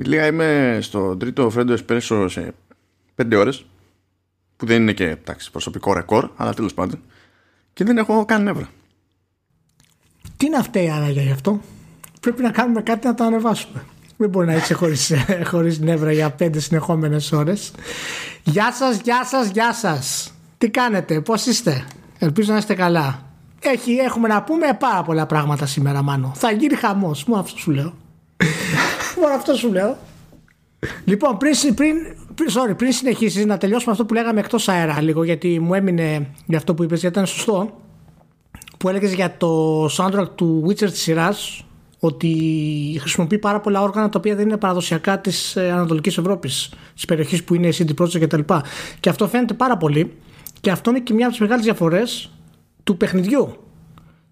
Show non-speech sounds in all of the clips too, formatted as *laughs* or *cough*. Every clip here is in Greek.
Ηλία είμαι στο τρίτο Φρέντο Εσπρέσο σε πέντε ώρες που δεν είναι και εντάξει, προσωπικό ρεκόρ αλλά τέλος πάντων και δεν έχω καν νεύρα. Τι είναι αυτή η άραγε γι' αυτό; Πρέπει να κάνουμε κάτι να το ανεβάσουμε. Δεν μπορεί να είσαι χωρίς, *laughs* χωρίς νεύρα για πέντε συνεχόμενες ώρες. Γεια σας, γεια σας, γεια σας. Τι κάνετε, πώς είστε; Ελπίζω να είστε καλά. Έχει, έχουμε να πούμε πάρα πολλά πράγματα σήμερα, Μάνο. Θα γίνει χαμός. Μόνο αυτό σου λέω. Μόνο αυτό σου λέω. Λοιπόν, πριν, πριν, sorry, πριν συνεχίσεις να τελειώσουμε αυτό που λέγαμε εκτός αέρα λίγο, γιατί μου έμεινε για αυτό που είπες, γιατί ήταν σωστό, που έλεγες για το soundtrack του Witcher της σειράς, ότι χρησιμοποιεί πάρα πολλά όργανα τα οποία δεν είναι παραδοσιακά της ε, Ανατολικής Ευρώπης, της περιοχής που είναι η CD Projekt κτλ. Και, και αυτό φαίνεται πάρα πολύ και αυτό είναι και μια από τις μεγάλες διαφορές του παιχνιδιού.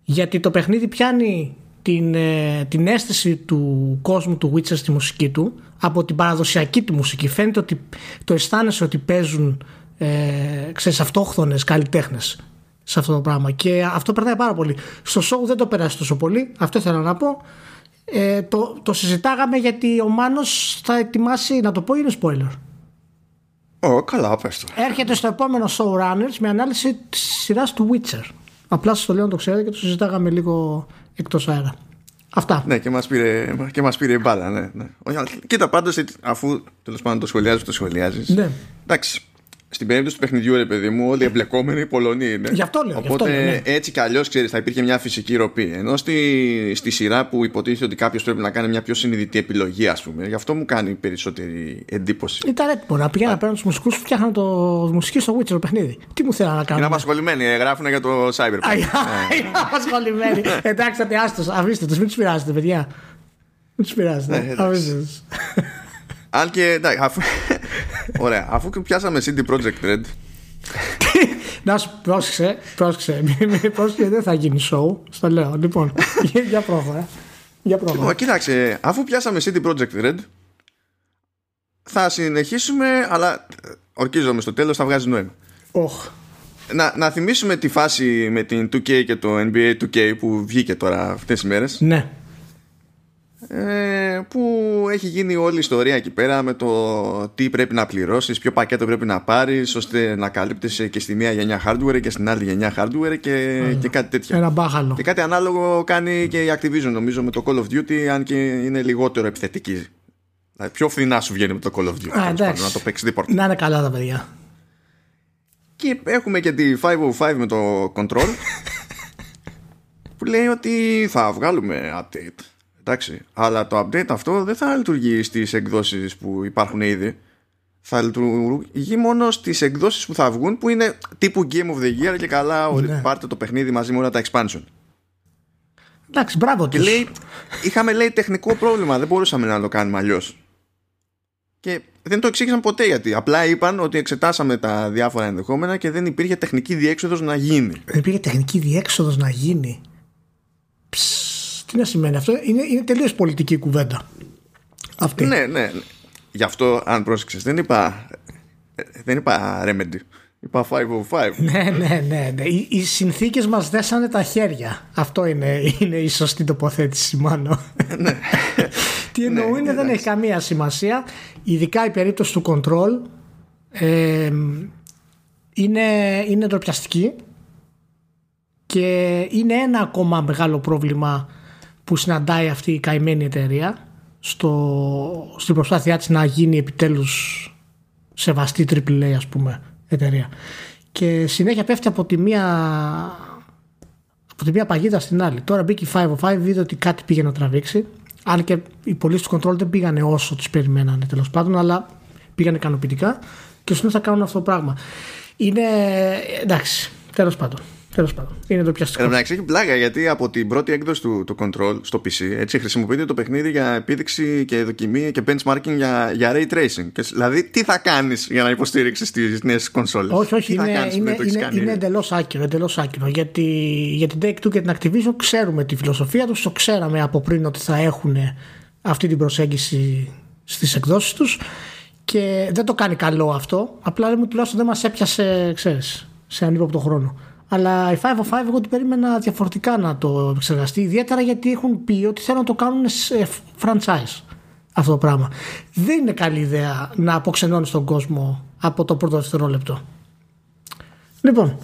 Γιατί το παιχνίδι πιάνει την, ε, την αίσθηση του κόσμου του Witcher στη μουσική του από την παραδοσιακή του μουσική. Φαίνεται ότι το αισθάνεσαι ότι παίζουν ε, ξέρεις, αυτόχθονες καλλιτέχνες σε αυτό το πράγμα και αυτό περνάει πάρα πολύ. Στο show δεν το περάσει τόσο πολύ, αυτό ήθελα να πω. Ε, το, το συζητάγαμε γιατί ο Μάνος θα ετοιμάσει, να το πω είναι spoiler. Ω, καλά, πες το. Έρχεται στο επόμενο showrunners με ανάλυση της σειράς του Witcher. Απλά σας το λέω να το ξέρετε και το συζητάγαμε λίγο εκτός αέρα. Αυτά. Ναι, και μας πήρε, και μας πήρε μπάλα. Ναι, ναι. Κοίτα, πάντως, αφού τέλος πάντων το σχολιάζεις, το σχολιάζεις. Ναι. Εντάξει, στην περίπτωση του παιχνιδιού, ρε παιδί μου, όλοι οι εμπλεκόμενοι Πολωνοί είναι. Γι' αυτό λέω. Οπότε αυτό λέω, ναι. έτσι κι αλλιώς ξέρεις, θα υπήρχε μια φυσική ροπή. Ενώ στη, στη σειρά που υποτίθεται ότι κάποιος πρέπει να κάνει μια πιο συνειδητή επιλογή, ας πούμε, γι' αυτό μου κάνει περισσότερη εντύπωση. Ήταν έτοιμο να πηγαίνουν να παίρνουν του μουσικούς που φτιάχναν το μουσική στο Witcher το παιχνίδι. Τι μου θέλανε να κάνουν; Είναι απασχολημένοι, ε, γράφουν για το Cyberpunk. Ναι. Είναι απασχολημένοι. *laughs* Εντάξει, άστο, αφήστε τους, μην τους πειράζετε, παιδιά. Μην τους πειράζετε. Ναι, Αν και εντάξει, αφού, *laughs* ωραία, αφού και πιάσαμε CD Projekt Red. Να σου πρόσεξε, πρόσεξε, *laughs* πρόσεξε, δεν θα γίνει show. Στο λέω, λοιπόν, *laughs* για πρόβα. Για πρόβα. Λοιπόν, κοίταξε, αφού πιάσαμε CD Projekt Red, θα συνεχίσουμε, αλλά ορκίζομαι στο τέλος, θα βγάζει νόημα. Oh. Να, να θυμίσουμε τη φάση με την 2K και το NBA 2K που βγήκε τώρα αυτές τις μέρες. Ναι ε, που έχει γίνει όλη η ιστορία εκεί πέρα με το τι πρέπει να πληρώσεις, ποιο πακέτο πρέπει να πάρεις ώστε να καλύπτεσαι και στη μία γενιά hardware και στην άλλη γενιά hardware και, και κάτι τέτοιο. Ένα μπάχαλο. Και κάτι ανάλογο κάνει και η Activision νομίζω με το Call of Duty αν και είναι λιγότερο επιθετική. Δηλαδή πιο φθηνά σου βγαίνει με το Call of Duty. Α, να το παίξεις δίπορτα. Να είναι καλά τα παιδιά. Και έχουμε και τη 505 με το Control *laughs* που λέει ότι θα βγάλουμε update Εντάξει, αλλά το update αυτό δεν θα λειτουργεί στις εκδόσεις που υπάρχουν ήδη. Θα λειτουργεί μόνο στις εκδόσεις που θα βγουν που είναι τύπου Game of the Year και καλά ναι. πάρτε το παιχνίδι μαζί με όλα τα expansion. Εντάξει, μπράβο και λέει, είχαμε λέει τεχνικό πρόβλημα, δεν μπορούσαμε να το κάνουμε αλλιώς. Και δεν το εξήγησαν ποτέ γιατί. Απλά είπαν ότι εξετάσαμε τα διάφορα ενδεχόμενα και δεν υπήρχε τεχνική διέξοδος να γίνει. Δεν υπήρχε τεχνική διέξοδος να γίνει. Τι να σημαίνει αυτό, είναι, είναι τελείως πολιτική κουβέντα. Αυτή. Ναι, ναι. Γι' αυτό, αν πρόσεξες, δεν είπα. Δεν είπα remedy. Είπα 505. Ναι, ναι, ναι. ναι. Οι, οι συνθήκες μας δέσανε τα χέρια. Αυτό είναι, είναι η σωστή τοποθέτηση, μάλλον. ναι. *laughs* Τι εννοούν ναι, δεν έχει καμία σημασία. Ειδικά η περίπτωση του control ε, είναι, είναι ντροπιαστική και είναι ένα ακόμα μεγάλο πρόβλημα που συναντάει αυτή η καημένη εταιρεία στο, στην προσπάθειά της να γίνει επιτέλους σεβαστή AAA ας πούμε εταιρεία. Και συνέχεια πέφτει από τη μία από τη μία παγίδα στην άλλη. Τώρα μπήκε η 505 είδε ότι κάτι πήγε να τραβήξει. Αν και οι πωλήσεις του control δεν πήγανε όσο τους περιμένανε τέλος πάντων αλλά πήγανε ικανοποιητικά και σου θα κάνουν αυτό το πράγμα. Είναι εντάξει τέλος πάντων Τέλος πάντων. Είναι το πιαστικό. Εν έχει πλάκα γιατί από την πρώτη έκδοση του το Control στο PC έτσι, χρησιμοποιείται το παιχνίδι για επίδειξη και δοκιμή και benchmarking για, για ray tracing. Και, δηλαδή, τι θα κάνεις για να υποστήριξεις τις νέες κονσόλες; Όχι, όχι, είναι, είναι, είναι, είναι εντελώς άκυρο. Εντελώς άκυρο γιατί για την Take-Two και την Activision ξέρουμε τη φιλοσοφία τους, το ξέραμε από πριν ότι θα έχουν αυτή την προσέγγιση στις εκδόσεις τους και δεν το κάνει καλό αυτό. Απλά μου τουλάχιστον δεν μας έπιασε, ξέρεις, σε ανύποπτο χρόνο. Αλλά η 505 εγώ την περίμενα διαφορετικά να το επεξεργαστεί. Ιδιαίτερα γιατί έχουν πει ότι θέλουν να το κάνουν σε franchise. αυτό το πράγμα. Δεν είναι καλή ιδέα να αποξενώνεις τον κόσμο από το πρώτο δευτερόλεπτο. Λοιπόν,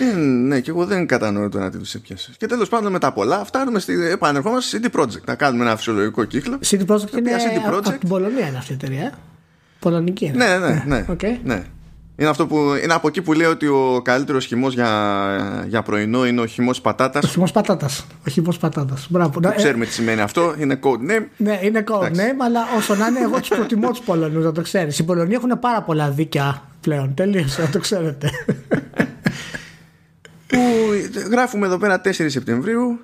Ε, ναι, και εγώ δεν κατανοώ τώρα τι του έπιασε. Και τέλος πάντων μετά πολλά φτάνουμε στη. Επανερχόμαστε στη CD Projekt. Να κάνουμε ένα φυσιολογικό κύκλο. CD Projekt είναι οποία CD από Projekt- την Πολωνία είναι αυτή η εταιρεία. ε. Πολωνική είναι. Ναι, ναι, ναι. Οκ. ναι. Είναι, αυτό που, είναι από εκεί που λέει ότι ο καλύτερος χυμός για, για πρωινό είναι ο χυμός πατάτας. Ο χυμός πατάτας. Ο χυμός πατάτας. Μπράβο. Να- ε, Ξέρουμε τι σημαίνει αυτό. Είναι code name. Ναι, είναι code Εντάξει. name, αλλά όσο να είναι, εγώ τους προτιμώ τους Πολωνούς, να το ξέρεις. Οι Πολωνοί έχουν πάρα πολλά δίκαια πλέον. Τελείωσε, να το ξέρετε. Που γράφουμε εδώ πέρα 4 Σεπτεμβρίου.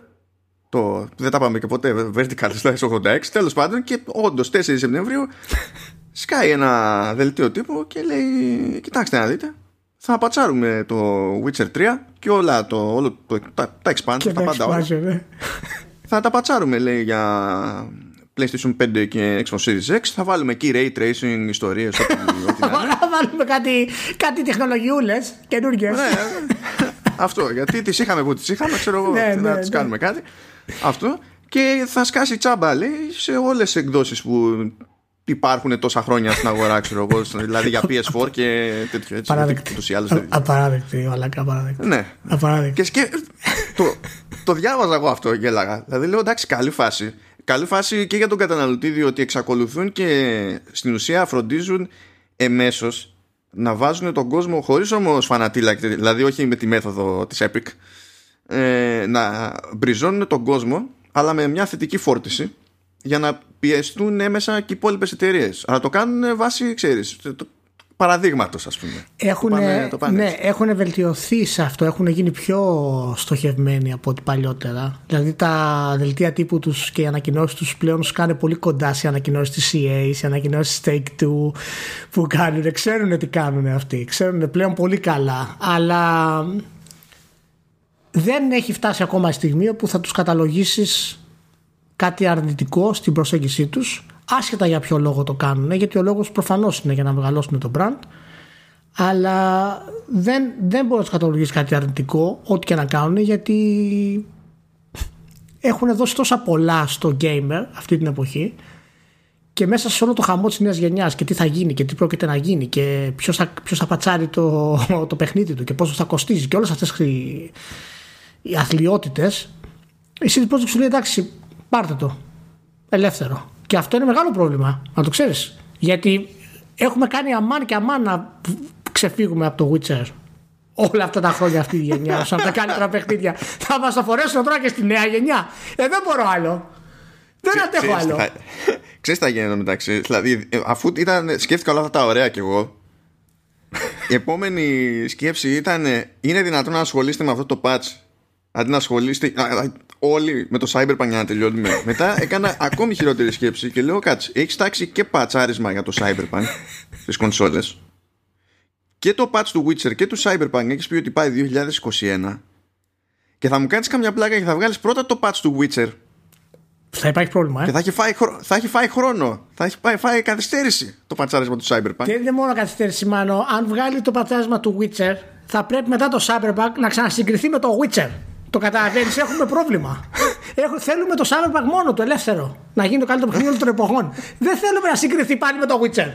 Το, δεν τα πάμε και ποτέ. Vertical slash 86. Τέλος πάντων, και όντως 4 Σεπτεμβρίου σκάει ένα δελτίο τύπου και λέει: Κοιτάξτε να δείτε. Θα πατσάρουμε το Witcher 3 και όλα το, όλο το, τα, τα expansions, Και τα τα πάντα όλα. expansion, ναι. *laughs* Θα τα πατσάρουμε, λέει, για PlayStation 5 και Xbox Series X. Θα βάλουμε εκεί ray tracing, ιστορίες, ό,τι, *laughs* ό,τι να είναι. Θα βάλουμε κάτι, κάτι τεχνολογιούλες καινούργιες. Ναι, *laughs* αυτό. Γιατί τις είχαμε που τις είχαμε, ξέρω εγώ. Ναι, να ναι, τις ναι. κάνουμε κάτι. Αυτό. Και θα σκάσει τσάμπα, λέει, σε όλες τι εκδόσεις που υπάρχουν τόσα χρόνια στην αγορά, ξέρω εγώ. *laughs* Δηλαδή για PS4 και τέτοιο έτσι. Παράδεκτη. γιατί ούτως ή άλλως δεν- Απαράδεκτη, μαλακά, απαράδεκτη. Ναι. Απαράδεκτη. Και σκε... το, το διάβαζα εγώ αυτό και έλεγα. Δηλαδή λέω εντάξει, καλή φάση. Καλή φάση και για τον καταναλωτή, διότι εξακολουθούν και στην ουσία φροντίζουν εμέσως να βάζουν τον κόσμο χωρίς όμως φανατήλα, δηλαδή όχι με τη μέθοδο της Epic, ε, να μπριζώνουν τον κόσμο, αλλά με μια θετική φόρτιση για να πιεστούν έμεσα και οι υπόλοιπες εταιρείες. Αλλά το κάνουν βάσει, ξέρεις, παραδείγματος, ας πούμε. Έχουν, Το πάνε- το πάνε ναι, έτσι. έχουν βελτιωθεί σε αυτό, έχουν γίνει πιο στοχευμένοι από ό,τι παλιότερα. Δηλαδή τα δελτία τύπου τους και οι ανακοινώσεις τους πλέον σκάνε πολύ κοντά σε ανακοινώσεις της EA, σε ανακοινώσεις Take Two που κάνουν. Ξέρουν τι κάνουν αυτοί, ξέρουν πλέον πολύ καλά. Αλλά δεν έχει φτάσει ακόμα η στιγμή όπου θα τους καταλογίσεις κάτι αρνητικό στην προσέγγιση τους άσχετα για ποιο λόγο το κάνουν γιατί ο λόγος προφανώς είναι για να μεγαλώσουν το brand αλλά δεν, δεν μπορείς να τους καταλογίσει κάτι αρνητικό ό,τι και να κάνουν γιατί έχουν δώσει τόσα πολλά στο gamer αυτή την εποχή και μέσα σε όλο το χαμό της νέας γενιάς και τι θα γίνει και τι πρόκειται να γίνει και ποιος θα, ποιος θα πατσάρει το, το παιχνίδι του και πόσο θα κοστίζει και όλες αυτές οι, οι αθλειότητες η CD Projekt σου λέει εντάξει πάρτε το. Ελεύθερο. Και αυτό είναι μεγάλο πρόβλημα να το ξέρεις. Γιατί έχουμε κάνει αμάν και αμάν να ξεφύγουμε από το Witcher όλα αυτά τα χρόνια αυτή η γενιά. Σαν τα καλύτερα παιχνίδια. Θα μας το φορέσουν τώρα και στη νέα γενιά. Ε δεν μπορώ άλλο. Δεν αντέχω άλλο. Ξέρεις τι θα γίνει εδώ μεταξύ; Δηλαδή, ε, αφού ήταν, σκέφτηκα όλα αυτά τα ωραία κι εγώ, η επόμενη σκέψη ήταν είναι δυνατόν να ασχολείστε με αυτό το patch; Αντί να ασχολείστε α, α, όλοι με το Cyberpunk για να τελειώνουμε. *laughs* Μετά έκανα ακόμη χειρότερη σκέψη και λέω κάτσε, έχεις τάξει και πατσάρισμα για το Cyberpunk *laughs* στις κονσόλες και το patch του Witcher και του Cyberpunk έχεις πει ότι πάει 2021 και θα μου κάνεις καμιά πλάκα και θα βγάλεις πρώτα το patch του Witcher θα υπάρχει πρόβλημα ε. και θα έχει φάει, χρο- θα έχει φάει χρόνο. Θα έχει φάει, φάει καθυστέρηση το πατσάρισμα του Cyberpunk. Και δεν είναι μόνο καθυστέρηση, μάνο. Αν βγάλει το πατσάρισμα του Witcher, θα πρέπει μετά το Cyberpunk να ξανασυγκριθεί με το Witcher. Το καταλαβαίνεις, έχουμε πρόβλημα. Έχω, θέλουμε το Cyberpunk μόνο το ελεύθερο. Να γίνει το καλύτερο παιχνίδι όλων των εποχών. δεν θέλουμε να συγκριθεί πάλι με το Witcher.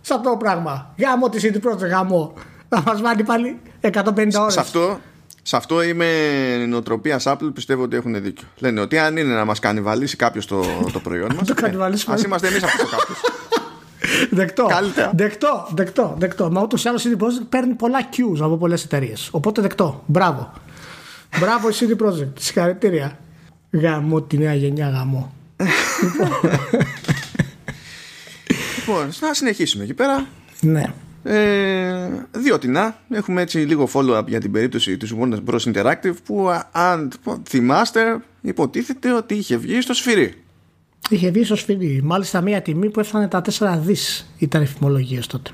Σε αυτό το πράγμα. Γάμο της CD Projekt, γάμο. Θα μας βάλει πάλι 150 ώρες. Σε αυτό, σε αυτό είμαι νοοτροπία Apple, πιστεύω ότι έχουν δίκιο. Λένε ότι αν είναι να μας κανιβαλίσει κάποιος το, το προϊόν μας. το κανιβαλίσουμε. Α είμαστε εμείς αυτό κάποιος. *laughs* Δεκτό. Καλύτερα. Δεκτό, δεκτό, δεκτό. Μα ούτως ή άλλως η CD Projekt παίρνει πολλά cues από πολλές εταιρείες. Οπότε δεκτό. Μπράβο. Μπράβο η CD Projekt. Συγχαρητήρια. Γαμώ τη νέα γενιά, γαμώ. λοιπόν, να συνεχίσουμε εκεί πέρα. Ναι. Ε, διότι να, έχουμε έτσι λίγο follow-up για την περίπτωση της Warner Bros. Interactive που α, αν θυμάστε υποτίθεται ότι είχε βγει στο σφυρί. Είχε βγει στο σφυρί. Μάλιστα μια τιμή που έφτανε τα 4 δις ήταν οι φημολογίες τότε.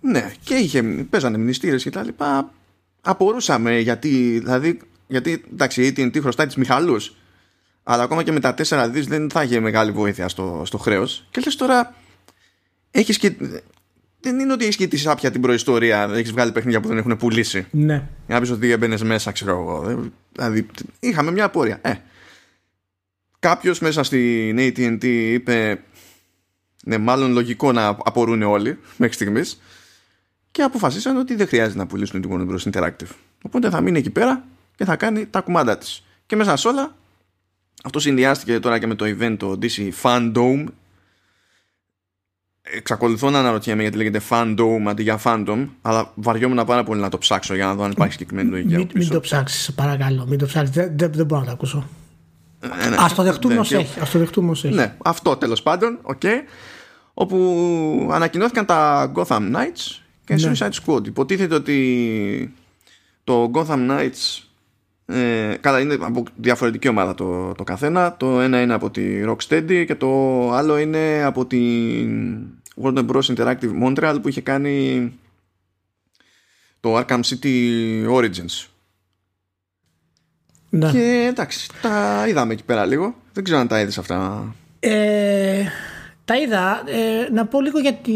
Ναι, και είχε, παίζανε μνηστήρες και τα λοιπά. Απορούσαμε γιατί, δηλαδή, γιατί εντάξει, η AT&T χρωστάει τις Μιχαλούς, αλλά ακόμα και με τα 4 δις δεν θα είχε μεγάλη βοήθεια στο, στο χρέος. Και λες τώρα, έχεις και, δεν είναι ότι έχεις και τη σάπια την προϊστορία, έχεις βγάλει παιχνίδια που δεν έχουν πουλήσει. Ναι. Για να πεις ότι έμπαινες μέσα, ξέρω εγώ. Ε, Δηλαδή, είχαμε μια απορία. Ε. Κάποιος μέσα στην AT&T είπε, είναι μάλλον λογικό να απορούν όλοι μέχρι στιγμής. Και αποφασίσαν ότι δεν χρειάζεται να πουλήσουν την Warner Bros. Interactive. Οπότε θα μείνει εκεί πέρα και θα κάνει τα κουμάντα της. Και μέσα σε όλα, αυτό συνδυάστηκε τώρα και με το event το DC FanDome. Εξακολουθώ να αναρωτιέμαι γιατί λέγεται Fandom αντί για Fandom, αλλά βαριόμουν πάρα πολύ να το ψάξω για να δω αν υπάρχει συγκεκριμένη λογική. Μην, μην το ψάξεις, παρακαλώ. Μην το ψάξεις. Δεν, δεν, δεν μπορώ να το ακούσω. Ε, ναι. Ας το δεχτούμε ναι, ως έχει. Ας το δεχτούμε ως έχει. Ναι, αυτό τέλος πάντων, okay, όπου ανακοινώθηκαν τα Gotham Knights και ναι. Suicide Squad. Υποτίθεται ότι το Gotham Knights ε, καλά είναι από διαφορετική ομάδα το, το καθένα το ένα είναι από τη Rocksteady και το άλλο είναι από την Warner Bros. Interactive Montreal που είχε κάνει το Arkham City Origins ναι. και εντάξει τα είδαμε εκεί πέρα λίγο δεν ξέρω αν τα είδες αυτά ε, τα είδα. Ε, να πω λίγο για τη,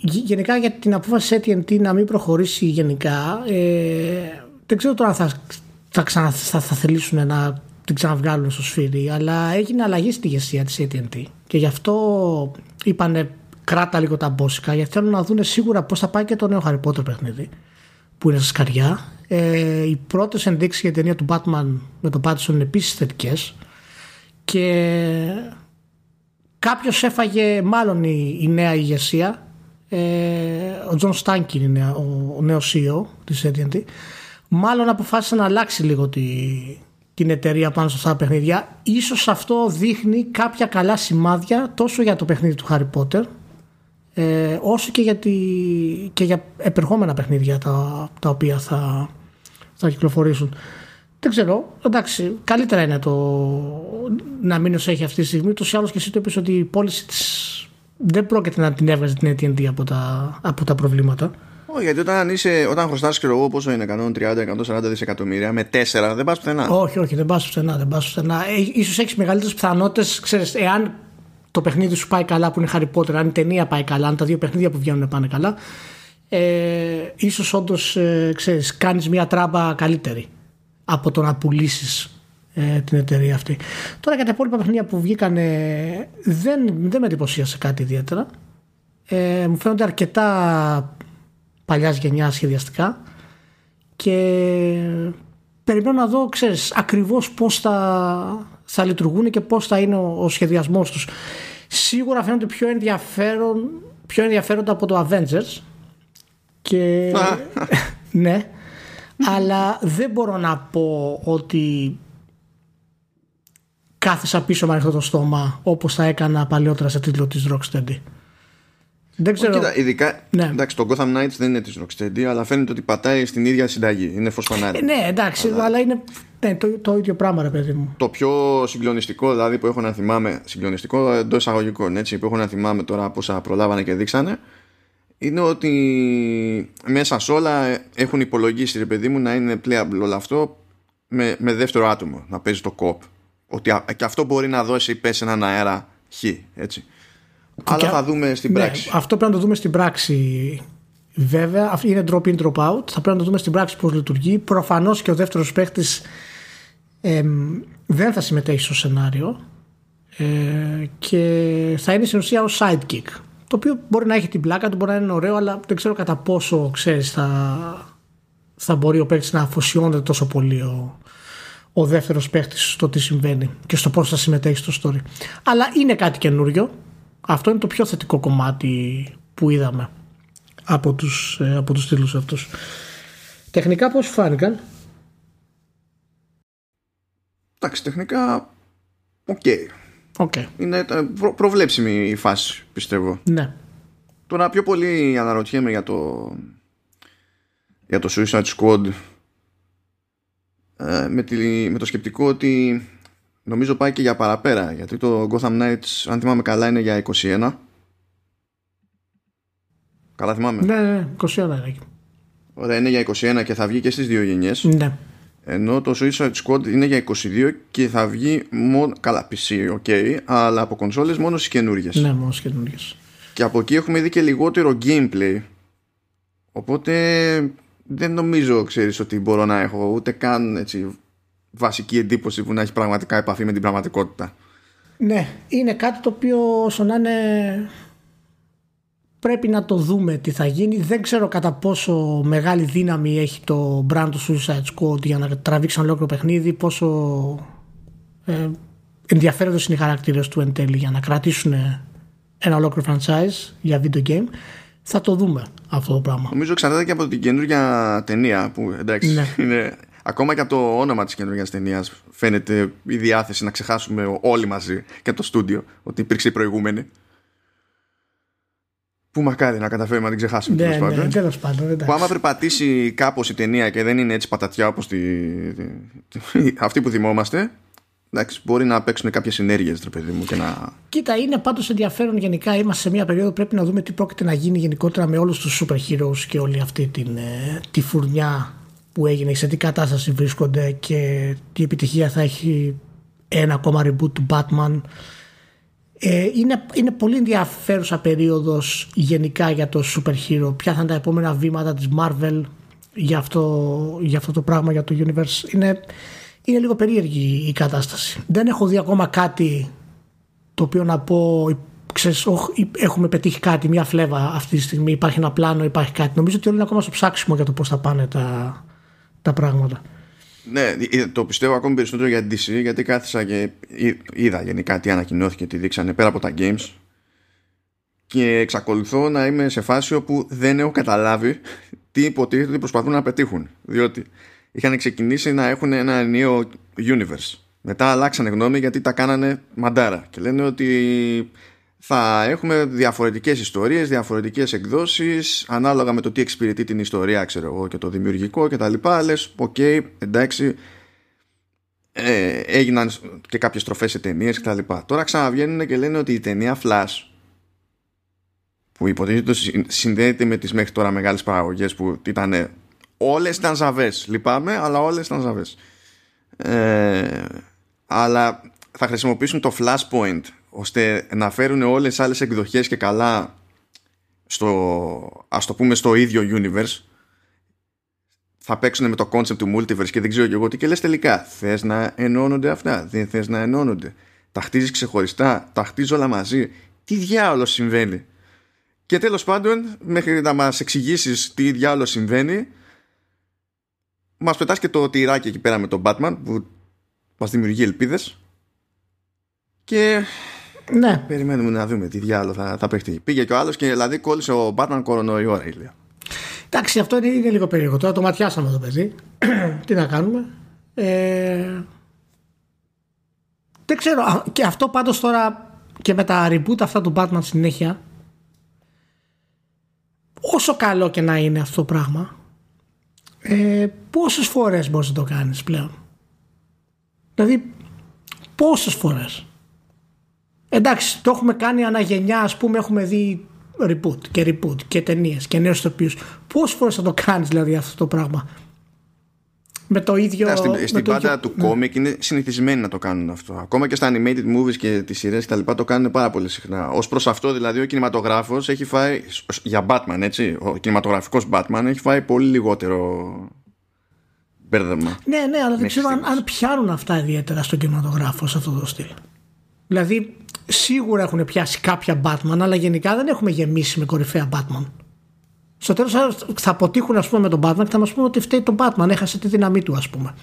γενικά για την απόφαση AT&T να μην προχωρήσει γενικά. Ε, δεν ξέρω τώρα αν θα, θα, ξανα, θα, θα θελήσουν να την ξαναβγάλουν στο σφύρι, αλλά έγινε αλλαγή στη ηγεσία της AT&T και γι' αυτό είπανε κράτα λίγο τα μπόσικα γιατί θέλουν να δουν σίγουρα πώς θα πάει και το νέο Harry Potter παιχνίδι που είναι στα σκαριά. Ε, οι πρώτες ενδείξεις για την ταινία του Batman με τον Pattinson είναι επίσης θετικές και Κάποιος έφαγε μάλλον η, η νέα ηγεσία. Ε, ο Τζον Στάνκι είναι ο, ο νέος CEO της AT&T. Μάλλον αποφάσισε να αλλάξει λίγο τη, την εταιρεία πάνω σε αυτά τα παιχνίδια. Ίσως αυτό δείχνει κάποια καλά σημάδια τόσο για το παιχνίδι του Harry Potter ε, όσο και για, τη, και για επερχόμενα παιχνίδια τα, τα οποία θα, θα κυκλοφορήσουν. Δεν ξέρω. Εντάξει, καλύτερα είναι το να μείνει όσο έχει αυτή τη στιγμή. Τόσο άλλο και εσύ το είπες ότι η πώληση της δεν πρόκειται να την έβγαζε την ATT από τα, από τα προβλήματα. Όχι, γιατί όταν, είσαι, όταν χρωστάς και εγώ πόσο είναι 130-140 δισεκατομμύρια με 4 δεν πας πουθενά. Όχι, όχι, δεν πας πουθενά. Δεν πας πουθενά. Ε, ίσως έχεις μεγαλύτερες πιθανότητες, ξέρεις, εάν το παιχνίδι σου πάει καλά που είναι Harry Potter, αν η ταινία πάει καλά, αν τα δύο παιχνίδια που βγαίνουν πάνε καλά, ε, ίσως όντως, ε, ξέρεις, κάνεις μια τράμπα καλύτερη από το να πουλήσεις ε, την εταιρεία αυτή. Τώρα για τα υπόλοιπα παιχνίδια που βγήκαν δεν, δεν με εντυπωσίασε κάτι ιδιαίτερα. Ε, μου φαίνονται αρκετά παλιάς γενιάς σχεδιαστικά και περιμένω να δω, ξέρεις, ακριβώς πώς θα, θα λειτουργούν και πώς θα είναι ο, ο σχεδιασμός τους. Σίγουρα φαίνονται πιο, ενδιαφέρον, πιο ενδιαφέροντα από το Avengers και *laughs* ναι αλλά δεν μπορώ να πω ότι κάθεσα πίσω με ανοιχτό το στόμα όπως θα έκανα παλιότερα σε τίτλο της Rocksteady. Δεν ξέρω. Κοίτα, ειδικά. Ναι. Εντάξει, το Gotham Knights δεν είναι της Rocksteady, αλλά φαίνεται ότι πατάει στην ίδια συνταγή. Είναι φως Ε, ναι, εντάξει, αλλά, αλλά είναι ναι, το, το ίδιο πράγμα, ρε παιδί μου. Το πιο συγκλονιστικό δηλαδή που έχω να θυμάμαι. Συγκλονιστικό εντό εισαγωγικών, έτσι, που έχω να θυμάμαι τώρα πόσα προλάβανε και δείξανε είναι ότι μέσα σε όλα έχουν υπολογίσει ρε παιδί μου να είναι playable όλο αυτό με, με δεύτερο άτομο να παίζει το κοπ ότι και αυτό μπορεί να δώσει πέσει έναν αέρα χ έτσι αλλά θα δούμε στην ναι, πράξη. αυτό πρέπει να το δούμε στην πράξη. Βέβαια είναι drop in drop out. Θα πρέπει να το δούμε στην πράξη πώς λειτουργεί. Προφανώς και ο δεύτερος παίχτης δεν θα συμμετέχει στο σενάριο. Ε, και θα είναι στην ουσία ως sidekick το οποίο μπορεί να έχει την πλάκα του, μπορεί να είναι ωραίο, αλλά δεν ξέρω κατά πόσο ξέρεις θα, θα μπορεί ο παίκτης να αφοσιώνεται τόσο πολύ ο, ο δεύτερος παίκτης στο τι συμβαίνει και στο πώς θα συμμετέχει στο story. Αλλά είναι κάτι καινούριο. Αυτό είναι το πιο θετικό κομμάτι που είδαμε από τους, ε, από τους τίτλους αυτούς. Τεχνικά πώς φάνηκαν; Εντάξει, τεχνικά okay. Είναι προ, προβλέψιμη η φάση, πιστεύω. Ναι. Τώρα πιο πολύ αναρωτιέμαι για το για το Suicide Squad ε, με, τη, με το σκεπτικό ότι νομίζω πάει και για παραπέρα γιατί το Gotham Knights αν θυμάμαι καλά είναι για 21 Καλά θυμάμαι Ναι, ναι, 21 είναι Ωραία είναι για 21 και θα βγει και στις δύο γενιές Ναι ενώ το Suicide Squad είναι για 22 και θα βγει μόνο. Καλά, PC, ok, αλλά από κονσόλες μόνο στις καινούργιε. Ναι, μόνο στις καινούργιε. Και από εκεί έχουμε δει και λιγότερο gameplay. Οπότε δεν νομίζω, ξέρεις, ότι μπορώ να έχω ούτε καν έτσι, βασική εντύπωση που να έχει πραγματικά επαφή με την πραγματικότητα. Ναι, είναι κάτι το οποίο όσο να είναι πρέπει να το δούμε τι θα γίνει. Δεν ξέρω κατά πόσο μεγάλη δύναμη έχει το brand του Suicide Squad για να τραβήξει ένα ολόκληρο παιχνίδι, πόσο ε, ενδιαφέροντος είναι οι χαρακτήρες του εν τέλει για να κρατήσουν ένα ολόκληρο franchise για video game. Θα το δούμε αυτό το πράγμα. Νομίζω εξαρτάται και από την καινούργια ταινία που εντάξει ναι. είναι ακόμα και από το όνομα της καινούργιας ταινίας φαίνεται η διάθεση να ξεχάσουμε όλοι μαζί και το στούντιο ότι υπήρξε η προηγούμενη. Που μακάρι να καταφέρουμε να την ξεχάσουμε ναι, τέλος ναι, τέλος πάντων. Που άμα περπατήσει κάπως η ταινία και δεν είναι έτσι πατατιά όπως τη, *laughs* αυτή που θυμόμαστε, εντάξει, μπορεί να παίξουν κάποιες συνέργειες, ρε παιδί μου. Και να... Κοίτα, είναι πάντως ενδιαφέρον γενικά. Είμαστε σε μια περίοδο πρέπει να δούμε τι πρόκειται να γίνει γενικότερα με όλους τους super heroes και όλη αυτή την, ε, τη φουρνιά που έγινε, σε τι κατάσταση βρίσκονται και τι επιτυχία θα έχει ένα ακόμα reboot του Batman. Ε, είναι, είναι πολύ ενδιαφέρουσα περίοδος γενικά για το super hero. Ποια θα είναι τα επόμενα βήματα της Marvel για αυτό, για αυτό το πράγμα, για το universe. Είναι, είναι λίγο περίεργη η κατάσταση. Δεν έχω δει ακόμα κάτι το οποίο να πω ξέρεις, έχουμε πετύχει κάτι, μια φλέβα αυτή τη στιγμή, υπάρχει ένα πλάνο, υπάρχει κάτι. Νομίζω ότι όλοι είναι ακόμα στο ψάξιμο για το πώς θα πάνε τα, τα πράγματα. Ναι, ε, το πιστεύω ακόμη περισσότερο για την DC γιατί κάθισα και είδα γενικά τι ανακοινώθηκε, τι δείξανε πέρα από τα games. Και εξακολουθώ να είμαι σε φάση όπου δεν έχω καταλάβει *laughs* τι υποτίθεται ότι προσπαθούν να πετύχουν. Διότι είχαν ξεκινήσει να έχουν ένα νέο universe. Μετά αλλάξανε γνώμη γιατί τα κάνανε μαντάρα και λένε ότι θα έχουμε διαφορετικές ιστορίες, διαφορετικές εκδόσεις ανάλογα με το τι εξυπηρετεί την ιστορία ξέρω εγώ και το δημιουργικό και τα λοιπά λες okay, εντάξει ε, έγιναν και κάποιες τροφές σε ταινίες και τα λοιπά τώρα ξαναβγαίνουν και λένε ότι η ταινία Flash που υποτίθεται συνδέεται με τις μέχρι τώρα μεγάλες παραγωγές που ήταν όλες ήταν ζαβές λυπάμαι αλλά όλες ήταν ζαβές. Ε, αλλά θα χρησιμοποιήσουν το Flashpoint ώστε να φέρουν όλες τις άλλες εκδοχές και καλά στο, ας το πούμε στο ίδιο universe θα παίξουν με το concept του multiverse και δεν ξέρω και εγώ τι και λες τελικά. Θες να ενώνονται αυτά, δεν θες να ενώνονται. Τα χτίζεις ξεχωριστά, τα χτίζω όλα μαζί. Τι διάολο συμβαίνει. Και τέλος πάντων μέχρι να μας εξηγήσεις τι διάολο συμβαίνει μας πετάς και το τυράκι εκεί πέρα με τον Batman που μας δημιουργεί ελπίδες. Και ναι. Περιμένουμε να δούμε τι διάλογο θα, θα παιχτεί. Πήγε και ο άλλος και δηλαδή κόλλησε ο Batman κορονοϊό, ώρα ηλία. Εντάξει, αυτό είναι, είναι λίγο περίεργο. Τώρα το ματιάσαμε το παιδί. *clears throat* τι να κάνουμε. Ε, δεν ξέρω. Και αυτό πάντως τώρα και με τα reboot αυτά του Batman συνέχεια. Όσο καλό και να είναι αυτό το πράγμα, ε, πόσες φορές μπορείς να το κάνεις πλέον; Δηλαδή, πόσες φορές; Εντάξει, το έχουμε κάνει αναγενιά, ας πούμε, έχουμε δει reboot και reboot και ταινίες και νέους τοπίου. Πόσες φορές θα το κάνεις δηλαδή αυτό το πράγμα; Με το ίδιο. στην στην πάντα του κόμικ είναι συνηθισμένοι να το κάνουν αυτό. Ακόμα και στα animated movies και τις σειρές και τα λοιπά το κάνουν πάρα πολύ συχνά. Ω προς αυτό δηλαδή ο κινηματογράφος έχει φάει. Για Batman, έτσι. Ο κινηματογραφικός Batman έχει φάει πολύ λιγότερο μπέρδεμα. Ναι, ναι, αλλά δεν ξέρω αν, αν πιάνουν αυτά ιδιαίτερα στον κινηματογράφο σε αυτό το στυλ. Δηλαδή, σίγουρα έχουν πιάσει κάποια Batman, αλλά γενικά δεν έχουμε γεμίσει με κορυφαία Batman. Στο τέλος θα αποτύχουν ας πούμε, με τον Batman και θα μας πούνε ότι φταίει τον Batman, έχασε τη δύναμή του, ας πούμε.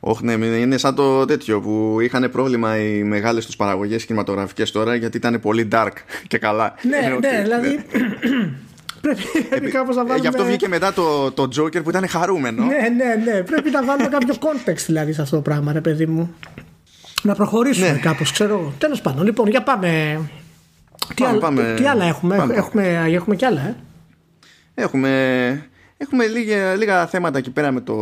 Όχι, ναι, είναι σαν το τέτοιο που είχαν πρόβλημα οι μεγάλες τους παραγωγές κινηματογραφικές τώρα γιατί ήταν πολύ dark *laughs* και καλά. Ναι, ναι, δηλαδή. *clears throat* Πρέπει κάπως να βάλουμε... Γι' αυτό βγήκε μετά το, το Joker που ήταν χαρούμενο. Ναι, ναι, ναι. Πρέπει να βάλουμε κάποιο context δηλαδή σε αυτό το πράγμα, ρε παιδί μου να προχωρήσουμε ναι. κάπως, ξέρω. Τέλος πάντων, λοιπόν, για πάμε. Τι, πάμε, τι άλλα έχουμε, Έχουμε, έχουμε κι άλλα, ε. Έχουμε, έχουμε λίγα, λίγα θέματα εκεί πέρα με το,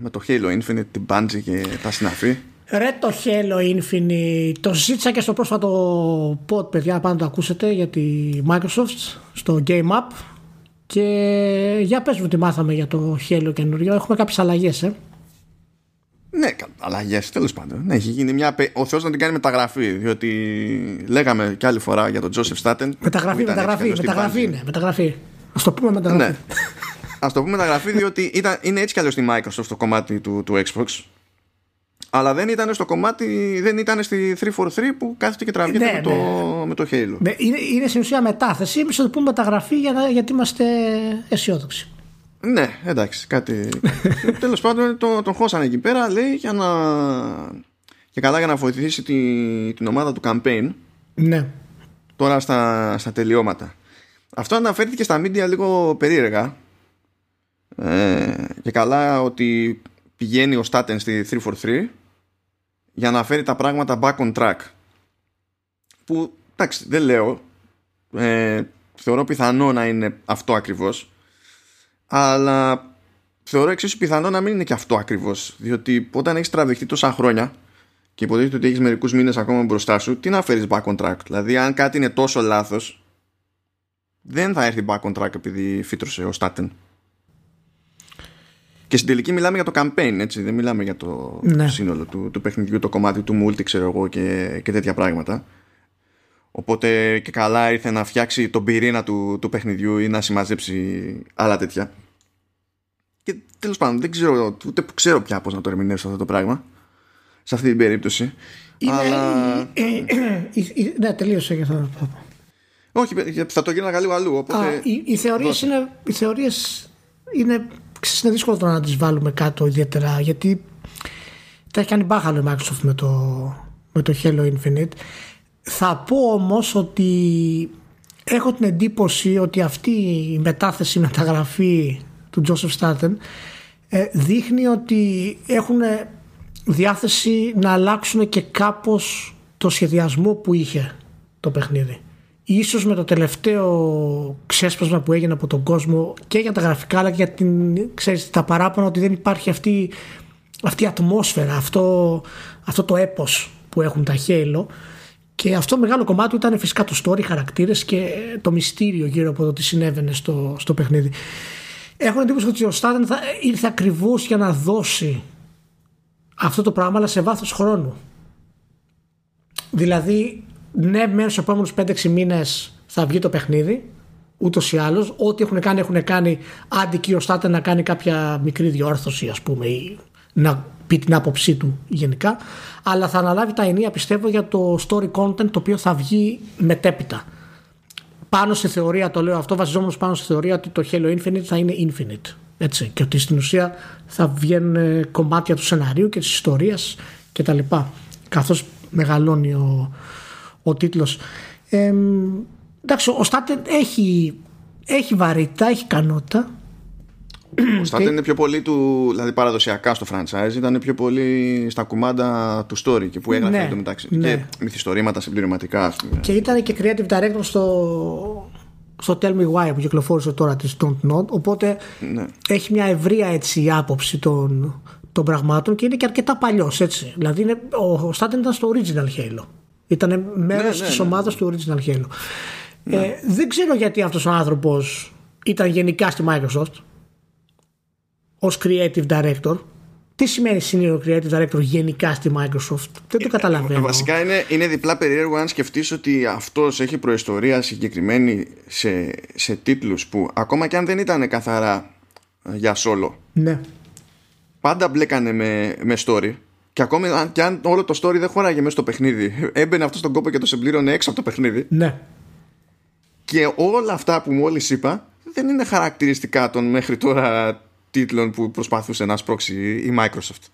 με το Halo Infinite, την Bungie και τα συναφή. Ρε το Halo Infinite το ζήτησα και στο πρόσφατο pod παιδιά πάνω το ακούσετε για τη Microsoft στο Game Up και για πες μου τι μάθαμε για το Halo καινούριο έχουμε κάποιες αλλαγές ε. Ναι, αλλαγές τέλος πάντων. Ναι, έχει γίνει μια. Ο Θεός να την κάνει μεταγραφή. Διότι λέγαμε κι άλλη φορά για τον Τζόσεφ Στάτεν. Μεταγραφή, μεταγραφή. Μεταγραφή είναι. Μεταγραφή. Α το πούμε μεταγραφή. Ναι. Α το πούμε μεταγραφή, διότι ήταν, είναι έτσι κι αλλιώς στη Microsoft το κομμάτι του, του Xbox. Αλλά δεν ήταν στο κομμάτι, δεν ήταν στη 343 που κάθεται και τραβιέται Ναι, με, το, ναι. με το Halo. Ναι, είναι, είναι στην ουσία μετάθεση. Εμείς θα το πούμε μεταγραφή για να, γιατί είμαστε αισιόδοξοι. Ναι, εντάξει, κάτι. *laughs* Τέλος πάντων, το, τον χώσανε εκεί πέρα, λέει, για να. και καλά για να βοηθήσει τη, την ομάδα του campaign Ναι. τώρα στα, στα τελειώματα. Αυτό αναφέρθηκε στα media λίγο περίεργα. Ε, και καλά ότι πηγαίνει ο Staten στη 343 για να φέρει τα πράγματα back on track. Που εντάξει, δεν λέω. Ε, θεωρώ πιθανό να είναι αυτό ακριβώς. Αλλά θεωρώ εξίσου πιθανό να μην είναι και αυτό ακριβώς. Διότι όταν έχεις τραβηχτεί τόσα χρόνια και υποτίθεται ότι έχεις μερικούς μήνες ακόμα μπροστά σου, τι να φέρεις back on track; Δηλαδή, αν κάτι είναι τόσο λάθος, δεν θα έρθει back on track επειδή φύτρωσε ο Staten. Και στην τελική μιλάμε για το campaign, έτσι. Δεν μιλάμε για το Ναι. σύνολο του, του παιχνιδιού, το κομμάτι του multi, ξέρω εγώ, και, και τέτοια πράγματα. Οπότε και καλά ήρθε να φτιάξει τον πυρήνα του, του παιχνιδιού ή να συμμαζέψει άλλα τέτοια. Και τέλος πάντων, δεν ξέρω, ούτε που ξέρω πια πώς να το ερμηνεύσω αυτό το πράγμα. Σε αυτή την περίπτωση. Είναι, Αλλά... ε, ε, ε, ε, ναι, τελείωσε για αυτό να πω. Όχι, θα το γίναγα λίγο αλλού. Οπότε... Α, οι, οι θεωρίες δώσε. είναι, οι θεωρίες είναι, ξέρεις, είναι δύσκολο τώρα να τις βάλουμε κάτω ιδιαίτερα γιατί τα έχει κάνει μπάχαλο η Microsoft με το, με το Halo Infinite. Θα πω όμως ότι έχω την εντύπωση ότι αυτή η μετάθεση, η μεταγραφή του Joseph Staten ε, δείχνει ότι έχουν διάθεση να αλλάξουν και κάπως το σχεδιασμό που είχε το παιχνίδι. Ίσως με το τελευταίο ξέσπασμα που έγινε από τον κόσμο και για τα γραφικά αλλά και για την, ξέρεις, τα παράπονα ότι δεν υπάρχει αυτή, αυτή η ατμόσφαιρα, αυτό, αυτό το έπος που έχουν τα Halo και αυτό μεγάλο κομμάτι ήταν φυσικά το story, οι χαρακτήρες και το μυστήριο γύρω από το τι συνέβαινε στο, στο παιχνίδι. Έχω εντύπωση ότι ο Στάτεν θα ήρθε ακριβώς για να δώσει αυτό το πράγμα αλλά σε βάθος χρόνου. Δηλαδή, ναι, μέσα στους επόμενους 5-6 μήνες θα βγει το παιχνίδι, ούτως ή άλλως. Ό,τι έχουν κάνει, έχουν κάνει. Άντι και ο Στάτε να κάνει κάποια μικρή διόρθωση, ας πούμε, ή να πει την άποψή του γενικά. Αλλά θα αναλάβει τα ενία, πιστεύω, για το story content το οποίο θα βγει μετέπειτα. Πάνω στη θεωρία, το λέω αυτό, βασιζόμενος πάνω στη θεωρία ότι το Halo Infinite θα είναι infinite. Έτσι, και ότι στην ουσία θα βγαίνουν ε, κομμάτια του σεναρίου και της ιστορίας και τα λοιπά καθώς μεγαλώνει ο, ο τίτλος ε, εντάξει ο Στάτερ έχει, έχει βαρύτητα, έχει ικανότητα Ο Στάτεν είναι πιο πολύ του, δηλαδή παραδοσιακά στο franchise, ήταν πιο πολύ στα κουμάντα του story και που έγραφε Ναι, ναι, μεταξύ. ναι. Και μυθιστορήματα συμπληρωματικά, ας πούμε. και ήταν και creative director στο, στο Tell Me Why που κυκλοφόρησε τώρα της Don't Nod οπότε Ναι. έχει μια ευρεία έτσι άποψη των, των πραγμάτων και είναι και αρκετά παλιός έτσι δηλαδή είναι, ο, ο Στάτεν ήταν στο Original Halo ήταν μέρος ναι, της ναι, ομάδας του Original Halo ε, δεν ξέρω γιατί αυτός ο άνθρωπος ήταν γενικά στη Microsoft ως creative director. Τι σημαίνει senior creative director γενικά στη Microsoft; Δεν το καταλαβαίνω. Βασικά είναι, είναι διπλά περίεργο αν σκεφτείς ότι αυτός έχει προϊστορία συγκεκριμένη σε, σε τίτλους που ακόμα και αν δεν ήταν καθαρά ε, για solo. Ναι. Πάντα μπλέκανε με, με story. Και ακόμη αν, και αν όλο το story δεν χωράγε μέσα στο παιχνίδι *laughs* έμπαινε αυτός στον κόπο και το συμπλήρωνε έξω από το παιχνίδι. Ναι. Και όλα αυτά που μόλις είπα δεν είναι χαρακτηριστικά των μέχρι τώρα τίτλων που προσπαθούσε να σπρώξει η Microsoft.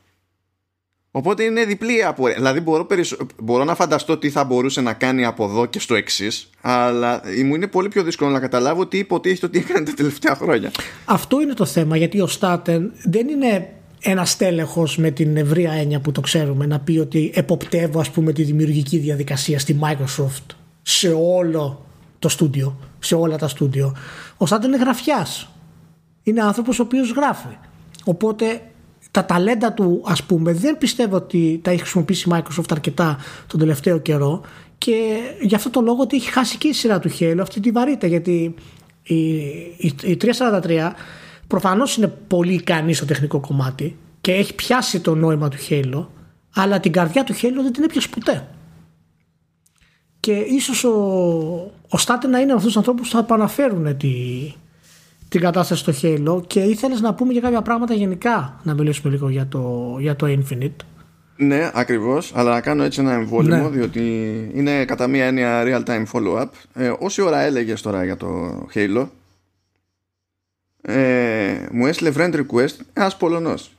Οπότε είναι διπλή απορία. Δηλαδή μπορώ, περισσο... μπορώ να φανταστώ τι θα μπορούσε να κάνει από εδώ και στο εξής, αλλά μου είναι πολύ πιο δύσκολο να καταλάβω τι υποτίθεται ότι έκανε τα τελευταία χρόνια. Αυτό είναι το θέμα γιατί ο Στάτεν δεν είναι ένας τέλεχος με την ευρεία έννοια που το ξέρουμε να πει ότι εποπτεύω ας πούμε τη δημιουργική διαδικασία στη Microsoft σε όλο το στούντιο, σε όλα τα στούντιο. Ο Στάτεν είναι γραφιάς. Είναι άνθρωπος ο οποίος γράφει. Οπότε τα ταλέντα του ας πούμε δεν πιστεύω ότι τα έχει χρησιμοποιήσει η Microsoft αρκετά τον τελευταίο καιρό και γι' αυτό το λόγο ότι έχει χάσει και η σειρά του Halo αυτή τη βαρύτητα γιατί η, η, η 343 προφανώς είναι πολύ ικανή στο τεχνικό κομμάτι και έχει πιάσει το νόημα του Halo αλλά την καρδιά του Halo δεν την έπιασε ποτέ και ίσως ο, ο Στάτε να είναι αυτούς τους ανθρώπους που θα επαναφέρουν τη, την κατάσταση στο Halo και ήθελες να πούμε για κάποια πράγματα γενικά να μιλήσουμε λίγο για το, για το Infinite Ναι, ακριβώς, αλλά να κάνω έτσι ένα εμβόλυμο, Ναι. διότι είναι κατά μία έννοια real-time follow-up. Ε, όση ώρα έλεγες τώρα για το Halo, ε, μου έστειλε friend request ένας Πολωνός.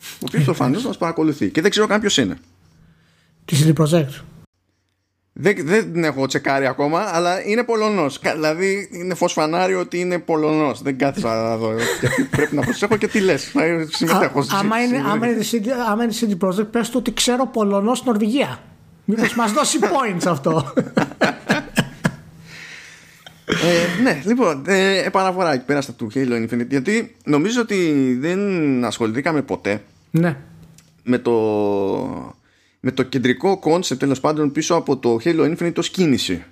ο οποίος προφανώς μας παρακολουθεί και δεν ξέρω καν ποιος είναι. Της CD Projekt. Δεν, δεν την έχω τσεκάρει ακόμα, αλλά είναι Πολωνός. Δηλαδή είναι φως φανάριο ότι είναι Πολωνός. Δεν κάθισα να δω. Γιατί πρέπει να προσέχω και τι λες. Συμμετέχω. Α, άμα, είναι, άμα, είναι CD, άμα είναι CD Projekt, πες του ότι ξέρω Πολωνός στην Νορβηγία. Μήπως μας δώσει *laughs* points αυτό. Ε, ναι, λοιπόν, ε, επαναφορά εκεί πέρα στα του Halo Infinite. Γιατί νομίζω ότι δεν ασχοληθήκαμε ποτέ ναι. με το, με το κεντρικό concept τέλος πάντων πίσω από το Halo Infinite ως κίνηση.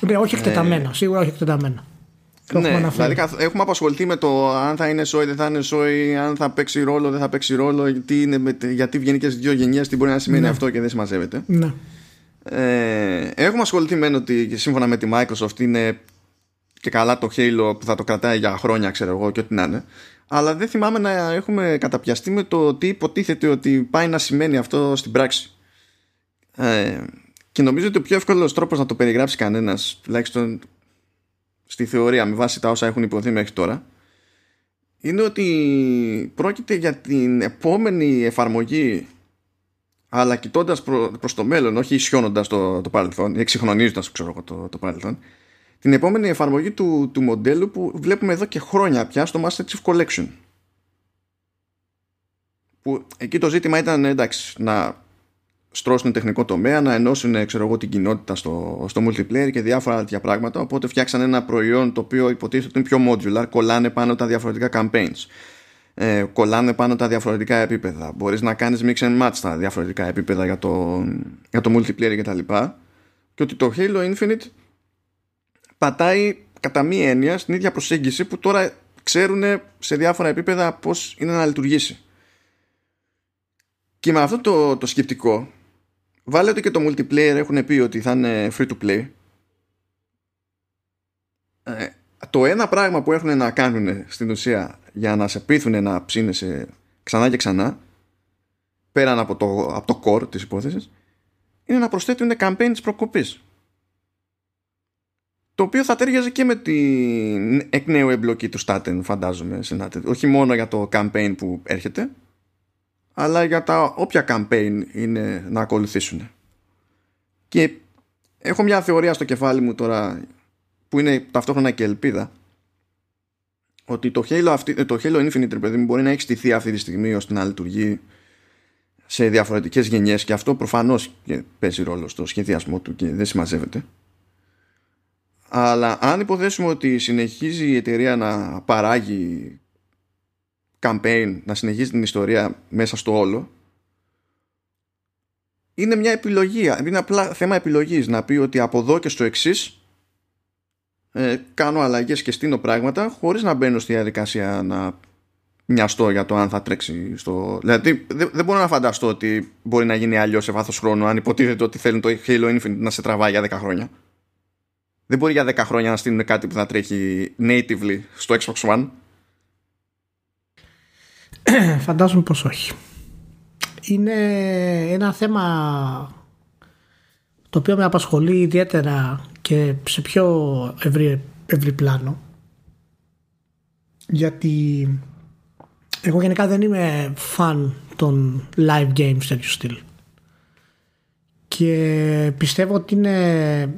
Ναι, όχι εκτεταμένα. Σίγουρα όχι εκτεταμένα. Το έχουμε Ναι, αναφέρει. δηλαδή καθ- έχουμε απασχοληθεί με το αν θα είναι σόι, δεν θα είναι σόι, αν θα παίξει ρόλο, δεν θα παίξει ρόλο, τι είναι, με- γιατί βγαίνει και στις δύο γενιές, τι μπορεί να σημαίνει αυτό και δεν συμμαζεύεται. Ναι. Ε, έχουμε ασχοληθεί με ότι σύμφωνα με τη Microsoft είναι και καλά το Halo που θα το κρατάει για χρόνια ξέρω εγώ και ό,τι να είναι. Αλλά δεν θυμάμαι να έχουμε καταπιαστεί με το τι υποτίθεται ότι πάει να σημαίνει αυτό στην πράξη. Ε, και νομίζω ότι ο πιο εύκολος τρόπος να το περιγράψει κανένας τουλάχιστον στη θεωρία με βάση τα όσα έχουν υποθεί μέχρι τώρα είναι ότι πρόκειται για την επόμενη εφαρμογή αλλά κοιτώντας προ, προς το μέλλον, όχι ισιώνοντας το, το παρελθόν ή εξυγχρονίζοντας το, το παρελθόν, την επόμενη εφαρμογή του, του μοντέλου που βλέπουμε εδώ και χρόνια πια στο Master Chief Collection. Που εκεί το ζήτημα ήταν εντάξει, να στρώσουν τεχνικό τομέα, να ενώσουν ξέρω εγώ, την κοινότητα στο, στο multiplayer και διάφορα τέτοια πράγματα. Οπότε φτιάξαν ένα προϊόν το οποίο υποτίθεται ότι είναι πιο modular, κολλάνε πάνω τα διαφορετικά campaigns ε, κολλάνε πάνω τα διαφορετικά επίπεδα. Μπορείς να κάνεις mix and match τα διαφορετικά επίπεδα για το, για το multiplayer και τα λοιπά. Και ότι το Halo Infinite πατάει κατά μία έννοια στην ίδια προσέγγιση που τώρα ξέρουν σε διάφορα επίπεδα πώς είναι να λειτουργήσει. Και με αυτό το, το σκεπτικό βάλε ότι και το multiplayer έχουν πει ότι θα είναι free to play ε, το ένα πράγμα που έχουν να κάνουν στην ουσία για να σε πείθουν να ψήνεσαι ξανά και ξανά πέραν από το, από το core της υπόθεσης είναι να προσθέτουν campaign της προκοπής το οποίο θα τέριαζε και με την εκ νέου εμπλοκή του Staten φαντάζομαι σε ένα τέτοιο. όχι μόνο για το campaign που έρχεται αλλά για τα όποια campaign είναι να ακολουθήσουν και έχω μια θεωρία στο κεφάλι μου τώρα που είναι ταυτόχρονα και ελπίδα ότι το Halo, αυτή, το Halo Infinite ρε παιδί μου μπορεί να έχει στηθεί αυτή τη στιγμή ώστε να λειτουργεί σε διαφορετικές γενιές και αυτό προφανώς και παίζει ρόλο στο σχεδιασμό του και δεν συμμαζεύεται αλλά αν υποθέσουμε ότι συνεχίζει η εταιρεία να παράγει campaign, να συνεχίζει την ιστορία μέσα στο όλο είναι μια επιλογή, είναι απλά θέμα επιλογής να πει ότι από εδώ και στο εξής ε, κάνω αλλαγές και στείνω πράγματα χωρίς να μπαίνω στη διαδικασία να μοιαστώ για το αν θα τρέξει στο... Δηλαδή δεν, δεν μπορώ να φανταστώ ότι μπορεί να γίνει αλλιώς σε βάθος χρόνου αν υποτίθεται ότι θέλουν το Halo Infinite να σε τραβάει για 10 χρόνια. Δεν μπορεί για 10 χρόνια να στείλουν κάτι που θα τρέχει natively στο Xbox One. *clears throat* Φαντάζομαι πως όχι. Είναι ένα θέμα το οποίο με απασχολεί ιδιαίτερα και σε πιο ευρύ, ευρύ πλάνο γιατί εγώ γενικά δεν είμαι φαν των live games τέτοιου στυλ και πιστεύω ότι είναι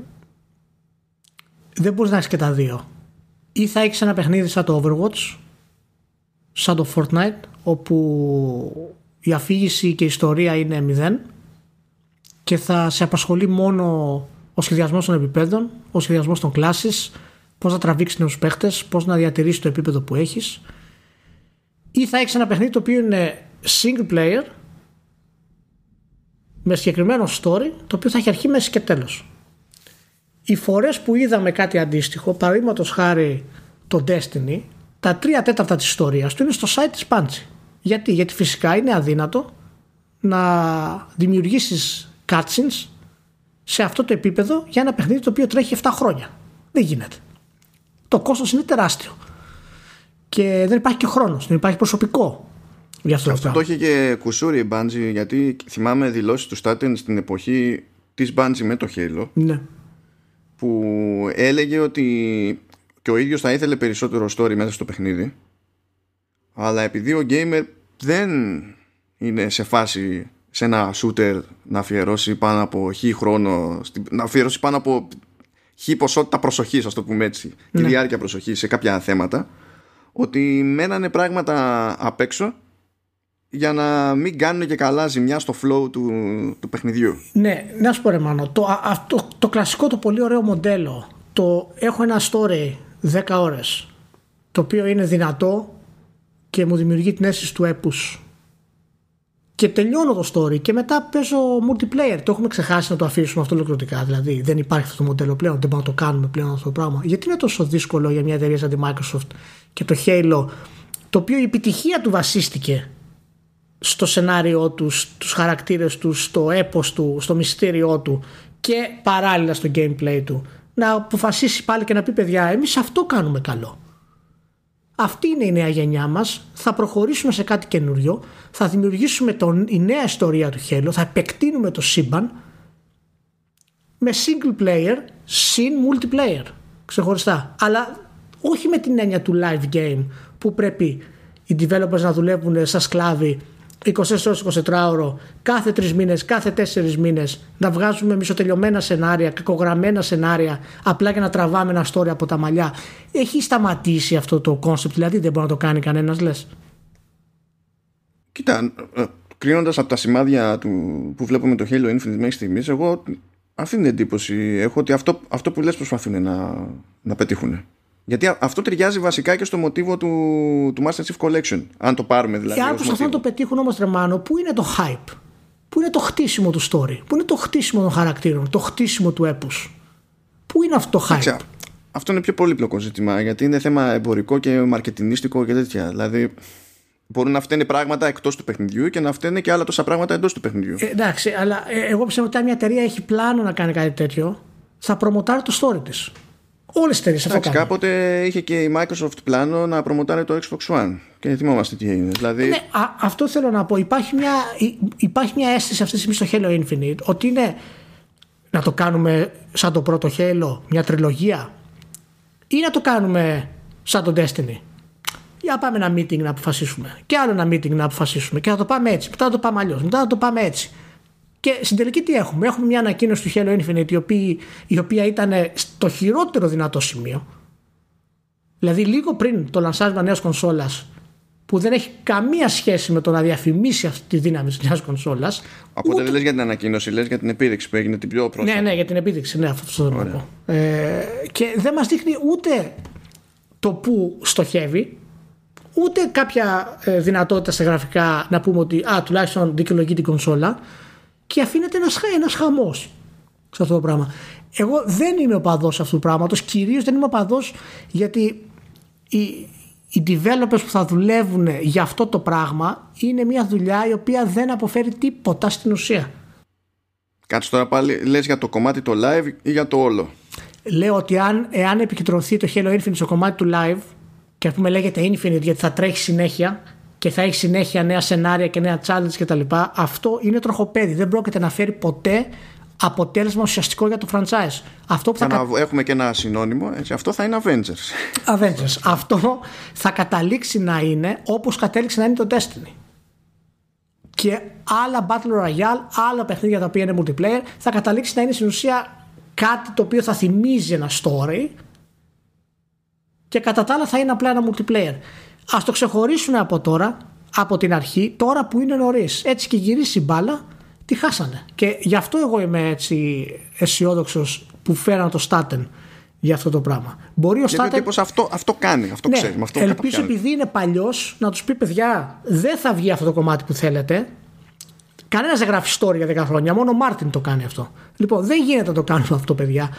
δεν μπορείς να έχεις και τα δύο ή θα έχεις ένα παιχνίδι σαν το Overwatch σαν το Fortnite όπου η αφήγηση και η ιστορία είναι μηδέν και θα σε απασχολεί μόνο ο σχεδιασμός των επιπέδων, ο σχεδιασμός των κλάσης, πώς να τραβήξεις νέους παίχτες, πώς να διατηρήσεις το επίπεδο που έχεις ή θα έχεις ένα παιχνίδι το οποίο είναι single player με συγκεκριμένο story το οποίο θα έχει αρχή, μέση και τέλος. Οι φορές που είδαμε κάτι αντίστοιχο, παραδείγματος χάρη το Destiny, τα τρία τέταρτα της ιστορίας του είναι στο site της Punchy. Γιατί, γιατί φυσικά είναι αδύνατο να δημιουργήσεις cutscenes σε αυτό το επίπεδο για ένα παιχνίδι το οποίο τρέχει 7 χρόνια. Δεν γίνεται. Το κόστος είναι τεράστιο. Και δεν υπάρχει και χρόνος, δεν υπάρχει προσωπικό. Για αυτό, αυτό το είχε και κουσούρι η Bungie γιατί θυμάμαι δηλώσεις του Staten στην εποχή της Bungie με το Halo ναι. Που έλεγε ότι και ο ίδιος θα ήθελε περισσότερο story μέσα στο παιχνίδι αλλά επειδή ο gamer δεν είναι σε φάση σε ένα shooter να αφιερώσει πάνω από χι χρόνο να αφιερώσει πάνω από χι ποσότητα προσοχής ας το πούμε έτσι ναι. τη διάρκεια προσοχής σε κάποια θέματα ότι μένανε πράγματα απ' έξω για να μην κάνουν και καλά ζημιά στο flow του, του παιχνιδιού. Ναι, να σου πω ρε Μάνο, το, αυτό, το κλασικό το πολύ ωραίο μοντέλο το έχω ένα story 10 ώρες το οποίο είναι δυνατό και μου δημιουργεί την αίσθηση του έπους και τελειώνω το story και μετά παίζω multiplayer. Το έχουμε ξεχάσει να το αφήσουμε αυτό ολοκληρωτικά. Δηλαδή δεν υπάρχει αυτό το μοντέλο πλέον, δεν μπορούμε να το κάνουμε πλέον αυτό το πράγμα. Γιατί είναι τόσο δύσκολο για μια εταιρεία σαν τη Microsoft και το Halo, το οποίο η επιτυχία του βασίστηκε στο σενάριό τους, στους χαρακτήρες τους, στο έπος του, στο μυστήριό του και παράλληλα στο gameplay του. Να αποφασίσει πάλι και να πει παιδιά εμείς αυτό κάνουμε καλό αυτή είναι η νέα γενιά μας. Θα προχωρήσουμε σε κάτι καινούριο. Θα δημιουργήσουμε τον, η νέα ιστορία του Halo. Θα επεκτείνουμε το σύμπαν με single player συν multiplayer ξεχωριστά. Αλλά όχι με την έννοια του live game που πρέπει οι developers να δουλεύουν σαν σκλάβοι 24 ώρες 24 ώρο κάθε 3 μήνες, κάθε 4 μήνες να βγάζουμε μισοτελειωμένα σενάρια, κακογραμμένα σενάρια απλά για να τραβάμε ένα story από τα μαλλιά. Έχει σταματήσει αυτό το concept δηλαδή δεν μπορεί να το κάνει κανένας λες; Κοίτα, ε, κρίνοντας από τα σημάδια του, που βλέπουμε το Halo Infinite μέχρι στιγμής εγώ αυτή την εντύπωση έχω ότι αυτό, αυτό που λες προσπαθούν να, να πετύχουν γιατί αυτό ταιριάζει βασικά και στο μοτίβο του, του Master Chief Collection. Αν το πάρουμε δηλαδή. Και αν προσπαθούν να το πετύχουν όμως τρεμάνο, πού είναι το hype, πού είναι το χτίσιμο του story, πού είναι το χτίσιμο των χαρακτήρων, το χτίσιμο του έπους; Πού είναι αυτό το hype; αυτό είναι πιο πολύπλοκο ζήτημα γιατί είναι θέμα εμπορικό και μαρκετινίστικο και τέτοια. Δηλαδή μπορούν να φταίνουν πράγματα εκτός του παιχνιδιού και να φταίνουν και άλλα τόσα πράγματα εντός του παιχνιδιού. Ε, εντάξει, αλλά ε, εγώ πιστεύω ότι αν μια εταιρεία έχει πλάνο να κάνει κάτι τέτοιο, θα προμοτάρει το story της. Όλες τις εταιρείε αυτό κάνουν. Κάποτε είχε και η Microsoft πλάνο να προμοτάρει το Xbox One. Και θυμόμαστε τι έγινε. Δηλαδή... Ναι, α, αυτό θέλω να πω. Υπάρχει μια, υπάρχει μια αίσθηση αυτή τη στιγμή στο Halo Infinite ότι είναι να το κάνουμε σαν το πρώτο Halo, μια τριλογία, ή να το κάνουμε σαν το Destiny; Για πάμε ένα meeting να αποφασίσουμε. Και άλλο ένα meeting να αποφασίσουμε. Και θα το πάμε έτσι. Μετά θα το πάμε αλλιώς. Μετά θα το πάμε έτσι. Και στην τελική τι έχουμε; Έχουμε μια ανακοίνωση του Halo Infinite η οποία, η οποία ήταν στο χειρότερο δυνατό σημείο. Δηλαδή λίγο πριν το λανσάρισμα νέας κονσόλας που δεν έχει καμία σχέση με το να διαφημίσει αυτή τη δύναμη της νέας κονσόλας. Οπότε ούτε... δεν λες για την ανακοίνωση, λες για την επίδειξη που έγινε την πιο πρόσφατη. Ναι, ναι, για την επίδειξη, ναι, αυτό θέλω να πω. Ε, και δεν μας δείχνει ούτε το που στοχεύει, ούτε κάποια ε, δυνατότητα σε γραφικά να πούμε ότι α, τουλάχιστον δικαιολογεί την κονσόλα και αφήνεται ένας, ένας χαμός σε αυτό το πράγμα. Εγώ δεν είμαι ο παδός αυτού του πράγματος, κυρίως δεν είμαι ο παδός γιατί οι, οι developers που θα δουλεύουν για αυτό το πράγμα είναι μια δουλειά η οποία δεν αποφέρει τίποτα στην ουσία. Κάτσε τώρα πάλι, λες για το κομμάτι το live ή για το όλο; Λέω ότι αν, εάν επικεντρωθεί το Halo Infinite στο κομμάτι του live και ας πούμε λέγεται Infinite γιατί θα τρέχει συνέχεια και θα έχει συνέχεια νέα σενάρια και νέα challenge κτλ. Αυτό είναι τροχοπέδι. Δεν πρόκειται να φέρει ποτέ αποτέλεσμα ουσιαστικό για το franchise. Αυτό που θα, θα έχουμε και ένα συνώνυμο. Έτσι, αυτό θα είναι Avengers. Avengers. αυτό θα καταλήξει να είναι όπως κατέληξε να είναι το Destiny. Και άλλα Battle Royale, άλλα παιχνίδια τα οποία είναι multiplayer, θα καταλήξει να είναι στην ουσία κάτι το οποίο θα θυμίζει ένα story και κατά τα άλλα θα είναι απλά ένα multiplayer. Α το ξεχωρίσουν από τώρα, από την αρχή, τώρα που είναι νωρίς. Έτσι και γυρίσει η μπάλα, τη χάσανε. Και γι' αυτό εγώ είμαι έτσι αισιόδοξος που φέραν το Στάτεν για αυτό το πράγμα. Μπορεί ο Στάτεν. Γιατί αυτό, αυτό κάνει, αυτό ναι, ξέρει. Αυτό ελπίζω επειδή είναι παλιός να τους πει παιδιά, δεν θα βγει αυτό το κομμάτι που θέλετε. Κανένας δεν γράφει ιστορία για 10 χρόνια. Μόνο ο Μάρτιν το κάνει αυτό. Λοιπόν, δεν γίνεται να το κάνουμε αυτό, παιδιά.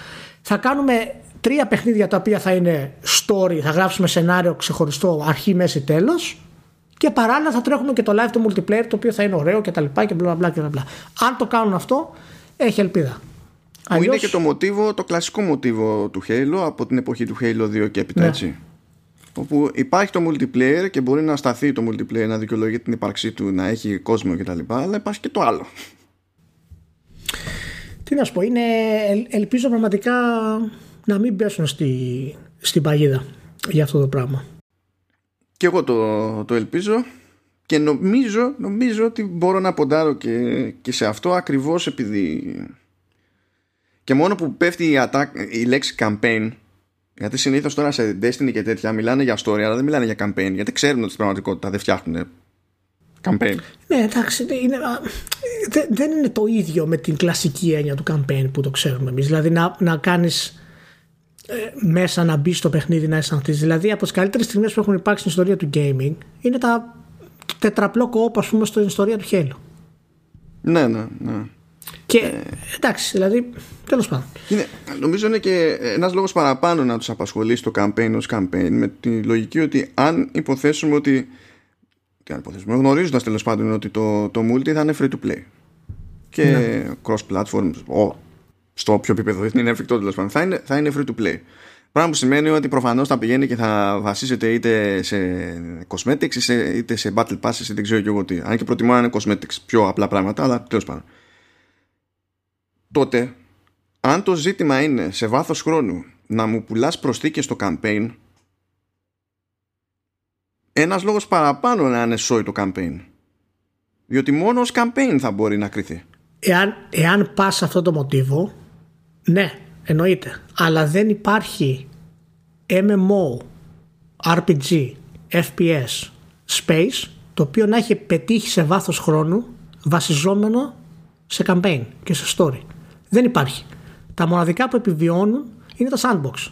Θα κάνουμε τρία παιχνίδια τα οποία θα είναι story, θα γράψουμε σενάριο ξεχωριστό αρχή, μέση, τέλος. Και παράλληλα θα τρέχουμε και το live το multiplayer το οποίο θα είναι ωραίο και τα λοιπά και μπλα μπλα και μπλα. Αν το κάνουν αυτό, έχει ελπίδα. Που Αλλιώς... είναι και το μοτίβο, το κλασικό μοτίβο του Halo από την εποχή του Halo 2 και έπειτα, ναι. έτσι. όπου υπάρχει το multiplayer και μπορεί να σταθεί το multiplayer να δικαιολογεί την ύπαρξή του να έχει κόσμο κτλ αλλά υπάρχει και το άλλο τι να σου πω είναι, ελπίζω πραγματικά να μην πέσουν στη, στην παγίδα για αυτό το πράγμα και εγώ το, το ελπίζω και νομίζω, νομίζω ότι μπορώ να ποντάρω και, και σε αυτό ακριβώς επειδή και μόνο που πέφτει η, attack, η λέξη campaign γιατί συνήθως τώρα σε Destiny και τέτοια μιλάνε για story, αλλά δεν μιλάνε για campaign. Γιατί ξέρουν ότι στην πραγματικότητα δεν φτιάχνουν campaign. Ναι, εντάξει. Είναι, δεν, δεν είναι το ίδιο με την κλασική έννοια του campaign που το ξέρουμε εμείς. Δηλαδή να, να κάνεις ε, μέσα να μπει στο παιχνίδι να αισθανθείς. Δηλαδή από τις καλύτερες στιγμές που έχουν υπάρξει στην ιστορία του gaming είναι τα τετραπλό κοόπ, ας πούμε, στην ιστορία του Halo. Ναι, ναι, ναι. Και εντάξει, δηλαδή, τέλος πάντων. Είναι, νομίζω είναι και ένας λόγος παραπάνω να τους απασχολήσει το campaign ως campaign με τη λογική ότι αν υποθέσουμε ότι. Τι αν υποθέσουμε, γνωρίζοντας τέλος πάντων ότι το, το multi θα είναι free to play. Και ναι. cross platform, oh, στο όποιο επίπεδο. Είναι εφικτό τέλος πάντων, θα είναι, θα είναι free to play. Πράγμα που σημαίνει ότι προφανώς θα πηγαίνει και θα βασίζεται είτε σε cosmetics είτε σε battle passes είτε δεν ξέρω και εγώ τι. Αν και προτιμώ να είναι cosmetics, πιο απλά πράγματα, αλλά τέλος πάντων. Τότε αν το ζήτημα είναι σε βάθος χρόνου να μου πουλάς προσθήκες στο campaign ένας λόγος παραπάνω να είναι σόι το campaign. Διότι μόνο ως campaign θα μπορεί να κρυθεί εάν, εάν πας σε αυτό το μοτίβο ναι εννοείται αλλά δεν υπάρχει MMO RPG FPS space το οποίο να έχει πετύχει σε βάθος χρόνου βασιζόμενο σε campaign και σε story δεν υπάρχει. Τα μοναδικά που επιβιώνουν είναι τα sandbox.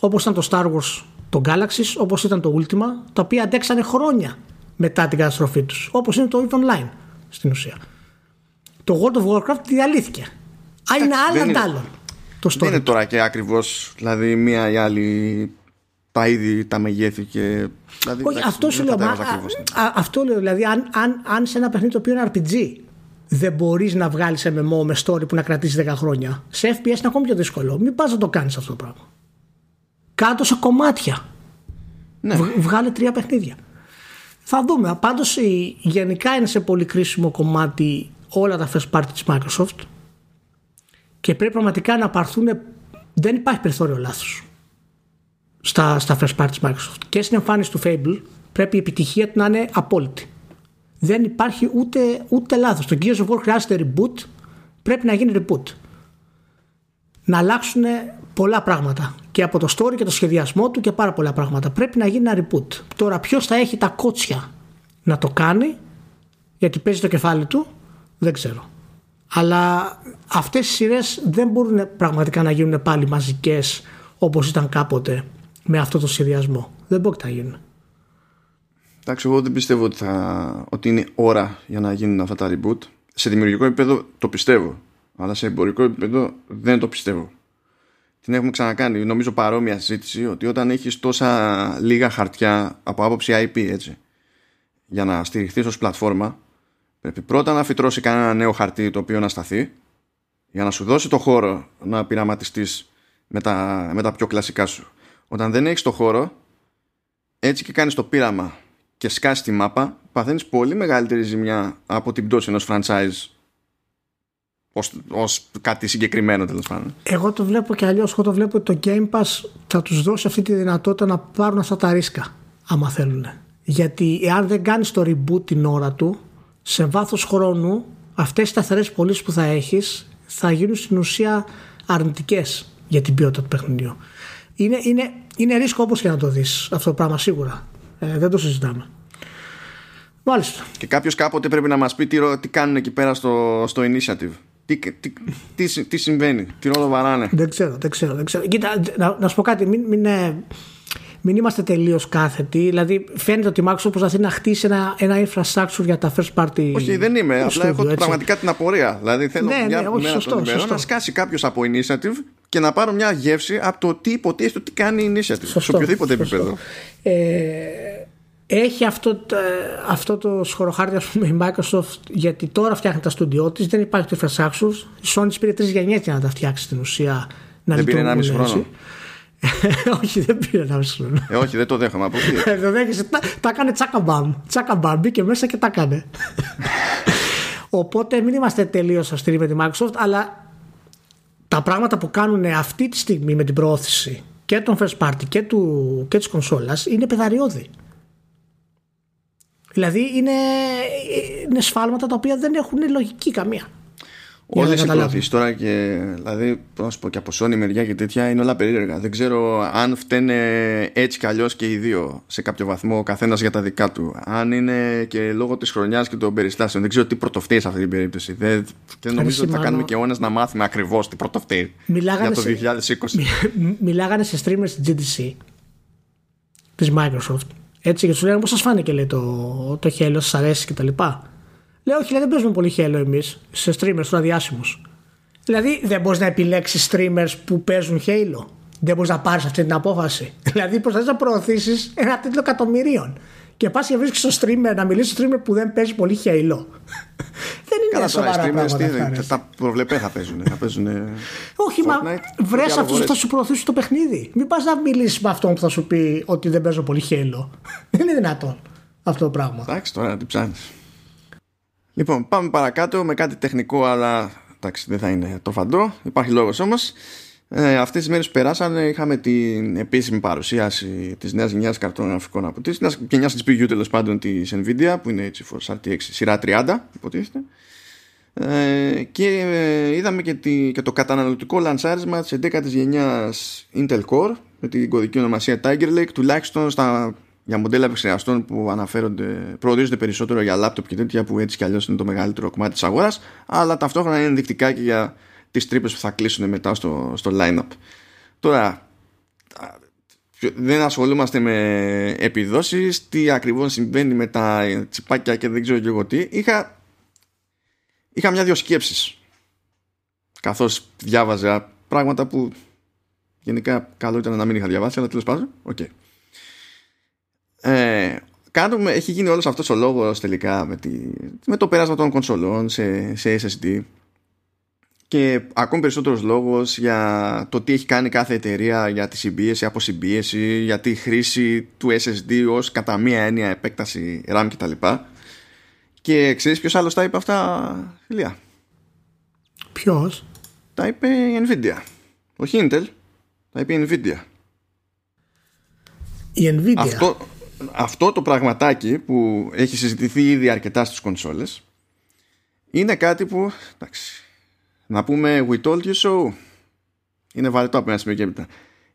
Όπως ήταν το Star Wars το Galaxy, όπως ήταν το Ultima, τα οποία αντέξανε χρόνια μετά την καταστροφή τους. Όπως είναι το EVE Online στην ουσία. Το World of Warcraft διαλύθηκε. Α, είναι άλλο άλλο. Το story. Δεν είναι τώρα και ακριβώς, δηλαδή μία ή άλλη τα είδη, τα μεγέθη και... Δηλαδή, Όχι, αυτό σου λέω. αυτό λέω, δηλαδή αν, αν, αν σε ένα παιχνίδι το οποίο είναι RPG δεν μπορείς να βγάλεις MMO με story που να κρατήσεις 10 χρόνια. Σε FPS είναι ακόμη πιο δύσκολο. Μην πας να το κάνεις αυτό το πράγμα. Κάτω σε κομμάτια. Ναι. βγάλε τρία παιχνίδια. Θα δούμε. Πάντως γενικά είναι σε πολύ κρίσιμο κομμάτι όλα τα first party της Microsoft και πρέπει πραγματικά να πάρθουν. Δεν υπάρχει περιθώριο λάθο στα, στα first party της Microsoft. Και στην εμφάνιση του Fable πρέπει η επιτυχία του να είναι απόλυτη δεν υπάρχει ούτε, ούτε λάθος. Το Gears of War χρειάζεται reboot, πρέπει να γίνει reboot. Να αλλάξουν πολλά πράγματα και από το story και το σχεδιασμό του και πάρα πολλά πράγματα. Πρέπει να γίνει ένα reboot. Τώρα ποιος θα έχει τα κότσια να το κάνει γιατί παίζει το κεφάλι του δεν ξέρω. Αλλά αυτές οι σειρές δεν μπορούν πραγματικά να γίνουν πάλι μαζικές όπως ήταν κάποτε με αυτό το σχεδιασμό. Δεν μπορεί να γίνουν. Εντάξει, εγώ δεν πιστεύω ότι, θα, ότι είναι ώρα για να γίνουν αυτά τα reboot. Σε δημιουργικό επίπεδο το πιστεύω. Αλλά σε εμπορικό επίπεδο δεν το πιστεύω. Την έχουμε ξανακάνει, νομίζω παρόμοια συζήτηση, ότι όταν έχεις τόσα λίγα χαρτιά από άποψη IP, έτσι, για να στηριχθείς ως πλατφόρμα, πρέπει πρώτα να φυτρώσει κανένα νέο χαρτί το οποίο να σταθεί, για να σου δώσει το χώρο να πειραματιστείς με τα, με τα πιο κλασικά σου. Όταν δεν έχεις το χώρο, έτσι και κάνεις το πείραμα και σκάσεις τη μάπα, παθαίνεις πολύ μεγαλύτερη ζημιά από την πτώση ενός franchise ως, κάτι συγκεκριμένο τέλος πάντων. Εγώ το βλέπω και αλλιώς. Εγώ το βλέπω ότι το Game Pass θα τους δώσει αυτή τη δυνατότητα να πάρουν αυτά τα ρίσκα, άμα θέλουν. Γιατί εάν δεν κάνεις το reboot την ώρα του, σε βάθος χρόνου αυτές οι σταθερές πωλήσεις που θα έχεις θα γίνουν στην ουσία αρνητικές για την ποιότητα του παιχνιδιού. Είναι, είναι, είναι ρίσκο όπως και να το δεις αυτό το πράγμα σίγουρα. Ε, δεν το συζητάμε. Μάλιστα. Και κάποιος κάποτε πρέπει να μας πει τι, τι κάνουν εκεί πέρα στο, στο initiative. Τι, τι, τι, τι συμβαίνει, τι ρόλο βαράνε. Δεν ξέρω, δεν ξέρω. Δεν ξέρω. Κοίτα, να, να σου πω κάτι, μην, μην, ε, μην είμαστε τελείως κάθετοι. Δηλαδή, φαίνεται ότι η Microsoft προσπαθεί να χτίσει ένα, ένα infrastructure για τα first party. Όχι, δεν είμαι. Απλά έχω έτσι. πραγματικά την απορία. Δηλαδή, θέλω ναι, μια ναι, όχι, μέρα σωστός, σωστό. να σκάσει κάποιος από initiative και να πάρω μια γεύση από το τι υποτίθεται ότι κάνει η initiative. Σωστό, σε οποιοδήποτε επίπεδο. Ε, έχει αυτό, αυτό το σχοροχάρτη ας πούμε η Microsoft γιατί τώρα φτιάχνει τα στούντιό της, δεν υπάρχει το infrastructure η Sony πήρε τρεις γενιές για να τα φτιάξει στην ουσία να δεν πήρε ένα μισή χρόνο *laughs* όχι, δεν πήρε να σου. Ε, όχι, δεν το δέχομαι. Από τι. Ε, δεν δέχεσαι. Τα, τα έκανε τσάκαμπαμ. Τσάκαμπαμ μπήκε μέσα και τα έκανε. *laughs* Οπότε μην είμαστε τελείως αυστηροί με τη Microsoft, αλλά τα πράγματα που κάνουν αυτή τη στιγμή με την προώθηση και των first party και, του, και της κονσόλας είναι πεδαριώδη. Δηλαδή είναι, είναι σφάλματα τα οποία δεν έχουν λογική καμία. Όλες οι προωθήσει τώρα και δηλαδή, να σου πω και από Sony μεριά και τέτοια είναι όλα περίεργα. Δεν ξέρω αν φταίνε έτσι κι αλλιώς και οι δύο σε κάποιο βαθμό, ο καθένας για τα δικά του. Αν είναι και λόγω της χρονιάς και των περιστάσεων. Δεν ξέρω τι πρωτοφταίει σε αυτή την περίπτωση. Δεν, και νομίζω ότι θα κάνουμε και αιώνε να μάθουμε ακριβώς τι πρωτοφταίει για το 2020. μιλάγανε σε streamers της GDC της Microsoft. Έτσι, και του λέγανε πώς σας φάνηκε λέει, το, το χέλος, σας αρέσει κτλ. Λέω, όχι, δεν παίζουμε πολύ χέλο εμείς σε streamers του αδιάσημου. Δηλαδή, δεν μπορείς να επιλέξεις streamers που παίζουν Halo. Δεν μπορείς να πάρεις αυτή την απόφαση. *laughs* Δηλαδή, προσπαθείς να προωθήσεις ένα τίτλο εκατομμυρίων. Και πας και βρίσκεις στο streamer να μιλήσει στο streamer που δεν παίζει πολύ Halo. *laughs* δεν είναι Καλά, σοβαρά πράγματα. τα προβλεπέ θα παίζουν. Θα παίζουν όχι, μα βρες αυτούς που θα σου προωθήσουν το παιχνίδι. Μην πας να μιλήσεις με αυτόν που θα σου πει ότι δεν παίζω πολύ Halo. *laughs* δεν είναι δυνατόν αυτό το πράγμα. Εντάξει, τώρα τι ψάχνεις. Λοιπόν, πάμε παρακάτω με κάτι τεχνικό, αλλά εντάξει, δεν θα είναι το φαντό. Υπάρχει λόγος όμως. Ε, αυτές τις μέρες που περάσανε είχαμε την επίσημη παρουσίαση της νέας γενιάς καρτών γραφικών από της νέας γενιάς της PU τέλος πάντων της Nvidia που είναι GeForce RTX σειρά 30 υποτίθεται ε, και ε, είδαμε και, τη, και το καταναλωτικό λανσάρισμα της 11ης γενιάς Intel Core με την κωδική ονομασία Tiger Lake τουλάχιστον στα για μοντέλα επεξεργαστών που αναφέρονται, προορίζονται περισσότερο για λάπτοπ και τέτοια που έτσι κι αλλιώς είναι το μεγαλύτερο κομμάτι της αγοράς αλλά ταυτόχρονα είναι ενδεικτικά και για τις τρύπες που θα κλείσουν μετά στο, στο line-up. Τώρα, δεν ασχολούμαστε με επιδόσεις, τι ακριβώς συμβαίνει με τα τσιπάκια και δεν ξέρω και εγώ τι. Είχα, είχα μια-δυο σκέψεις καθώς διάβαζα πράγματα που γενικά καλό ήταν να μην είχα διαβάσει, αλλά τέλος πάντων, okay. Ε, κάνουμε, έχει γίνει όλος αυτός ο λόγος τελικά με, τη, με το πέρασμα των κονσολών σε, σε SSD και ακόμη περισσότερος λόγος για το τι έχει κάνει κάθε εταιρεία για τη συμπίεση, αποσυμπίεση, για τη χρήση του SSD ως κατά μία έννοια επέκταση RAM κτλ. Και ξέρεις ποιος άλλος τα είπε αυτά, Ηλία. Ποιος; Τα είπε η Nvidia. Όχι Intel, τα είπε η Nvidia. Η Nvidia. Αυτό, αυτό το πραγματάκι που έχει συζητηθεί ήδη αρκετά στις κονσόλες είναι κάτι που εντάξει, να πούμε we told you so. Είναι βαρετό από ένα σημείο και έπειτα.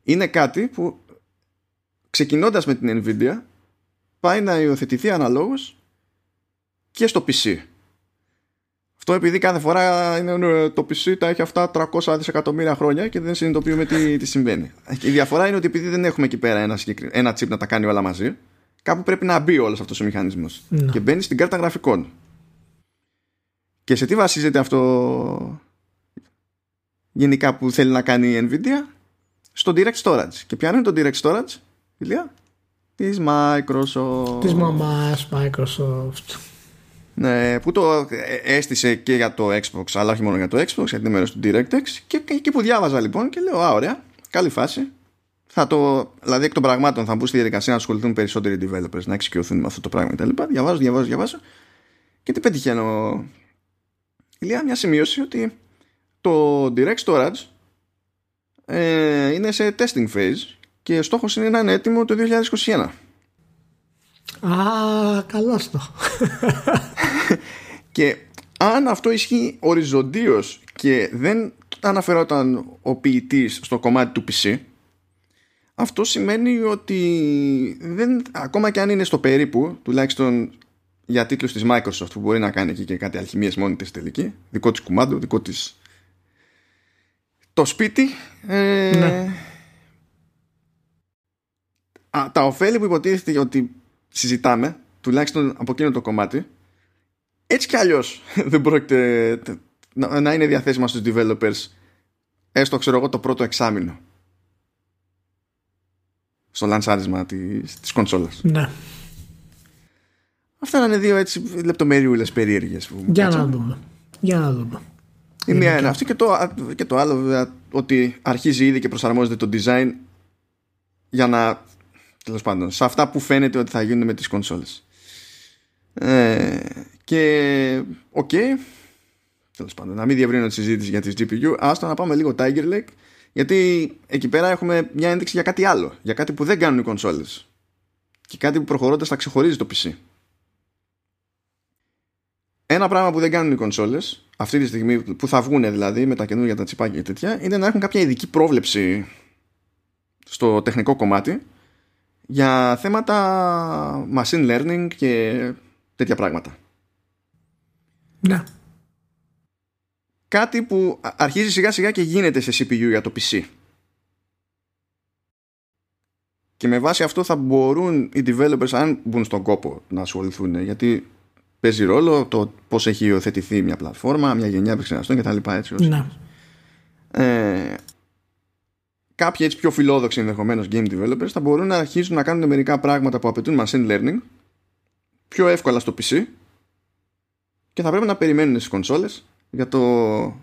Είναι κάτι που ξεκινώντας με την Nvidia πάει να υιοθετηθεί αναλόγως και στο PC αυτό επειδή κάθε φορά είναι, το PC τα έχει αυτά 300 δισεκατομμύρια χρόνια και δεν συνειδητοποιούμε τι, τι συμβαίνει. Η διαφορά είναι ότι επειδή δεν έχουμε εκεί πέρα ένα, ένα chip να τα κάνει όλα μαζί, κάπου πρέπει να μπει όλος αυτός ο μηχανισμός. Ναι. Και μπαίνει στην κάρτα γραφικών. Και σε τι βασίζεται αυτό γενικά που θέλει να κάνει η Nvidia; Στο Direct Storage. Και ποιο είναι το Direct Storage, Ηλία; Της Microsoft. Της μαμάς Microsoft. Ναι, που το έστησε και για το Xbox, αλλά όχι μόνο για το Xbox, για την μέρος του DirectX. Και εκεί που διάβαζα λοιπόν και λέω, α, ωραία, καλή φάση. Θα το, δηλαδή εκ των πραγμάτων θα μπουν στη διαδικασία να ασχοληθούν περισσότεροι developers, να εξοικειωθούν με αυτό το πράγμα κτλ. Διαβάζω, διαβάζω, διαβάζω. Και τι πετυχαίνω. Ηλία μια σημείωση ότι το Direct Storage ε, είναι σε testing phase και στόχος είναι να είναι έτοιμο το 2021. Α, καλό αυτό. *laughs* και αν αυτό ισχύει οριζοντίως και δεν αναφερόταν ο ποιητής στο κομμάτι του PC αυτό σημαίνει ότι δεν, ακόμα και αν είναι στο περίπου τουλάχιστον για τίτλους της Microsoft που μπορεί να κάνει εκεί και κάτι αλχημίες μόνη της τελική δικό της κουμάντο, δικό της το σπίτι ε, ναι. α, τα ωφέλη που υποτίθεται ότι συζητάμε τουλάχιστον από εκείνο το κομμάτι έτσι κι αλλιώς *laughs* δεν πρόκειται να, να είναι διαθέσιμα στους developers έστω ξέρω εγώ το πρώτο εξάμεινο στο λανσάρισμα της, της κονσόλας. Ναι. Αυτά είναι δύο έτσι λεπτομεριούλες περίεργες Για να δούμε. Για να δούμε. Η μία είναι αυτή και το, και το άλλο βέβαια ότι αρχίζει ήδη και προσαρμόζεται το design για να τέλος πάντων σε αυτά που φαίνεται ότι θα γίνουν με τις κονσόλες. Ε, και okay, τέλος πάντων να μην διευρύνω τη συζήτηση για τις GPU άστο να πάμε λίγο Tiger Lake γιατί εκεί πέρα έχουμε μια ένδειξη για κάτι άλλο για κάτι που δεν κάνουν οι κονσόλες και κάτι που προχωρώντας θα ξεχωρίζει το PC ένα πράγμα που δεν κάνουν οι κονσόλες αυτή τη στιγμή που θα βγουν δηλαδή με τα καινούργια τα τσιπάκια και τέτοια είναι να έχουν κάποια ειδική πρόβλεψη στο τεχνικό κομμάτι για θέματα machine learning και τέτοια πράγματα. Ναι. Κάτι που αρχίζει σιγά σιγά και γίνεται σε CPU για το PC. Και με βάση αυτό θα μπορούν οι developers αν μπουν στον κόπο να ασχοληθούν γιατί παίζει ρόλο το πώς έχει υιοθετηθεί μια πλατφόρμα, μια γενιά επεξεργαστών και τα λοιπά έτσι. Ναι. Ε, κάποιοι έτσι πιο φιλόδοξοι ενδεχομένως game developers θα μπορούν να αρχίσουν να κάνουν μερικά πράγματα που απαιτούν machine learning πιο εύκολα στο PC και θα πρέπει να περιμένουν στις κονσόλες για το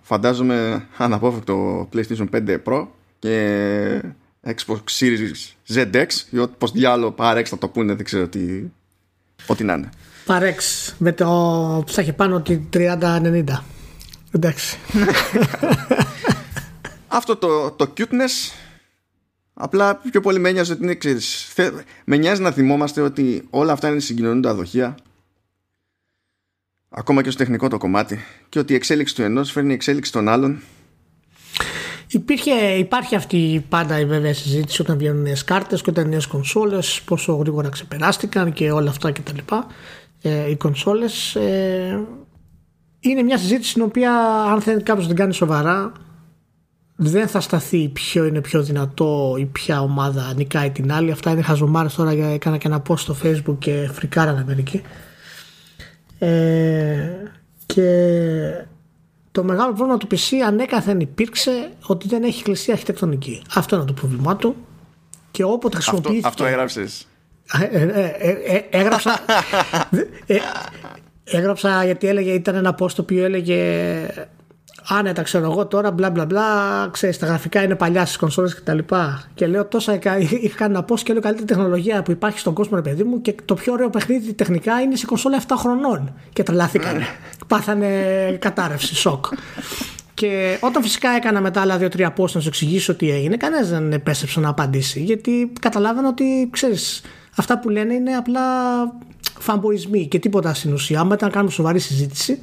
φαντάζομαι αναπόφευκτο PlayStation 5 Pro και Xbox Series ZX ή πως διάλογο παρέξ θα το πούνε δεν ξέρω τι ό,τι να είναι. Παρέξ με το που θα έχει πάνω τη 30-90 εντάξει. Αυτό το, το cuteness Απλά πιο πολύ με νοιάζει ότι είναι ξέρεις, Με νοιάζει να θυμόμαστε ότι όλα αυτά είναι συγκοινωνούντα δοχεία. Ακόμα και στο τεχνικό το κομμάτι. Και ότι η εξέλιξη του ενός φέρνει η εξέλιξη των άλλων. Υπήρχε, υπάρχει αυτή πάντα η βέβαια συζήτηση όταν βγαίνουν νέες κάρτες και όταν νέες κονσόλες, πόσο γρήγορα ξεπεράστηκαν και όλα αυτά κτλ. Ε, οι κονσόλες. Ε, είναι μια συζήτηση στην οποία, αν θέλει κάποιος να την κάνει σοβαρά, δεν θα σταθεί ποιο είναι πιο δυνατό ή ποια ομάδα νικάει την άλλη. Αυτά είναι χαζομάρες τώρα για έκανα και ένα post στο facebook και φρικάρανε μερικοί. Ε, και το μεγάλο πρόβλημα του PC ανέκαθεν υπήρξε ότι δεν έχει κλειστή αρχιτεκτονική. Αυτό είναι το πρόβλημά του. Και όποτε χρησιμοποιήθηκε... Αυτό, αυτό έγραψες. Ε, ε, ε, έγραψα, *laughs* έγραψα γιατί έλεγε, ήταν ένα post το οποίο έλεγε άνετα ξέρω εγώ τώρα μπλα μπλα μπλα ξέρεις τα γραφικά είναι παλιά στις κονσόλες και τα λοιπά και λέω τόσα είχα κάνει να πω και λέω καλύτερη τεχνολογία που υπάρχει στον κόσμο ρε παιδί μου και το πιο ωραίο παιχνίδι τεχνικά είναι σε κονσόλα 7 χρονών και τρελάθηκαν πάθανε κατάρρευση σοκ και όταν φυσικά έκανα μετά άλλα δύο-τρία post να σου εξηγήσω τι έγινε, κανένας δεν επέστρεψε να απαντήσει. Γιατί καταλάβαινα ότι ξέρεις, αυτά που λένε είναι απλά φαμποισμοί και τίποτα στην ουσία. Άμα ήταν να κάνουμε σοβαρή συζήτηση,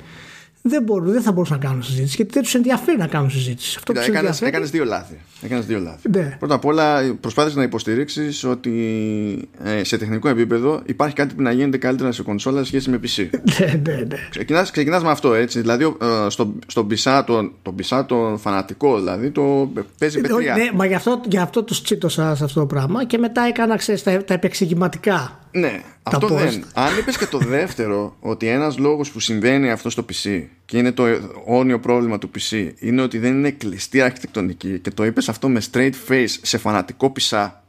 δεν, μπορούν, δεν θα μπορούσαν να κάνουν συζήτηση γιατί δεν τους ενδιαφέρει να κάνουν συζήτηση. Αυτό Κοίτα, έκανες, έκανες, δύο λάθη. Έκανες δύο λάθη. Ναι. Πρώτα απ' όλα προσπάθησες να υποστηρίξεις ότι ε, σε τεχνικό επίπεδο υπάρχει κάτι που να γίνεται καλύτερα σε κονσόλα σε σχέση με PC. *laughs* ναι, ναι, ναι. Ξεκινάς, ξεκινάς με αυτό έτσι. Δηλαδή ε, στο, στον πισά τον, πισά τον φανατικό δηλαδή το παίζει με τρία. Ναι, μα γι' αυτό, γι αυτό το τσίτωσα σε αυτό το πράγμα και μετά έκανα ξέρεις, τα, τα επεξηγηματικά ναι, αυτό δεν. Αν είπες και το δεύτερο, ότι ένας λόγος που συμβαίνει αυτό στο PC και είναι το όνιο πρόβλημα του PC είναι ότι δεν είναι κλειστή αρχιτεκτονική και το είπες αυτό με straight face σε φανατικό πισά.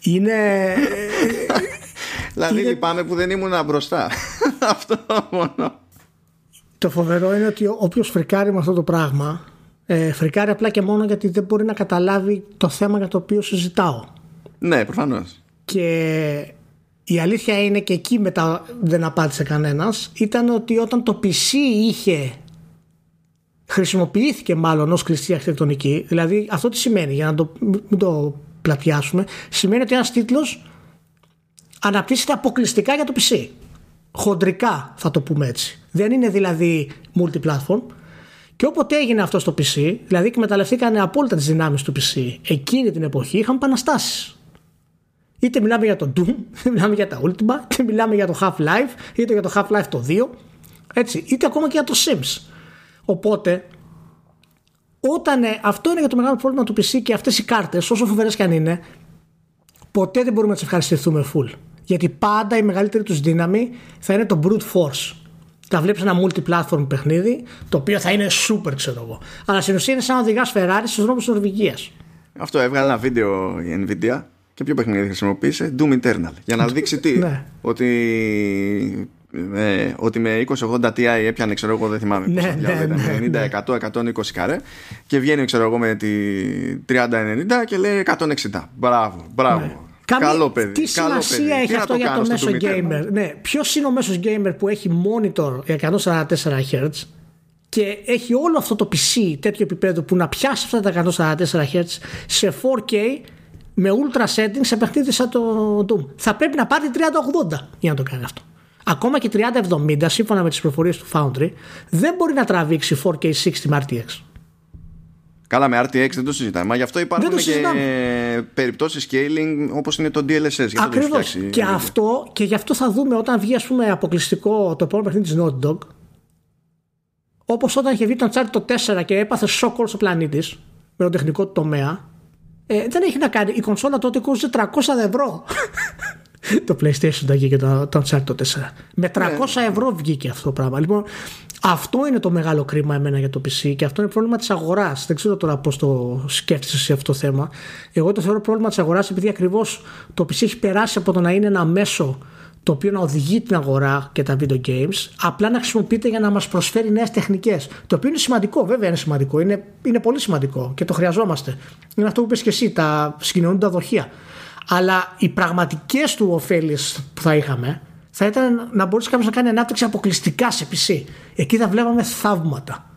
Είναι. δηλαδή είναι... λυπάμαι που δεν ήμουν μπροστά. *laughs* αυτό μόνο. Το φοβερό είναι ότι όποιος φρικάρει με αυτό το πράγμα, ε, φρικάρει απλά και μόνο γιατί δεν μπορεί να καταλάβει το θέμα για το οποίο συζητάω. Ναι, προφανώς και η αλήθεια είναι και εκεί μετά δεν απάντησε κανένας ήταν ότι όταν το PC είχε χρησιμοποιήθηκε μάλλον ως κλειστή αρχιτεκτονική δηλαδή αυτό τι σημαίνει για να το, μην το πλατιάσουμε σημαίνει ότι ένας τίτλος αναπτύσσεται αποκλειστικά για το PC χοντρικά θα το πούμε έτσι. Δεν είναι δηλαδή multiplatform. Και όποτε έγινε αυτό στο PC δηλαδή εκμεταλλευτήκαν απόλυτα τις δυνάμεις του PC εκείνη την εποχή είχαν επαναστάσεις Είτε μιλάμε για το Doom, *laughs* είτε μιλάμε για τα Ultima, είτε μιλάμε για το Half-Life, είτε για το Half-Life το 2, έτσι, είτε ακόμα και για το Sims. Οπότε, όταν ε, αυτό είναι για το μεγάλο πρόβλημα του PC και αυτές οι κάρτες, όσο φοβερές και αν είναι, ποτέ δεν μπορούμε να τις ευχαριστηθούμε full. Γιατί πάντα η μεγαλύτερη τους δύναμη θα είναι το brute force. Θα βλέπεις ένα multi-platform παιχνίδι, το οποίο θα είναι super, ξέρω εγώ. Αλλά στην ουσία είναι σαν να οδηγάς Ferrari στους δρόμους της Νορβηγίας. Αυτό έβγαλε ένα βίντεο η Nvidia και ποιο παιχνίδι χρησιμοποίησε, Doom Eternal. Για να δείξει τι. Ναι. Ότι ε, ότι με 2080 Ti έπιανε, ξέρω εγώ, δεν θυμάμαι. Ναι, πόσα ναι, διάλογα ήταν, ναι, 90, 100, 120 καρέ. Και βγαίνει, ξέρω εγώ, με τη 3090 και λέει 160. Μπράβο, μπράβο. Ναι. Καμία- Καλό παιδί. Τι καλό σημασία παιδί. έχει Τι να αυτό για κάνω το στο μέσο Twitter μου; gamer; Ναι, ποιος είναι ο μέσος gamer που έχει monitor 144 Hz και έχει όλο αυτό το PC τέτοιο επίπεδο που να πιάσει αυτά τα 144 Hz σε 4K με ultra settings σε παιχνίδι σαν το Doom. Θα πρέπει να πάρει 3080 για να το κάνει αυτό. Ακόμα και 3070 σύμφωνα με τις προφορίες του Foundry δεν μπορεί να τραβήξει 4K 60 με RTX. Καλά, με RTX δεν το συζητάμε. Μα γι' αυτό υπάρχουν το και συζητάμε. περιπτώσεις scaling όπως είναι το DLSS. Γιατί το έχει Ακριβώς. φτιάξει. Και αυτό, και γι' αυτό θα δούμε όταν βγει ας πούμε, αποκλειστικό το επόμενο παιχνίδι της Naughty Dog. Όπως όταν είχε βγει το Uncharted το 4 και έπαθε σοκ όλο ο πλανήτη με τον τεχνικό του τομέα. Ε, δεν έχει να κάνει. Η κονσόλα τότε κόστησε 300 ευρώ. *laughs* το PlayStation το βγήκε το, το Uncharted το 4. Με 300 ευρώ βγήκε αυτό το πράγμα. Λοιπόν, αυτό είναι το μεγάλο κρίμα εμένα για το PC και αυτό είναι πρόβλημα της αγοράς. Δεν ξέρω τώρα πώς το σκέφτεσαι σε αυτό το θέμα. Εγώ το θεωρώ πρόβλημα της αγοράς επειδή ακριβώς το PC έχει περάσει από το να είναι ένα μέσο το οποίο να οδηγεί την αγορά και τα video games, απλά να χρησιμοποιείται για να μας προσφέρει νέες τεχνικές. Το οποίο είναι σημαντικό, βέβαια είναι σημαντικό. Είναι, είναι πολύ σημαντικό και το χρειαζόμαστε. Είναι αυτό που είπες και εσύ, τα συγκοινωνούντα δοχεία. Αλλά οι πραγματικές του ωφέλειε που θα είχαμε θα ήταν να μπορούσε κάποιος να κάνει ανάπτυξη αποκλειστικά σε PC. Εκεί θα βλέπαμε θαύματα.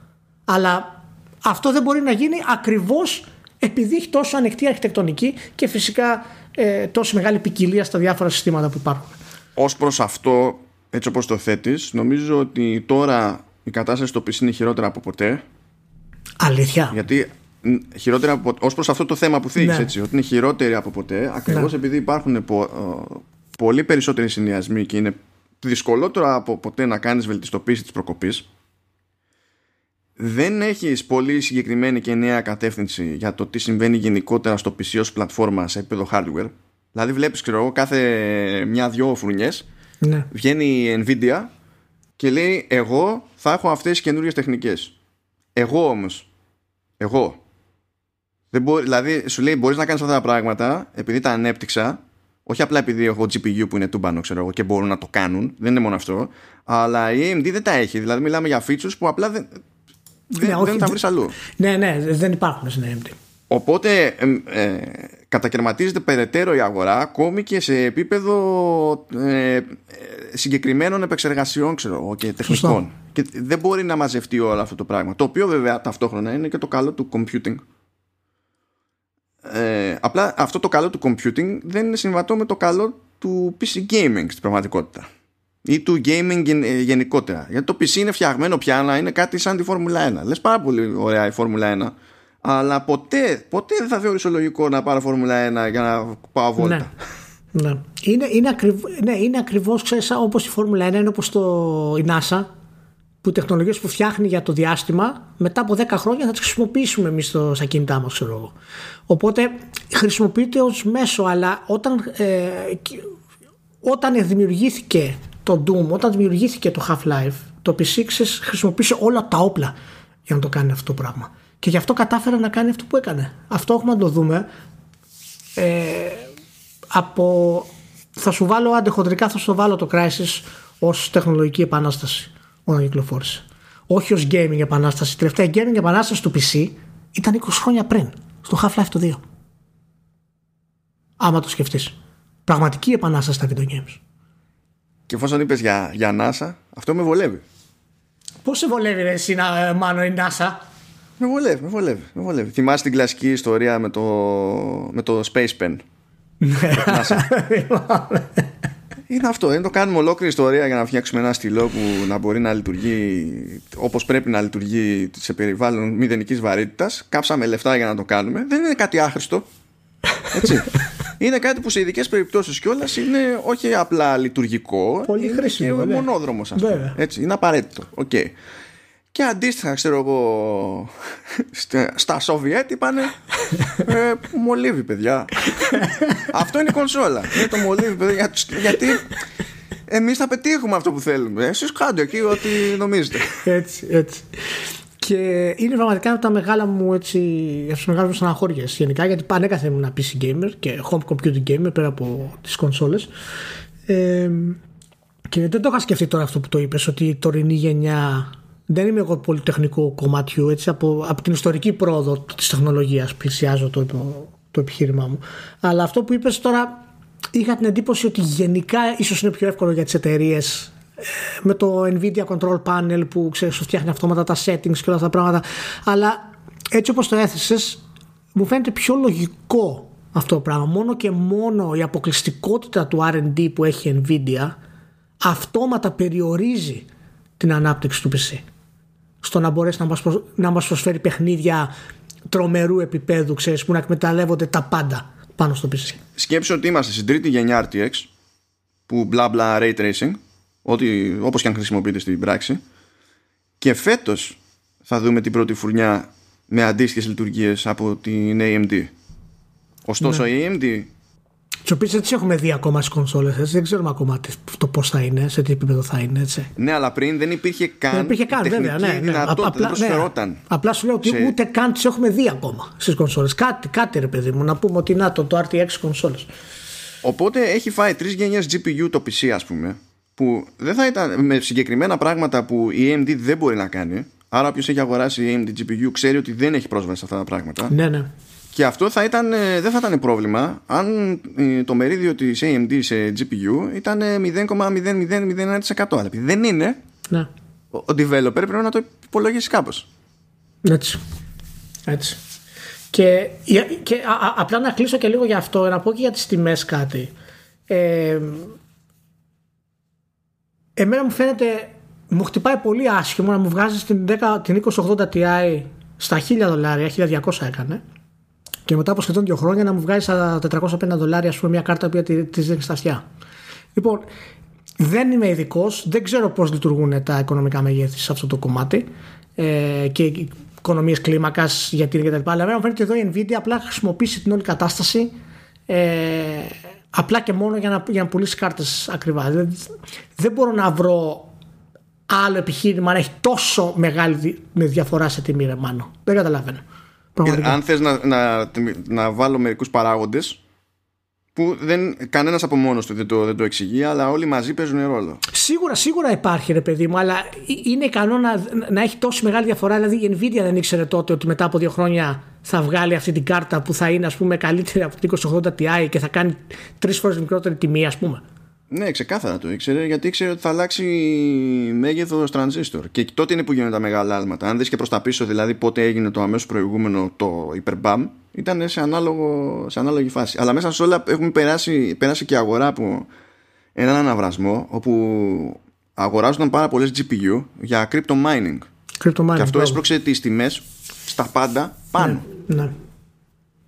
Αλλά αυτό δεν μπορεί να γίνει ακριβώς επειδή έχει τόσο ανοιχτή αρχιτεκτονική και φυσικά ε, τόσο μεγάλη ποικιλία στα διάφορα συστήματα που υπάρχουν. Ω προς αυτό, έτσι όπως το θέτεις, νομίζω ότι τώρα η κατάσταση στο PC είναι χειρότερα από ποτέ. Αλήθεια. Γιατί μ, χειρότερα από ως προς αυτό το θέμα που θίγεις, Ναι. έτσι, ότι είναι χειρότερη από ποτέ, ακριβώς Ναι. επειδή υπάρχουν πο, ε, πολύ περισσότεροι συνδυασμοί και είναι δυσκολότερο από ποτέ να κάνεις βελτιστοποίηση της προκοπής. Δεν έχεις πολύ συγκεκριμένη και νέα κατεύθυνση για το τι συμβαίνει γενικότερα στο PC ως πλατφόρμα σε επίπεδο hardware. Δηλαδή βλέπεις ξέρω εγώ κάθε μια-δυο φρουνιές Ναι. βγαίνει η Nvidia και λέει εγώ θα έχω αυτές τις καινούριες τεχνικές. Εγώ όμως, εγώ, δεν μπο- δηλαδή σου λέει μπορείς να κάνεις αυτά τα πράγματα επειδή τα ανέπτυξα όχι απλά επειδή έχω GPU που είναι τούμπανο ξέρω εγώ και μπορούν να το κάνουν, δεν είναι μόνο αυτό αλλά η AMD δεν τα έχει, δηλαδή μιλάμε για features που απλά δεν, δεν, Ναι, όχι, δεν τα δε- βρεις αλλού. Ναι, ναι, δεν υπάρχουν στην AMD. Οπότε ε, ε, κατακαιρματίζεται περαιτέρω η αγορά ακόμη και σε επίπεδο ε, ε, συγκεκριμένων επεξεργασιών ξέρω, εγώ, και τεχνικών. Και δεν μπορεί να μαζευτεί όλο αυτό το πράγμα. Το οποίο βέβαια ταυτόχρονα είναι και το καλό του computing. Ε, απλά αυτό το καλό του computing δεν είναι συμβατό με το καλό του PC gaming στην πραγματικότητα ή του gaming γεν- ε, γενικότερα. Γιατί το PC είναι φτιαγμένο πια να είναι κάτι σαν τη Φόρμουλα 1. Λες πάρα πολύ ωραία η Φόρμουλα 1, αλλά ποτέ, ποτέ δεν θα θεωρήσω λογικό να πάρω Φόρμουλα 1 για να πάω βόλτα. Ναι. ναι. Είναι, είναι, ακριβ, ναι, είναι ακριβώς ξέρεις, σαν όπως η Φόρμουλα 1 είναι όπως το, η NASA που οι τεχνολογίες που φτιάχνει για το διάστημα μετά από 10 χρόνια θα τις χρησιμοποιήσουμε εμείς στο, στα κινητά μας ξέρω εγώ. οπότε χρησιμοποιείται ως μέσο αλλά όταν, ε, κι- όταν δημιουργήθηκε το Doom όταν δημιουργήθηκε το Half-Life το PC ξέρεις, χρησιμοποίησε όλα τα όπλα για να το κάνει αυτό το πράγμα και γι' αυτό κατάφερε να κάνει αυτό που έκανε. Αυτό έχουμε να το δούμε. Ε, από θα σου βάλω αντεχοντρικά θα σου βάλω το Crysis ως τεχνολογική επανάσταση όταν κυκλοφόρησε. Όχι ως gaming επανάσταση. Η τελευταία gaming επανάσταση του PC ήταν 20 χρόνια πριν στο Half-Life το 2 άμα το σκεφτείς. Πραγματική επανάσταση στα video games. Και εφόσον είπες για, για NASA, αυτό με βολεύει. Πώς σε βολεύει ρε εσύ να, ε, Μάνο η NASA; Με βολεύει, με βολεύει. Με βολεύει. Θυμάσαι την κλασική ιστορία με το, με το Space Pen; NASA. Είναι αυτό, είναι το κάνουμε ολόκληρη ιστορία για να φτιάξουμε ένα στυλό που να μπορεί να λειτουργεί όπως πρέπει να λειτουργεί σε περιβάλλον μηδενικής βαρύτητας. Κάψαμε λεφτά για να το κάνουμε. Δεν είναι κάτι άχρηστο. Έτσι. είναι κάτι που σε ειδικές περιπτώσεις κιόλας είναι όχι απλά λειτουργικό. Πολύ είναι χρήσιμο, Και βέβαια. μονόδρομος ας πούμε. Βέβαια. Έτσι, είναι απαραίτητο. Οκ. Και αντίστοιχα, ξέρω εγώ, στα- στα Σοβιέτ είπανε ε, μολύβι, παιδιά. αυτό είναι η κονσόλα. Είναι το μολύβι, παιδιά. για- Γιατί εμείς θα πετύχουμε αυτό που θέλουμε. Εσείς κάντε εκεί ό,τι νομίζετε. έτσι, έτσι. Και είναι πραγματικά από τα μεγάλα μου έτσι, από τις μεγάλες μου στεναχώριες γενικά γιατί πανέκαθεν ήμουν PC gamer και home computing gamer πέρα από τις κονσόλες. Ε, Και δεν το είχα σκεφτεί τώρα αυτό που το είπες ότι η τωρινή γενιά δεν είμαι εγώ πολυτεχνικού κομματιού έτσι, από, από την ιστορική πρόοδο της τεχνολογίας πλησιάζω το, το, το επιχείρημά μου. Αλλά αυτό που είπες τώρα είχα την εντύπωση ότι γενικά ίσως είναι πιο εύκολο για τις εταιρείες με το Nvidia Control Panel που ξέρεις σου φτιάχνει αυτόματα τα settings και όλα αυτά τα πράγματα. Αλλά έτσι όπως το έθεσες μου φαίνεται πιο λογικό αυτό το πράγμα. Μόνο και μόνο η αποκλειστικότητα του R&D που έχει Nvidia αυτόματα περιορίζει την ανάπτυξη του PC στο να μπορέσει να μας, να μας προσφέρει παιχνίδια τρομερού επίπεδου ξέρεις, που να εκμεταλλεύονται τα πάντα πάνω στο PC. Σκέψου ότι είμαστε στην τρίτη γενιά RTX που μπλα μπλα ray tracing ό,τι, όπως και αν χρησιμοποιείται στην πράξη και φέτος θα δούμε την πρώτη φουρνιά με αντίστοιχες λειτουργίες από την AMD. Ωστόσο ναι. η AMD τι οποίε έτσι έχουμε δει ακόμα στις κονσόλες. Δεν ξέρουμε ακόμα το πώς θα είναι, σε τι επίπεδο θα είναι. Έτσι. Ναι, αλλά πριν δεν υπήρχε καν. Δεν υπήρχε καν, βέβαια. Ναι, ναι. Απλά, ναι. Απλά σου λέω ότι σε... ούτε καν τις έχουμε δει ακόμα στις κονσόλες. Κάτι, κάτι ρε παιδί μου, να πούμε ότι να το, το RTX κονσόλες. Οπότε έχει φάει τρεις γενιές GPU το PC, ας πούμε, που δεν θα ήταν με συγκεκριμένα πράγματα που η AMD δεν μπορεί να κάνει. Άρα, όποιος έχει αγοράσει AMD GPU ξέρει ότι δεν έχει πρόσβαση σε αυτά τα πράγματα. Ναι, ναι. Και αυτό θα ήταν, ε, δεν θα ήταν πρόβλημα αν ε, το μερίδιο της AMD σε GPU ήταν 0,0001%. Αλλά επειδή δεν είναι, ναι. ο, ο developer πρέπει να το υπολογίσει κάπως. Έτσι. Έτσι. Και, και α, απλά να κλείσω και λίγο για αυτό, να πω και για τις τιμές κάτι. Ε, εμένα μου φαίνεται, μου χτυπάει πολύ άσχημο να μου βγάζεις την, 10, την 2080 Ti στα 1000 δολάρια, 1200 έκανε και μετά από σχεδόν δύο χρόνια να μου βγάζει τα 450 δολάρια, ας πούμε, μια κάρτα που τη δίνει στα αυτιά. Λοιπόν, δεν είμαι ειδικός, δεν ξέρω πώς λειτουργούν τα οικονομικά μεγέθη σε αυτό το κομμάτι ε, και οικονομίες κλίμακας, γιατί είναι κτλ. Αλλά μου φαίνεται εδώ η Nvidia απλά χρησιμοποιήσει την όλη κατάσταση ε, απλά και μόνο για να, για να πουλήσει κάρτες ακριβά. Δεν, δεν μπορώ να βρω άλλο επιχείρημα να έχει τόσο μεγάλη διαφορά σε τιμή, ρε, μάνο. Δεν καταλαβαίνω. Αν θες να, να, να βάλω μερικούς παράγοντες που δεν, κανένας από μόνος του δεν το, δεν το εξηγεί αλλά όλοι μαζί παίζουν ρόλο. Σίγουρα σίγουρα υπάρχει ρε παιδί μου αλλά είναι ικανό να, να έχει τόσο μεγάλη διαφορά. Δηλαδή η Nvidia δεν ήξερε τότε ότι μετά από δύο χρόνια θα βγάλει αυτή την κάρτα που θα είναι ας πούμε καλύτερη από την 2080 Ti και θα κάνει τρεις φορές μικρότερη τιμή ας πούμε ναι, ξεκάθαρα το ήξερε γιατί ήξερε ότι θα αλλάξει μέγεθος τρανζίστορ. Και τότε είναι που γίνονται τα μεγάλα άλματα. Αν δεις και προς τα πίσω, δηλαδή πότε έγινε το αμέσως προηγούμενο το υπερμπαμ, ήταν σε, ανάλογο, σε ανάλογη φάση. Αλλά μέσα σε όλα έχουμε περάσει, περάσει και αγορά από έναν αναβρασμό όπου αγοράζονταν πάρα πολλές GPU για crypto mining. Crypto mining και αυτό έσπρωξε τις τιμές στα πάντα πάνω. Ναι, ναι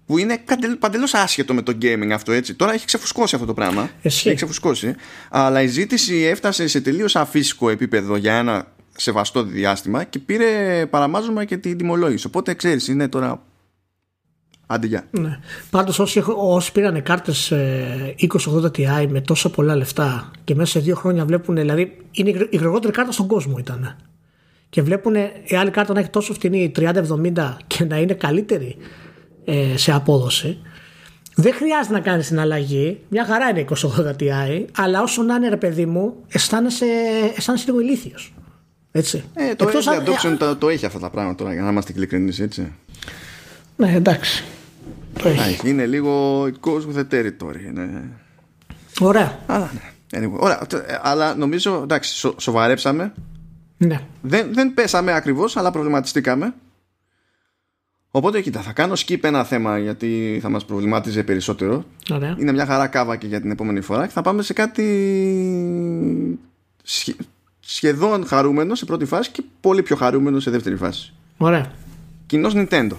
που είναι παντελώς άσχετο με το gaming αυτό έτσι. Τώρα έχει ξεφουσκώσει αυτό το πράγμα. Εσύ. Έχει ξεφουσκώσει. Αλλά η ζήτηση έφτασε σε τελείως αφύσικο επίπεδο για ένα σεβαστό διάστημα και πήρε παραμάζωμα και την τιμολόγηση. Οπότε ξέρεις, είναι τώρα. Άντε για. Ναι. Πάντως όσοι, όσοι πήραν κάρτες 2080 Ti με τόσο πολλά λεφτά και μέσα σε δύο χρόνια βλέπουν. Δηλαδή είναι η γρηγορότερη κάρτα στον κόσμο ήταν. Και βλέπουν η άλλη κάρτα να έχει τόσο φτηνή 30-70 και να είναι καλύτερη ε, σε απόδοση. Δεν χρειάζεται να κάνεις την αλλαγή. Μια χαρά είναι 2080 Ti, αλλά όσο να είναι ρε παιδί μου, αισθάνεσαι, αισθάνεσαι λίγο ηλίθιος. Έτσι. Ε, το Εκτός Adoption το, το, έχει αυτά τα πράγματα τώρα, για να είμαστε ειλικρινείς, έτσι. Ναι, εντάξει. Το έχει. Είναι λίγο it goes with the territory. Ναι. Ωραία. Αλλά, ναι. Anyway, ωραία. Ε, αλλά νομίζω, εντάξει, σο, σοβαρέψαμε. Ναι. Δεν, δεν πέσαμε ακριβώς, αλλά προβληματιστήκαμε. Οπότε κοίτα, θα κάνω skip ένα θέμα γιατί θα μας προβλημάτιζε περισσότερο. Ωραία. Είναι μια χαρά κάβα και για την επόμενη φορά και θα πάμε σε κάτι σχεδόν χαρούμενο σε πρώτη φάση και πολύ πιο χαρούμενο σε δεύτερη φάση. Ωραία. Κοινός Nintendo.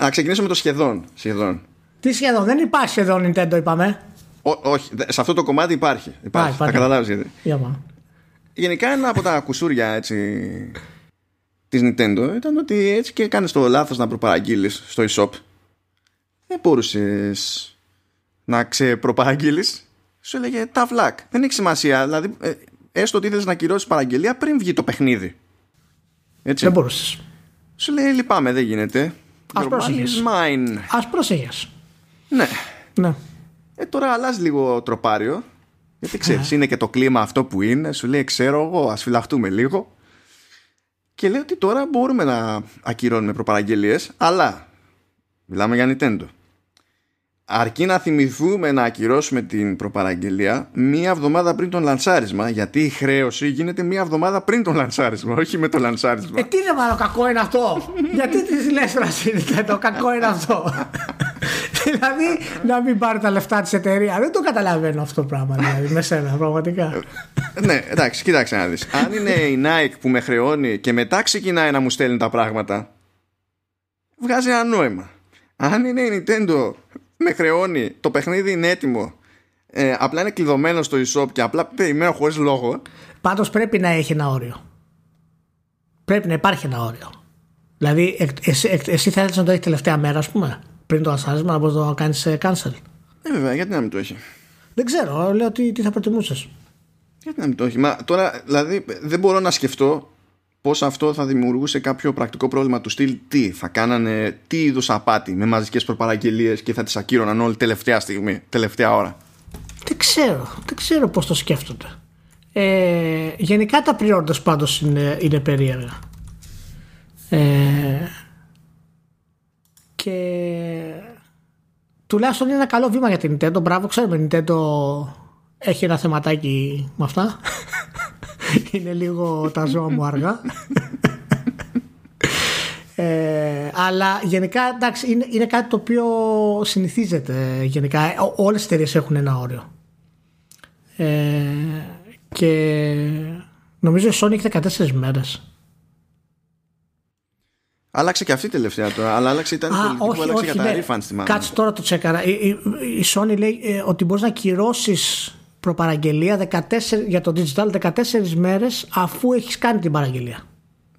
Να ξεκινήσω με το σχεδόν. σχεδόν. Τι σχεδόν, δεν υπάρχει σχεδόν Nintendo είπαμε. όχι, σε αυτό το κομμάτι υπάρχει. υπάρχει. θα καταλάβεις γιατί. Γενικά ένα από τα κουσούρια έτσι της Nintendo ήταν ότι έτσι και κάνεις το λάθος να προπαραγγείλεις στο e-shop. Δεν μπορούσες να ξεπροπαραγγείλεις. Σου έλεγε tough luck. Δεν έχει σημασία δηλαδή ε, έστω ότι ήθελες να κυρώσεις παραγγελία πριν βγει το παιχνίδι. Έτσι. δεν μπορούσες. Σου λέει λυπάμαι δεν γίνεται. Ας πρόσεχες mine. Ας πρόσεχες ναι. Ναι. Ε, τώρα αλλάζει λίγο τροπάριο. Γιατί ξέρεις, είναι και το κλίμα αυτό που είναι. Σου λέει, ξέρω εγώ, ας φυλαχτούμε λίγο. Και λέει ότι τώρα μπορούμε να ακυρώνουμε προπαραγγελίες, αλλά μιλάμε για Nintendo. Αρκεί να θυμηθούμε να ακυρώσουμε την προπαραγγελία μία εβδομάδα πριν τον λανσάρισμα, γιατί η χρέωση γίνεται μία εβδομάδα πριν τον λανσάρισμα, όχι με το λανσάρισμα. Ε, τι είναι μάλλον κακό είναι αυτό; *laughs* γιατί τη λες τώρα το κακό είναι αυτό; *laughs* δηλαδή να μην πάρει τα λεφτά της εταιρείας. Δεν το καταλαβαίνω αυτό το πράγμα δηλαδή με σένα πραγματικά. ναι, εντάξει, κοίταξε να δεις. Αν είναι η Nike που με χρεώνει και μετά ξεκινάει να μου στέλνει τα πράγματα, βγάζει ένα νόημα. Αν είναι η Nintendo με χρεώνει, το παιχνίδι είναι έτοιμο, ε, απλά είναι κλειδωμένο στο e-shop και απλά περιμένω χωρίς λόγο. Πάντως πρέπει να έχει ένα όριο. Πρέπει να υπάρχει ένα όριο. Δηλαδή, εσύ, εσύ θα να το έχεις τελευταία μέρα, ας πούμε, πριν το ασάρισμα, να μπορείς να το κάνεις cancel. Ε, βέβαια, γιατί να μην το έχει; Δεν ξέρω, λέω τι, τι θα προτιμούσες. Γιατί να μην το έχει; Μα τώρα, δηλαδή, δεν μπορώ να σκεφτώ πώς αυτό θα δημιουργούσε κάποιο πρακτικό πρόβλημα του στυλ τι θα κάνανε, τι είδους απάτη με μαζικές προπαραγγελίες και θα τις ακύρωναν όλη τελευταία στιγμή, τελευταία ώρα; Δεν ξέρω, δεν ξέρω πώς το σκέφτονται. Ε, γενικά τα pre πάντως είναι, είναι περίεργα. Ε, και τουλάχιστον είναι ένα καλό βήμα για την Nintendo. Μπράβο, ξέρουμε η Nintendo έχει ένα θεματάκι με αυτά. *laughs* είναι λίγο τα ζώα μου αργά. Ε, αλλά γενικά εντάξει, είναι, είναι κάτι το οποίο συνηθίζεται γενικά. Όλες οι εταιρείες έχουν ένα όριο. Ε, και νομίζω η Sony έχει 14 μέρες. Άλλαξε και αυτή τελευταία τώρα, αλλά άλλαξε ήταν η πολιτική που άλλαξε για τα ναι. refunds στη Κάτσε τώρα το τσέκαρα. Η, η, η Sony λέει ε, ότι μπορείς να κυρώσεις προπαραγγελία 14, για το digital 14 μέρες αφού έχεις κάνει την παραγγελία.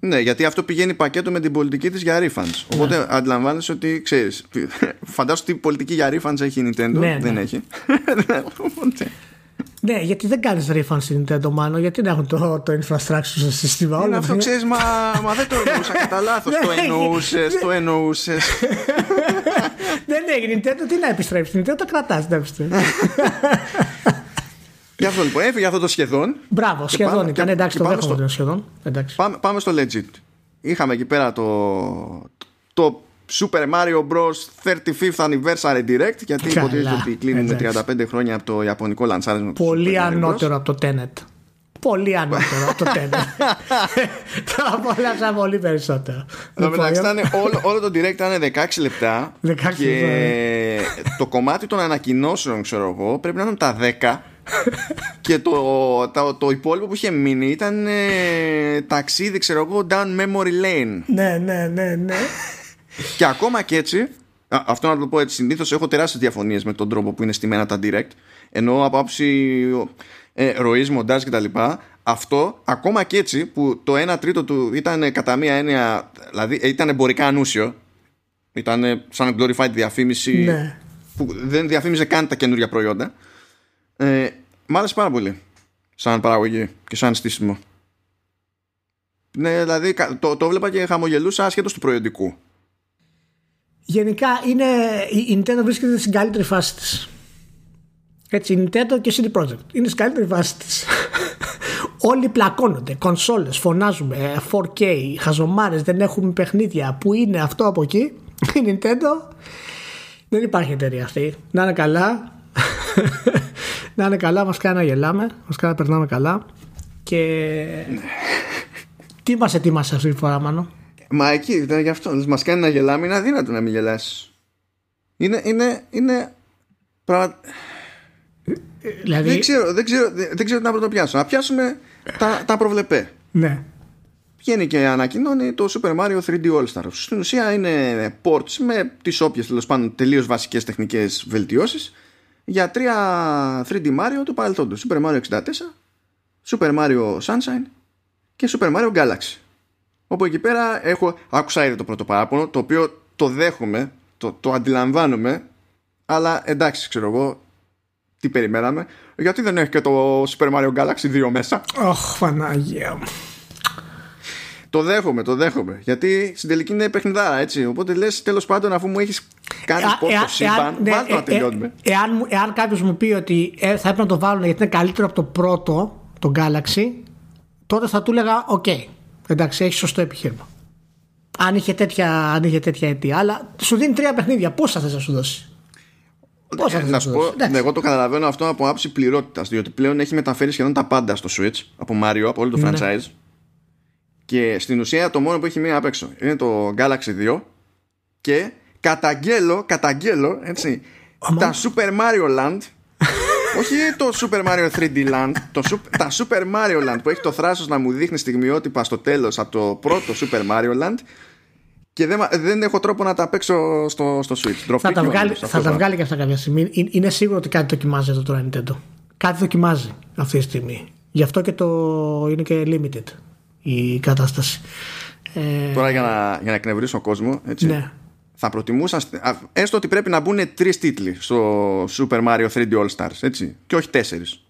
Ναι, γιατί αυτό πηγαίνει πακέτο με την πολιτική της για refunds. Οπότε ναι. αντιλαμβάνεσαι ότι ξέρεις, *laughs* φαντάσου τι πολιτική για refunds έχει η Nintendo. Ναι, δεν ναι. έχει. *laughs* Ναι, γιατί δεν κάνεις refund στην Nintendo μάλλον, γιατί δεν έχουν το, το infrastructure στο σύστημα. Είναι αυτό ξέρεις, μα, μα δεν το εννοούσα κατά λάθος. *laughs* το εννοούσες, το εννοούσες. *laughs* δεν έγινε. Nintendo τι να επιστρέψει; Nintendo το κρατάς, δεν επιστρέψει. *laughs* Γι' αυτό λοιπόν έφυγε αυτό το σχεδόν. Μπράβο, σχεδόν πάμε, ήταν. εντάξει, το δέχομαι στο... σχεδόν. Εντάξει. Πάμε, πάμε στο legit. Είχαμε εκεί πέρα το, το Super Mario Bros. 35th Anniversary Direct γιατί υποτίθεται ότι κλείνουμε 35 χρόνια από το Ιαπωνικό λανσάρισμα Πολύ ανώτερο από το Tenet. Πολύ ανώτερο από το Tenet. *laughs* το απόλαυσα πολύ περισσότερο. Εδώ μεταξύ όλο, όλο το direct ήταν 16 λεπτά 16 και το κομμάτι των ανακοινώσεων ξέρω εγώ πρέπει να είναι τα 10 *laughs* και το, το, το υπόλοιπο που είχε μείνει ήταν ε, ταξίδι, ξέρω εγώ, down memory lane. Ναι, ναι, ναι, ναι. *laughs* και ακόμα και έτσι, α, αυτό να το πω έτσι, συνήθως έχω τεράστιες διαφωνίες με τον τρόπο που είναι στημένα τα direct. Ενώ από άψη ε, ροής, μοντάζ κτλ. Αυτό, ακόμα και έτσι, που το 1 τρίτο του ήταν κατά μία έννοια, δηλαδή ε, ήταν εμπορικά ανούσιο, ήταν σαν glorified διαφήμιση ναι. που δεν διαφήμιζε καν τα καινούργια προϊόντα. Ε, μ' άρεσε πάρα πολύ σαν παραγωγή και σαν στήσιμο. Ναι, δηλαδή το, το βλέπα και χαμογελούσα ασχέτω του προϊόντικού. Γενικά είναι, η Nintendo βρίσκεται στην καλύτερη φάση της. Έτσι, η Nintendo και CD Projekt είναι στην καλύτερη φάση της. *laughs* Όλοι πλακώνονται, κονσόλες, φωνάζουμε 4K, χαζομάρες, δεν έχουμε παιχνίδια. Πού είναι αυτό από εκεί, *laughs* η Nintendo. Δεν υπάρχει εταιρεία αυτή. Να είναι καλά. *laughs* να είναι καλά, μας κάνει να γελάμε, μας κάνει να περνάμε καλά και τι μας ετοίμασε αυτή τη φορά Μάνο; Μα εκεί ήταν γι' αυτό, μας κάνει να γελάμε, είναι αδύνατο να μην γελάσει. Είναι, είναι, είναι πραγμα... Δηλαδή... Δεν ξέρω, δεν ξέρω, δεν ξέρω τι να πρωτοπιάσω. Να πιάσουμε τα, τα προβλεπέ. Ναι. Βγαίνει και ανακοινώνει το Super Mario 3D All Stars. Στην ουσία είναι ports με τις όποιες τέλος πάντων τελείως βασικές τεχνικές βελτιώσεις για τρία 3D Mario του παρελθόντος Super Mario 64 Super Mario Sunshine και Super Mario Galaxy όπου εκεί πέρα έχω, άκουσα ήδη το πρώτο παράπονο το οποίο το δέχομαι το, το αντιλαμβάνομαι αλλά εντάξει ξέρω εγώ τι περιμέναμε γιατί δεν έχει και το Super Mario Galaxy 2 μέσα Αχ, Παναγία Το δέχομαι, το δέχομαι. Γιατί στην τελική είναι παιχνιδάρα, έτσι. Οπότε λες, τέλος πάντων, αφού μου έχεις κάνει πώ το σύμπαν, ναι, βάλ το να τελειώνουμε. Εάν, μου- εάν κάποιος μου πει ότι ε, θα έπρεπε να το βάλουν γιατί είναι καλύτερο από το πρώτο, το Galaxy, τότε θα του έλεγα: Οκ, εντάξει, έχει σωστό επιχείρημα. Αν είχε τέτοια, αν είχε τέτοια αιτία. Αλλά σου δίνει τρία παιχνίδια. Πόσα θες να σου δώσει; Πόσα Ε, θες να σου σου πω, δώσει. Εντάξει. εγώ το καταλαβαίνω αυτό από άψη πληρότητας. Διότι πλέον έχει μεταφέρει σχεδόν τα πάντα στο Switch από Mario, από όλο το Ναι. franchise. Και στην ουσία το μόνο που έχει μείνει απ' έξω είναι το Galaxy 2 και καταγγέλω, καταγγέλω, έτσι, Αμα. τα Super Mario Land όχι το Super Mario 3D Land το, Sup- τα Super Mario Land που έχει το θράσος να μου δείχνει στιγμιότυπα στο τέλος από το πρώτο Super Mario Land και δεν, μα- δεν έχω τρόπο να τα παίξω στο, στο Switch. Dropkick Θα τα, μόνο, βγάλει, αυτό θα τα θα- βγάλει και αυτά κάποια στιγμή. Είναι- Είναι σίγουρο ότι κάτι δοκιμάζει εδώ τώρα Nintendo. Κάτι δοκιμάζει αυτή τη στιγμή. Γι' αυτό και το είναι και limited η κατάσταση. Ε, Τώρα για να, για να εκνευρίσω κόσμο, έτσι, ναι. Θα προτιμούσα, α, έστω ότι πρέπει να μπουν τρεις τίτλοι στο Super Mario 3D All Stars, έτσι, και όχι τέσσερις.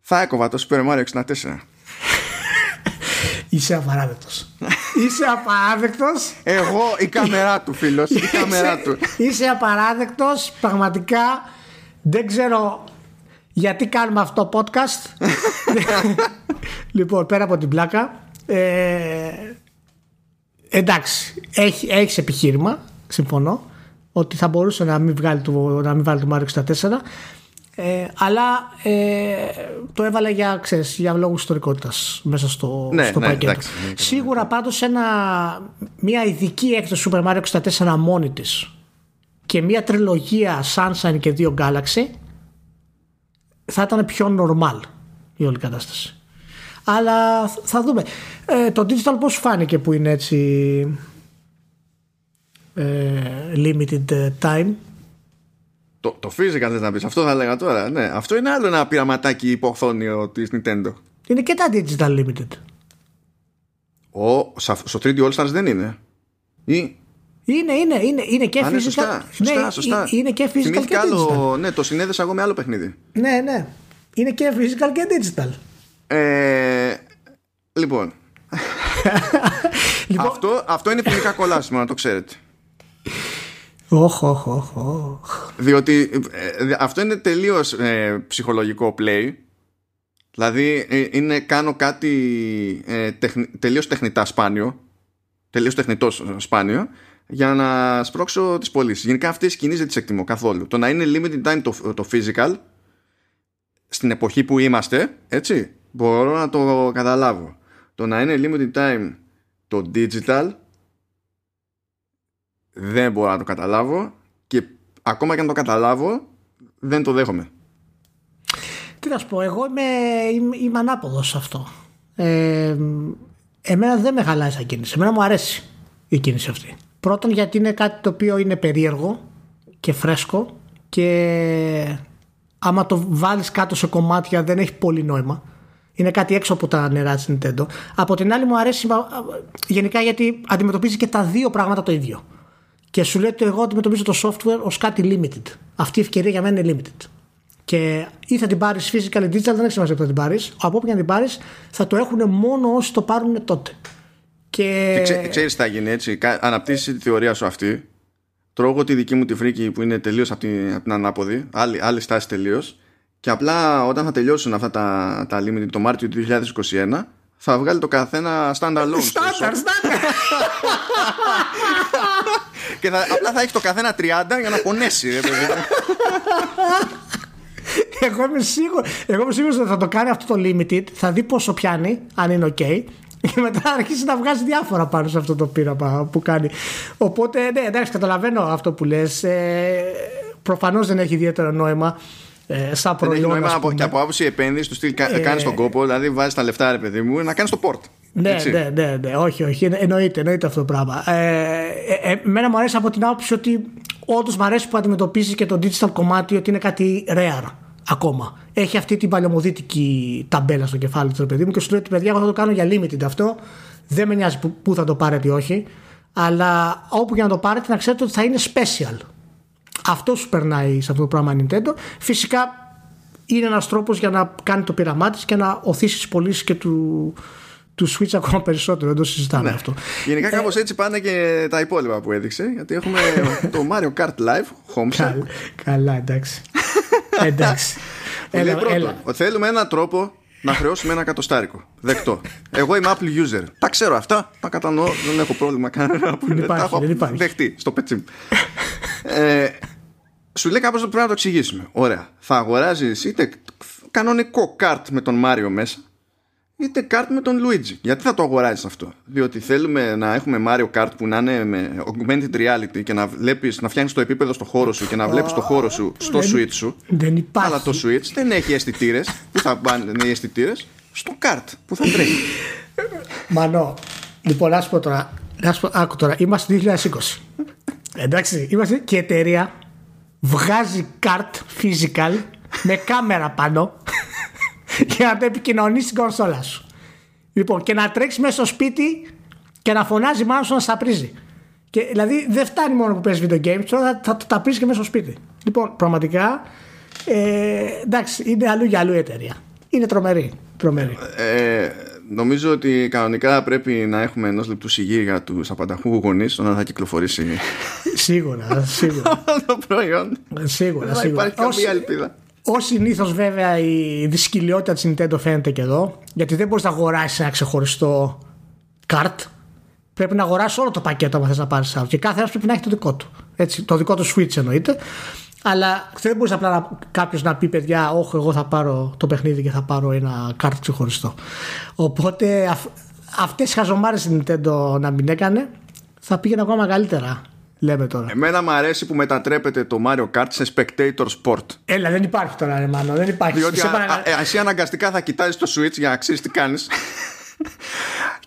Θα έκοβα το Super Mario 64. Είσαι απαράδεκτος. Είσαι απαράδεκτος. Εγώ η κάμερά του, φίλος, η κάμερά του. Είσαι απαράδεκτος. Πραγματικά δεν ξέρω γιατί κάνουμε αυτό το podcast. *laughs* λοιπόν, πέρα από την πλάκα. Ε, εντάξει, έχει, έχεις επιχείρημα, συμφωνώ, ότι θα μπορούσε να μην βγάλει το, να μην βάλει το Mario 64. Ε, αλλά ε, το έβαλε για, ξέρεις, για λόγους ιστορικότητας μέσα στο, Ναι, στο ναι, πακέτο. εντάξει, ναι, Σίγουρα πάντως ένα, μια ειδική έκδοση Super Mario 64 μόνη της και μια τριλογία Sunshine και δύο Galaxy θα ήταν πιο normal η όλη κατάσταση. Αλλά θα δούμε. Ε, το digital πώς σου φάνηκε που είναι έτσι ε, limited time; Το, το physical θες να πεις, αυτό θα έλεγα τώρα. Ναι, αυτό είναι άλλο ένα πειραματάκι υποθόνιο της Nintendo. Είναι και τα digital limited. Ο, σα- στο 3D All Stars δεν είναι. Ή, Είναι, είναι, είναι, είναι και Α, ναι, physical. σωστά, σωστά, ναι, σωστά. ε- Είναι και physical και Θυμήθηκα digital. άλλο, ναι, το συνέδεσα εγώ με άλλο παιχνίδι. Ναι, ναι. Είναι και physical και digital. Ε, λοιπόν, Λοιπόν, αυτό, αυτό είναι ποινικά κολλάσιμο, να το ξέρετε. Οχ, οχ, οχ, οχ. Διότι ε, αυτό είναι τελείως ε, ψυχολογικό play. Δηλαδή ε, είναι κάνω κάτι ε, τεχνη, τελείως τεχνητά σπάνιο. Τελείως τεχνητός σπάνιο. Για να σπρώξω τις πωλήσεις. Γενικά αυτή η σκηνή δεν τις εκτιμώ καθόλου. Το να είναι limited time το, το physical στην εποχή που είμαστε, έτσι, μπορώ να το καταλάβω. Το να είναι limited time το digital δεν μπορώ να το καταλάβω και ακόμα και αν το καταλάβω δεν το δέχομαι. Τι να σου πω, εγώ είμαι, είμαι, είμαι ανάποδος σε αυτό. Ε, εμένα δεν με χαλάει σαν κίνηση. Εμένα μου αρέσει η κίνηση αυτή. Πρώτον γιατί είναι κάτι το οποίο είναι περίεργο και φρέσκο και άμα το βάλεις κάτω σε κομμάτια δεν έχει πολύ νόημα. Είναι κάτι έξω από τα νερά της Nintendo. Από την άλλη μου αρέσει μα- γενικά γιατί αντιμετωπίζει και τα δύο πράγματα το ίδιο. Και σου λέει ότι εγώ αντιμετωπίζω το software ως κάτι limited. Αυτή η ευκαιρία για μένα είναι limited. Και ή θα την πάρεις physical ή digital, δεν έχει σημασία που θα την πάρεις. Από όπου και να την πάρεις, θα το έχουν μόνο όσοι το πάρουν τότε. Και, Και ξέ, ξέρεις τι θα γίνει έτσι, κα- αναπτύσσεις τη θεωρία σου αυτή, τρώγω τη δική μου τη φρίκη που είναι τελείως από την, από την ανάποδη, άλλη, άλλη στάση τελείως, και απλά όταν θα τελειώσουν αυτά τα, τα limited το Μάρτιο του 2021, θα βγάλει το καθένα standalone. στο Στάνταρ, shop στάνταρ. *laughs* και θα, απλά θα έχει το καθένα 30 για να πονέσει. Ρε, παιδί. μου. *laughs* εγώ είμαι σίγουρο εγώ είμαι σίγουρος ότι θα το κάνει αυτό το limited, θα δει πόσο πιάνει, αν είναι ok. Και μετά θα αρχίσει να βγάζει διάφορα πάνω σε αυτό το πείραμα που κάνει. Οπότε, ναι, εντάξει, καταλαβαίνω αυτό που λες. Ε, Προφανώς δεν έχει ιδιαίτερο νόημα ε, σαν Δεν έχει προϊόν. νόημα ας από, πούμε. και από άποψη επένδυσης του στυλ κα, Ε, κάνεις τον κόπο, δηλαδή βάζεις τα λεφτά ρε παιδί μου να κάνεις το port. Ναι, Έτσι. ναι, ναι, ναι, όχι, όχι, εννο- εννοείται, εννοείται αυτό το πράγμα. Ε, ε, ε, εμένα μου αρέσει από την άποψη ότι όντως μου αρέσει που αντιμετωπίζεις και το digital κομμάτι ότι είναι κάτι rare ακόμα. Έχει αυτή την παλαιομοδίτικη ταμπέλα στο κεφάλι του, ρε παιδί μου, και σου λέει ότι παιδιά, εγώ θα το κάνω για limited αυτό. Δεν με νοιάζει που, που θα το πάρετε ή όχι. Αλλά όπου και να το πάρετε, να ξέρετε ότι θα είναι special. Αυτό σου περνάει σε αυτό το πράγμα η Nintendo. Φυσικά είναι ένας τρόπος για να κάνει το πείραμά της και να οθήσεις τις πωλήσεις και του, του Switch ακόμα περισσότερο. Δεν το συζητάμε Ναι. αυτό. Γενικά κάπως έτσι πάνε και τα υπόλοιπα που έδειξε. Γιατί έχουμε *laughs* το Mario Kart Live, Home Set, Καλά, καλά, εντάξει. *laughs* εντάξει. που λέει έλα, πρώτον, έλα. ότι θέλουμε έναν τρόπο να χρεώσουμε ένα κατοστάρικο. Δεκτό. Εγώ είμαι Apple user. Τα ξέρω αυτά, τα κατανοώ, δεν έχω πρόβλημα κανένα. που είναι. υπάρχει, τα έχω δεν υπάρχει. δεχτεί στο πετσί μου. *laughs* ε, σου λέει κάπως πρέπει να το εξηγήσουμε. Ωραία. Θα αγοράζεις είτε κανονικό καρτ με τον Μάριο μέσα, είτε καρτ με τον Luigi. Γιατί θα το αγοράζεις αυτό; Διότι θέλουμε να έχουμε Mario Kart που να είναι με augmented reality και να βλέπεις, να φτιάχνεις το επίπεδο στο χώρο σου και να βλέπεις το χώρο σου στο Δεν- Switch σου. Δεν υπάρχει. Αλλά το Switch δεν έχει αισθητήρες. Πού θα πάνε οι αισθητήρες, στο καρτ που θα τρέχει. Μανώ. Λοιπόν, να σου πω τώρα. Να σου πω, άκου τώρα. Είμαστε 2020. Εντάξει, είμαστε και η εταιρεία βγάζει καρτ physical με κάμερα πάνω για να το επικοινωνεί στην κονσόλα σου. Λοιπόν, και να τρέξει μέσα στο σπίτι και να φωνάζει μάλλον σου να στα πρίζει. Και, δηλαδή δεν φτάνει μόνο που παίζεις video games, τώρα θα, θα, θα τα πρίζει και μέσα στο σπίτι. Λοιπόν, πραγματικά ε, εντάξει, είναι αλλού για αλλού η εταιρεία. Είναι τρομερή. τρομερή. Ε, νομίζω ότι κανονικά πρέπει να έχουμε ενός λεπτού σιγή για τους απανταχού γονείς όταν θα κυκλοφορήσει *laughs* σίγουρα, σίγουρα. *laughs* το προϊόν. σίγουρα, Δεν θα σίγουρα. υπάρχει Ως- καμία ελπίδα. Ω συνήθως, βέβαια, η δυσκολιότητα της Nintendo φαίνεται και εδώ. Γιατί δεν μπορείς να αγοράσεις ένα ξεχωριστό καρτ. Πρέπει να αγοράσεις όλο το πακέτο αν θες να πάρεις άλλο. Και κάθε ένας πρέπει να έχει το δικό του. Έτσι, το δικό του Switch εννοείται. Αλλά δεν μπορείς απλά να, κάποιος να πει, παιδιά, Όχι, εγώ θα πάρω το παιχνίδι και θα πάρω ένα καρτ ξεχωριστό. Οπότε αυ, αυτές οι χαζομάρες η Nintendo να μην έκανε, θα πήγαινε ακόμα καλύτερα. Λέμε τώρα. Εμένα μου αρέσει που μετατρέπεται το Mario Kart σε spectator sport. Έλα, δεν υπάρχει τώρα, ρε Μάνο, δεν υπάρχει. Διότι Σε α, παρακα- α, ε, εσύ αναγκαστικά θα κοιτάζεις το Switch για να ξέρεις τι κάνεις.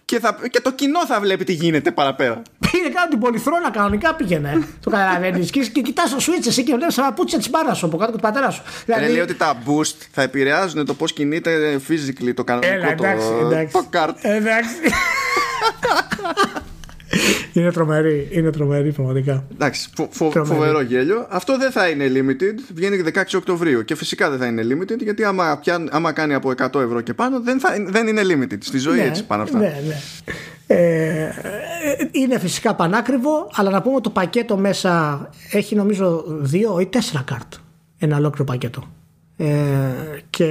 Και, θα, και το κοινό θα βλέπει τι γίνεται παραπέρα. Πήγε κάτω την πολυθρόνα κανονικά πήγαινε. το καταλαβαίνεις. Και, και κοιτάς το switch εσύ και βλέπεις τα παπούτσια της μπάρας σου από κάτω του πατέρα σου. Δηλαδή... λέει ότι τα boost θα επηρεάζουν το πώς κινείται physically το κανονικό Έλα, εντάξει, το, εντάξει. το kart. Εντάξει. *laughs* είναι τρομερή, είναι τρομερή πραγματικά. Εντάξει, φο, φο, Τρομερή. φοβερό γέλιο. Αυτό δεν θα είναι limited. Βγαίνει 16 Οκτωβρίου. Και φυσικά δεν θα είναι limited γιατί άμα, πιάν, άμα κάνει από 100 ευρώ και πάνω δεν, θα, δεν είναι limited. Στη ζωή έτσι πάνω αυτά. Ναι, ναι. Ε, είναι φυσικά πανάκριβο, αλλά να πούμε ότι το πακέτο μέσα έχει νομίζω δύο ή τέσσερα καρτ. Ένα ολόκληρο πακέτο. Ε, και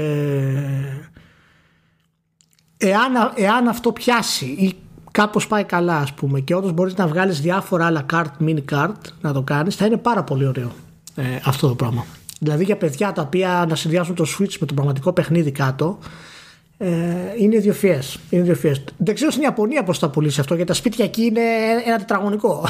εάν, εάν αυτό πιάσει ή κάπως πάει καλά ας πούμε και όντως μπορείς να βγάλεις διάφορα άλλα καρτ, mini card να το κάνεις θα είναι πάρα πολύ ωραίο ε, αυτό το πράγμα. Δηλαδή για παιδιά τα οποία να συνδυάσουν το Switch με το πραγματικό παιχνίδι κάτω ε, είναι ιδιοφιές. Είναι ιδιοφιές. Δεν ξέρω στην Ιαπωνία πώς θα πουλήσει αυτό γιατί τα σπίτια εκεί είναι ένα τετραγωνικό.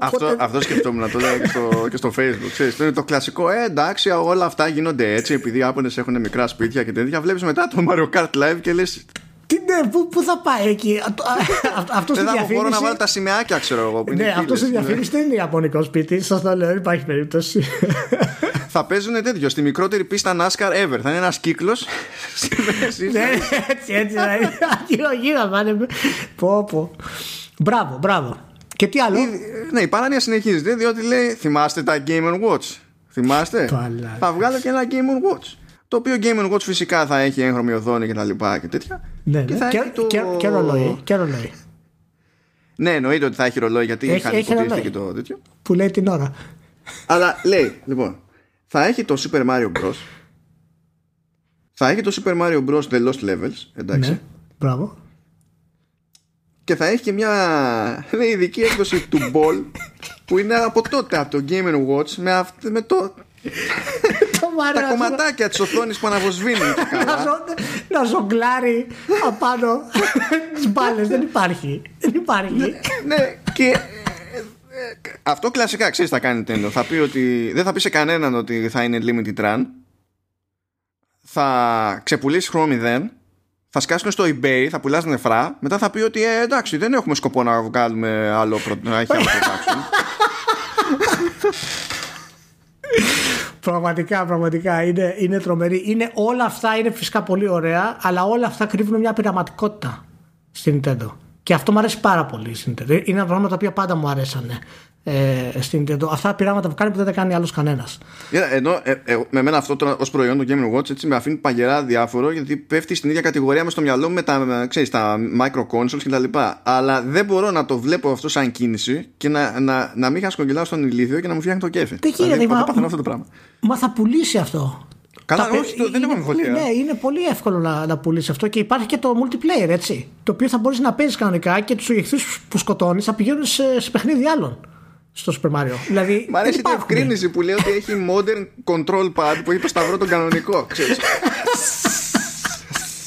Αυτό, Οπότε- αυτό σκεφτόμουν να το λέω και στο, και στο facebook. Ξέρεις, το είναι το κλασικό, ε, εντάξει, όλα αυτά γίνονται έτσι επειδή οι Άπωνες έχουν μικρά σπίτια και τέτοια. Βλέπεις μετά το Mario Kart Live και λες Τι ναι, πού, πού θα πάει εκεί; Α, το- α, *laughs* α, Αυτός στη δεν θα έχω χώρο να διαφήμιση. βάλω τα σημαίακια, ξέρω εγώ. Που είναι Ναι, οι αυτός στη πύλες. διαφήμιση δεν είναι Ιαπωνικό σπίτι. Σας το λέω, δεν υπάρχει περίπτωση. Θα παίζουν τέτοιο, στη μικρότερη πίστα NASCAR ever. Θα είναι ένας κύκλος στη *laughs* μέση. Ναι, έτσι, έτσι. δηλαδή. Γύρω-γύρω πάνε. Πω, πω. Μπράβο, μπράβο. Και τι άλλο; Ναι, η παράνοια συνεχίζεται διότι λέει θυμάστε τα Game Watch. Θυμάστε; Καλά. Θα βγάλω και ένα Game Watch. Το οποίο Game Watch φυσικά θα έχει έγχρωμη οθόνη και τα λοιπά και τέτοια. Ναι, και ναι. θα Και, έχει το... και, και ρολόι. Και ρολόι. Ναι, εννοείται ότι θα έχει ρολόι γιατί Έχει- είχαν έχει υποτίθεται ρολόι. και το τέτοιο. Που λέει την ώρα. Αλλά λέει, λοιπόν, θα έχει το Super Mario Bros. Θα έχει το Super Mario Bros. The Lost Levels, εντάξει. Ναι. Μπράβο. Και θα έχει και μια λέει, ειδική έκδοση του Ball που είναι από τότε από το Game Watch με, αυ- με το, Το Μάριο, τα ας πούμε, κομματάκια της οθόνης που αναβοσβήνουν και να καλά. ζω- Να ζογκλάρει απάνω τις μπάλες. Δεν υπάρχει. Δεν υπάρχει. ναι, και ε, ε, αυτό κλασικά ξέρεις θα κάνει Nintendo. Θα πει ότι δεν θα πει σε κανέναν ότι θα είναι limited run. Θα ξεπουλήσει χρόνο 0. Θα σκάσουν στο eBay, θα πουλάς νεφρά. Μετά θα πει ότι ε, εντάξει, δεν έχουμε σκοπό να βγάλουμε άλλο, προ... να έχει άλλο *laughs* production. Πραγματικά, πραγματικά είναι, είναι τρομερή. Είναι, όλα αυτά είναι φυσικά πολύ ωραία, αλλά όλα αυτά κρύβουν μια πειραματικότητα στην Nintendo. Και αυτό μου αρέσει πάρα πολύ στην Nintendo. Είναι πράγματα τα οποία πάντα μου αρέσανε. Ε, στην Nintendo. Αυτά τα πειράματα που κάνει που δεν τα κάνει άλλος κανένας. Ενώ ε, ε, με μένα αυτό ως προϊόν του Game Watch έτσι, με αφήνει παγερά διάφορο γιατί πέφτει στην ίδια κατηγορία με στο μυαλό μου με τα, ξέρεις, τα micro consoles κτλ. Αλλά δεν μπορώ να το βλέπω αυτό σαν κίνηση και να, να, να μην χασκογγελάω στον ηλίθιο και να μου φτιάχνει το κέφι. Δεν γίνεται, δηλαδή, μα, αυτό το πράγμα. Μα θα πουλήσει αυτό. Καλά, τα, όχι, το, δεν έχω αμφιβολία. Ναι, είναι πολύ εύκολο να, να πουλήσει αυτό και υπάρχει και το multiplayer, έτσι. Το οποίο θα μπορείς να παίζεις κανονικά και τους εχθρού που σκοτώνεις θα πηγαίνουν σε, σε παιχνίδι άλλων στο Super Mario. Δηλαδή, Μ' αρέσει η ευκρίνηση που λέει ότι έχει modern control pad που είπε σταυρό τον κανονικό. Ξέρεις. *laughs*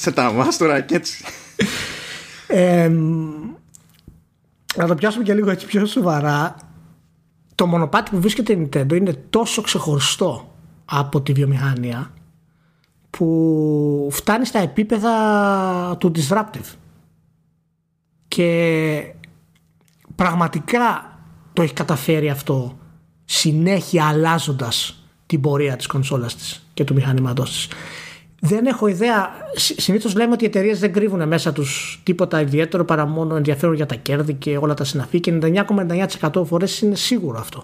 σε τα μάστορα και έτσι. Ε, να το πιάσουμε και λίγο έτσι πιο σοβαρά. Το μονοπάτι που βρίσκεται η Nintendo είναι τόσο ξεχωριστό από τη βιομηχανία που φτάνει στα επίπεδα του disruptive και πραγματικά το έχει καταφέρει αυτό συνέχεια αλλάζοντας την πορεία της κονσόλας της και του μηχανήματός της. Δεν έχω ιδέα. Συνήθως λέμε ότι οι εταιρείες δεν κρύβουν μέσα τους τίποτα ιδιαίτερο παρά μόνο ενδιαφέρον για τα κέρδη και όλα τα συναφή και 99,9% φορές είναι σίγουρο αυτό.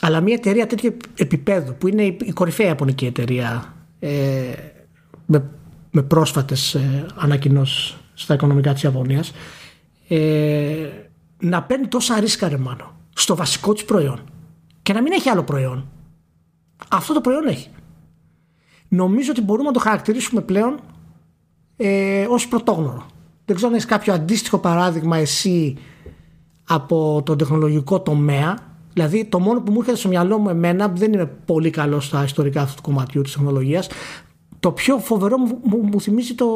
Αλλά μια εταιρεία τέτοιου επίπεδου που είναι η κορυφαία ιαπωνική εταιρεία ε, με, με πρόσφατες ε, ανακοινώσεις στα οικονομικά της Ιαπωνίας ε, να παίρνει τόσα ρίσκα ρε μάνο στο βασικό της προϊόν και να μην έχει άλλο προϊόν. Αυτό το προϊόν έχει. Νομίζω ότι μπορούμε να το χαρακτηρίσουμε πλέον ε, ως πρωτόγνωρο. Δεν ξέρω αν έχεις κάποιο αντίστοιχο παράδειγμα εσύ από τον τεχνολογικό τομέα Δηλαδή, το μόνο που μου έρχεται στο μυαλό μου εμένα, που δεν είμαι πολύ καλός στα ιστορικά αυτού του κομματιού της τεχνολογίας, το πιο φοβερό μου, μου, μου θυμίζει το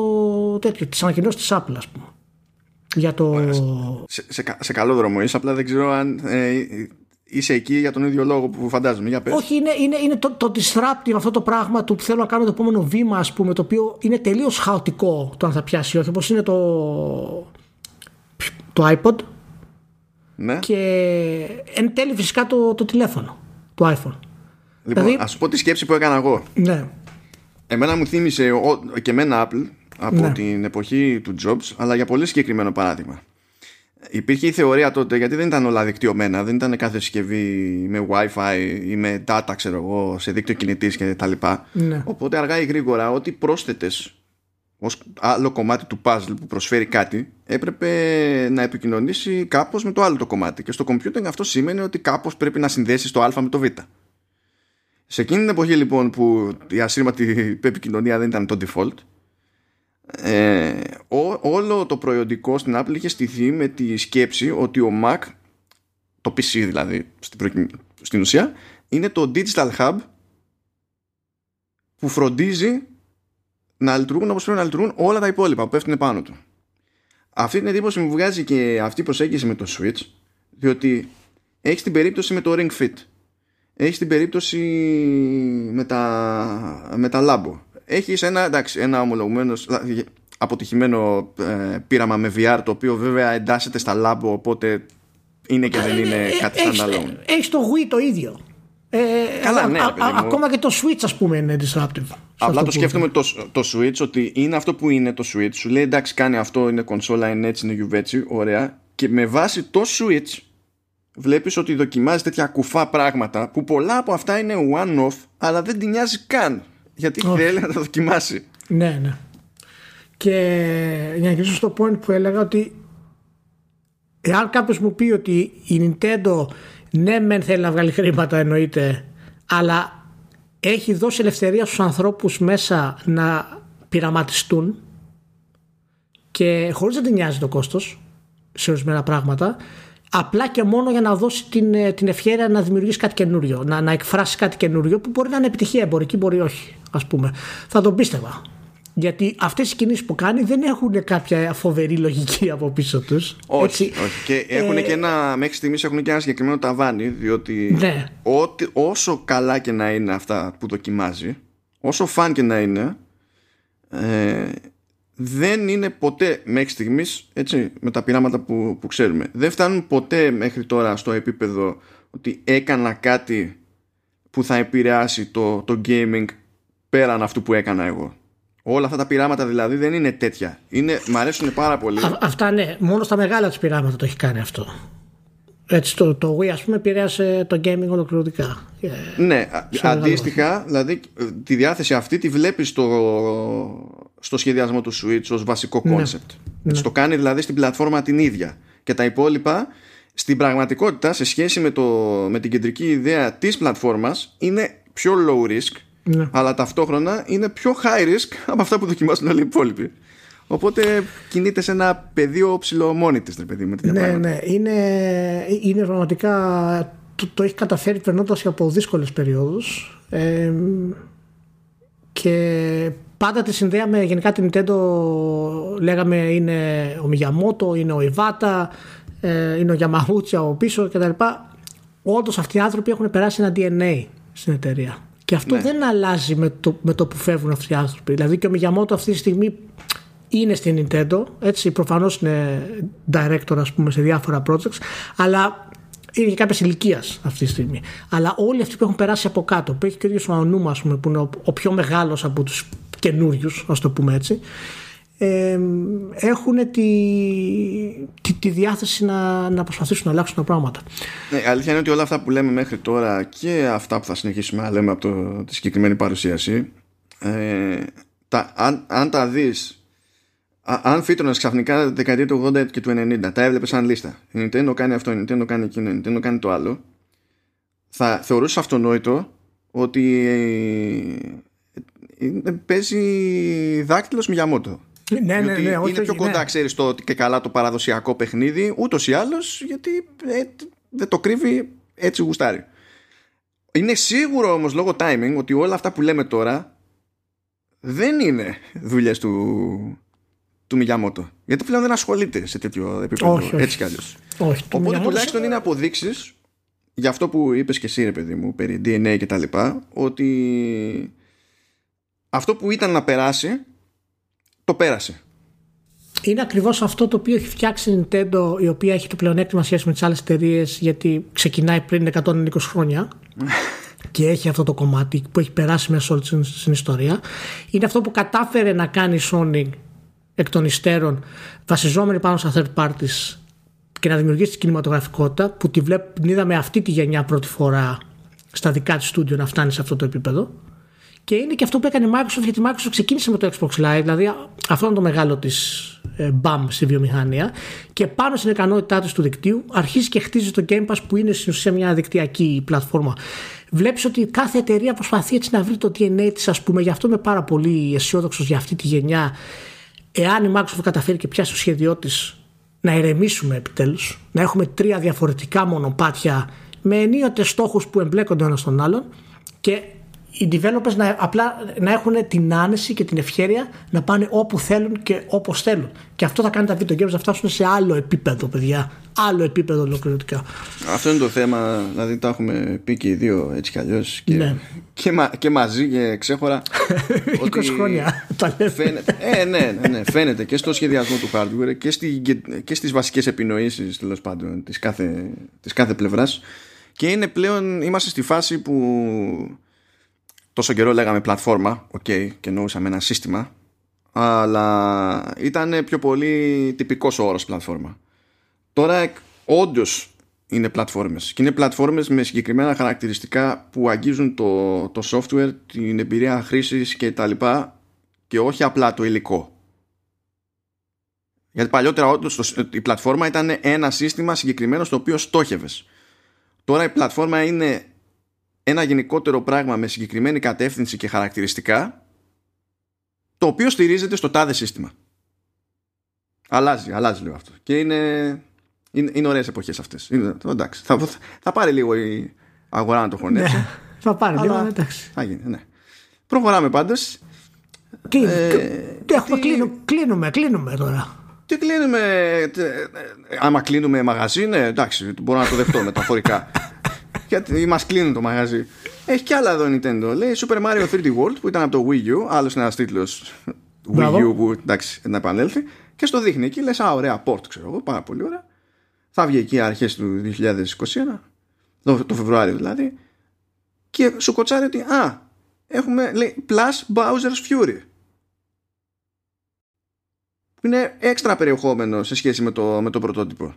τέτοιο, τις ανακοινώσεις της Apple, ας πούμε. Για το... Σε, σε, σε, καλό δρόμο είσαι, απλά δεν ξέρω αν ε, είσαι εκεί για τον ίδιο λόγο που φαντάζομαι. Για πες. Όχι, είναι, είναι, είναι το, το disruptive αυτό το πράγμα του που θέλω να κάνω το επόμενο βήμα, ας πούμε, το οποίο είναι τελείως χαοτικό το αν θα πιάσει όχι, όπως είναι το, το iPod ναι. Και εν τέλει φυσικά το, το τηλέφωνο του iPhone. Λοιπόν, δηλαδή, ας πω τη σκέψη που έκανα εγώ. Ναι. Εμένα μου θύμισε ο, και εμένα Apple από ναι. την εποχή του Jobs, αλλά για πολύ συγκεκριμένο παράδειγμα. Υπήρχε η θεωρία τότε, γιατί δεν ήταν όλα δικτυωμένα, δεν ήταν κάθε συσκευή με Wi-Fi ή με data, ξέρω εγώ, σε δίκτυο κινητής κτλ. Ναι. Οπότε αργά ή γρήγορα, ό,τι πρόσθετες ως άλλο κομμάτι του puzzle που προσφέρει κάτι έπρεπε να επικοινωνήσει κάπως με το άλλο το κομμάτι και στο computing αυτό σημαίνει ότι κάπως πρέπει να συνδέσεις το α με το β σε εκείνη την εποχή λοιπόν που η ασύρματη επικοινωνία δεν ήταν το default ε, όλο το προϊόντικό στην Apple είχε στηθεί με τη σκέψη ότι ο Mac το PC δηλαδή στην, στην ουσία είναι το digital hub που φροντίζει να λειτουργούν όπως πρέπει να λειτουργούν όλα τα υπόλοιπα που πέφτουν πάνω του. Αυτή την εντύπωση μου βγάζει και αυτή η προσέγγιση με το Switch, διότι έχει την περίπτωση με το Ring Fit. Έχει την περίπτωση με τα, με τα Labo. Έχεις ένα, εντάξει, ένα ομολογουμένο αποτυχημένο ε, πείραμα με VR το οποίο βέβαια εντάσσεται στα Labo οπότε είναι και δεν είναι ε, κάτι standalone. Έχεις το Wii το ίδιο. Ε, Καλά, ναι, ακόμα και το Switch ας πούμε είναι disruptive. Απλά το σκέφτομαι το, το Switch ότι είναι αυτό που είναι το Switch. Σου λέει εντάξει κάνει αυτό, είναι κονσόλα, είναι έτσι, είναι γιουβέτσι, ωραία. Και με βάση το Switch βλέπεις ότι δοκιμάζει τέτοια κουφά πράγματα που πολλά από αυτά είναι one-off αλλά δεν την νοιάζει καν γιατί oh. θέλει να τα δοκιμάσει. Ναι, ναι. Και για να κλείσω στο point που έλεγα ότι εάν κάποιος μου πει ότι η Nintendo ναι μεν θέλει να βγάλει χρήματα εννοείται αλλά έχει δώσει ελευθερία στους ανθρώπους μέσα να πειραματιστούν και χωρίς να την νοιάζει το κόστος σε ορισμένα πράγματα απλά και μόνο για να δώσει την, ε, την ευχαίρεια να δημιουργήσει κάτι καινούριο να, να εκφράσει κάτι καινούριο που μπορεί να είναι επιτυχία εμπορική μπορεί όχι ας πούμε θα τον πίστευα γιατί αυτές οι κινήσεις που κάνει δεν έχουν κάποια φοβερή λογική από πίσω τους. Όχι, όχι. Και έχουν ε... και ένα, μέχρι στιγμής έχουν και ένα συγκεκριμένο ταβάνι, διότι ναι. ό, όσο καλά και να είναι αυτά που δοκιμάζει, όσο φαν και να είναι, ε, δεν είναι ποτέ μέχρι στιγμής, έτσι, με τα πειράματα που, που ξέρουμε, δεν φτάνουν ποτέ μέχρι τώρα στο επίπεδο ότι έκανα κάτι που θα επηρεάσει το, το gaming πέραν αυτού που έκανα εγώ. Όλα αυτά τα πειράματα δηλαδή δεν είναι τέτοια. Είναι, μ' αρέσουν πάρα πολύ. αυτά ναι, μόνο στα μεγάλα τους πειράματα το έχει κάνει αυτό. έτσι, το, το Wii ας πούμε επηρέασε το gaming ολοκληρωτικά. Ε, ναι, αντίστοιχα, δηλαδή τη διάθεση αυτή τη βλέπεις στο, στο σχεδιασμό του Switch ως βασικό concept. Ναι. Το κάνει δηλαδή στην πλατφόρμα την ίδια. Και τα υπόλοιπα στην πραγματικότητα σε σχέση με, το, με την κεντρική ιδέα της πλατφόρμας είναι πιο low risk ναι. αλλά ταυτόχρονα είναι πιο high risk *laughs* από αυτά που δοκιμάσουν όλοι οι υπόλοιποι. Οπότε κινείται σε ένα πεδίο ψηλό μόνη της, παιδί με Ναι, ναι. Είναι, είναι πραγματικά το, το έχει καταφέρει περνώντας από δύσκολες περιόδους ε, και πάντα τη συνδέαμε γενικά την Nintendo λέγαμε είναι ο Μιγιαμότο, είναι ο Ιβάτα ε, είναι ο Γιαμαχούτσα ο πίσω κτλ. Όντως αυτοί οι άνθρωποι έχουν περάσει ένα DNA στην εταιρεία. Και αυτό ναι. δεν αλλάζει με το, με το που φεύγουν αυτοί οι άνθρωποι. Δηλαδή και ο Μιγιαμότο αυτή τη στιγμή είναι στην Nintendo, έτσι, προφανώς είναι director ας πούμε σε διάφορα projects, αλλά είναι και κάποιας ηλικίας αυτή τη στιγμή. Αλλά όλοι αυτοί που έχουν περάσει από κάτω, που έχει και ο ίδιος ο Ανούμα, ας πούμε, που είναι ο, πιο μεγάλος από τους καινούριους, ας το πούμε έτσι, ε, έχουν τη, τη, τη, διάθεση να, να προσπαθήσουν να αλλάξουν τα πράγματα. Ναι, αλήθεια είναι ότι όλα αυτά που λέμε μέχρι τώρα και αυτά που θα συνεχίσουμε να λέμε από το, τη συγκεκριμένη παρουσίαση, ε, τα, αν, αν τα δεις αν φύτρωνες ξαφνικά τη δεκαετία του 80 και του 90, τα έβλεπες σαν λίστα. Η Nintendo κάνει αυτό, η Nintendo κάνει εκείνο, η Nintendo κάνει το άλλο. Θα θεωρούσε αυτονόητο ότι ε, παίζει δάκτυλος Μιαμότο. Ναι, ναι, ναι, είναι πιο κοντά, ναι. ξέρεις το και καλά το παραδοσιακό παιχνίδι, ούτως ή άλλως, γιατί ε, δεν το κρύβει έτσι γουστάρει. Είναι σίγουρο όμως λόγω timing ότι όλα αυτά που λέμε τώρα δεν είναι δουλειές του, του Μιγιαμότο. Γιατί πλέον δεν ασχολείται σε τέτοιο επίπεδο. Όχι, έτσι κι αλλιώς. Οπότε τουλάχιστον είναι αποδείξεις για αυτό που είπες και εσύ, ρε παιδί μου, περί DNA και τα λοιπά, ότι αυτό που ήταν να περάσει, το πέρασε. Είναι ακριβώς αυτό το οποίο έχει φτιάξει η Nintendo, η οποία έχει το πλεονέκτημα σχέση με τις άλλες εταιρείες, γιατί ξεκινάει πριν 120 χρόνια *laughs* και έχει αυτό το κομμάτι που έχει περάσει μέσα όλη την ιστορία. Είναι αυτό που κατάφερε να κάνει η Sony εκ των υστέρων βασιζόμενοι πάνω στα third parties και να δημιουργήσει την κινηματογραφικότητα που τη βλέπ, την είδαμε αυτή τη γενιά πρώτη φορά στα δικά της στούντιο να φτάνει σε αυτό το επίπεδο. Και είναι και αυτό που έκανε η Microsoft γιατί η Microsoft ξεκίνησε με το Xbox Live, δηλαδή αυτό είναι το μεγάλο της ε, μπαμ στη βιομηχανία. Και πάνω στην ικανότητά της του δικτύου αρχίζει και χτίζει το Game Pass που είναι στην ουσία μια δικτυακή πλατφόρμα. Βλέπεις ότι κάθε εταιρεία προσπαθεί έτσι να βρει το DNA της, ας πούμε. Γι' αυτό είμαι πάρα πολύ αισιόδοξος για αυτή τη γενιά εάν η Microsoft καταφέρει και πιάσει το σχέδιό της να ηρεμήσουμε επιτέλους, να έχουμε τρία διαφορετικά μονοπάτια με ενίοτε στόχους που εμπλέκονται ένας στον άλλον και οι developers να, απλά να έχουν την άνεση και την ευχαίρεια να πάνε όπου θέλουν και όπως θέλουν. Και αυτό θα κάνει τα video games να φτάσουν σε άλλο επίπεδο, παιδιά. Άλλο επίπεδο ολοκληρωτικά. Αυτό είναι το θέμα. Δηλαδή, τα έχουμε πει και οι δύο έτσι κι αλλιώς. Και, ναι. και, μα, και μαζί και ξέχωρα. *laughs* 20 χρόνια τα Φαίνεται, ε, ναι, ναι, ναι, φαίνεται και στο σχεδιασμό του hardware και, στη, και στις βασικές επινοήσεις τέλος πάντων της κάθε, της κάθε πλευράς. Και είναι πλέον, είμαστε στη φάση που τόσο καιρό λέγαμε πλατφόρμα, ok, okay, και εννοούσαμε ένα σύστημα, αλλά ήταν πιο πολύ τυπικός ο όρος πλατφόρμα. Τώρα όντως είναι πλατφόρμες και είναι πλατφόρμες με συγκεκριμένα χαρακτηριστικά που αγγίζουν το, το software, την εμπειρία χρήσης και τα λοιπά και όχι απλά το υλικό. Γιατί παλιότερα όντως η πλατφόρμα ήταν ένα σύστημα συγκεκριμένο στο οποίο στόχευες. Τώρα η πλατφόρμα είναι ένα γενικότερο πράγμα με συγκεκριμένη κατεύθυνση και χαρακτηριστικά το οποίο στηρίζεται στο τάδε σύστημα. Αλλάζει, αλλάζει λίγο αυτό. Και είναι, είναι, είναι ωραίες εποχές αυτές. Είναι, εντάξει, θα, θα πάρει λίγο η αγορά να το χωνέψει. Ναι, θα πάρει λίγο, εντάξει. Θα γίνει, ναι. Προχωράμε πάντως. Τι, ε, τι έχουμε, τι, κλείνουμε, κλείνουμε, κλείνουμε τώρα. Τι κλείνουμε, άμα κλείνουμε μαγαζί, ναι, εντάξει, μπορώ να το δεχτώ μεταφορικά. *laughs* Γιατί μας κλείνουν το μαγαζί. Έχει κι άλλα εδώ Nintendo. Λέει Super Mario 3D World που ήταν από το Wii U. Άλλος ένας τίτλος Wii U που εντάξει να επανέλθει. Και στο δείχνει εκεί. Λες, Α, ωραία, port ξέρω εγώ. Πάρα πολύ ωραία. Θα βγει εκεί αρχές του 2021. Το, το Φεβρουάριο δηλαδή. Και σου κοτσάρει ότι Α, έχουμε λέει Plus Bowser's Fury. Που είναι έξτρα περιεχόμενο σε σχέση με το, με το πρωτότυπο.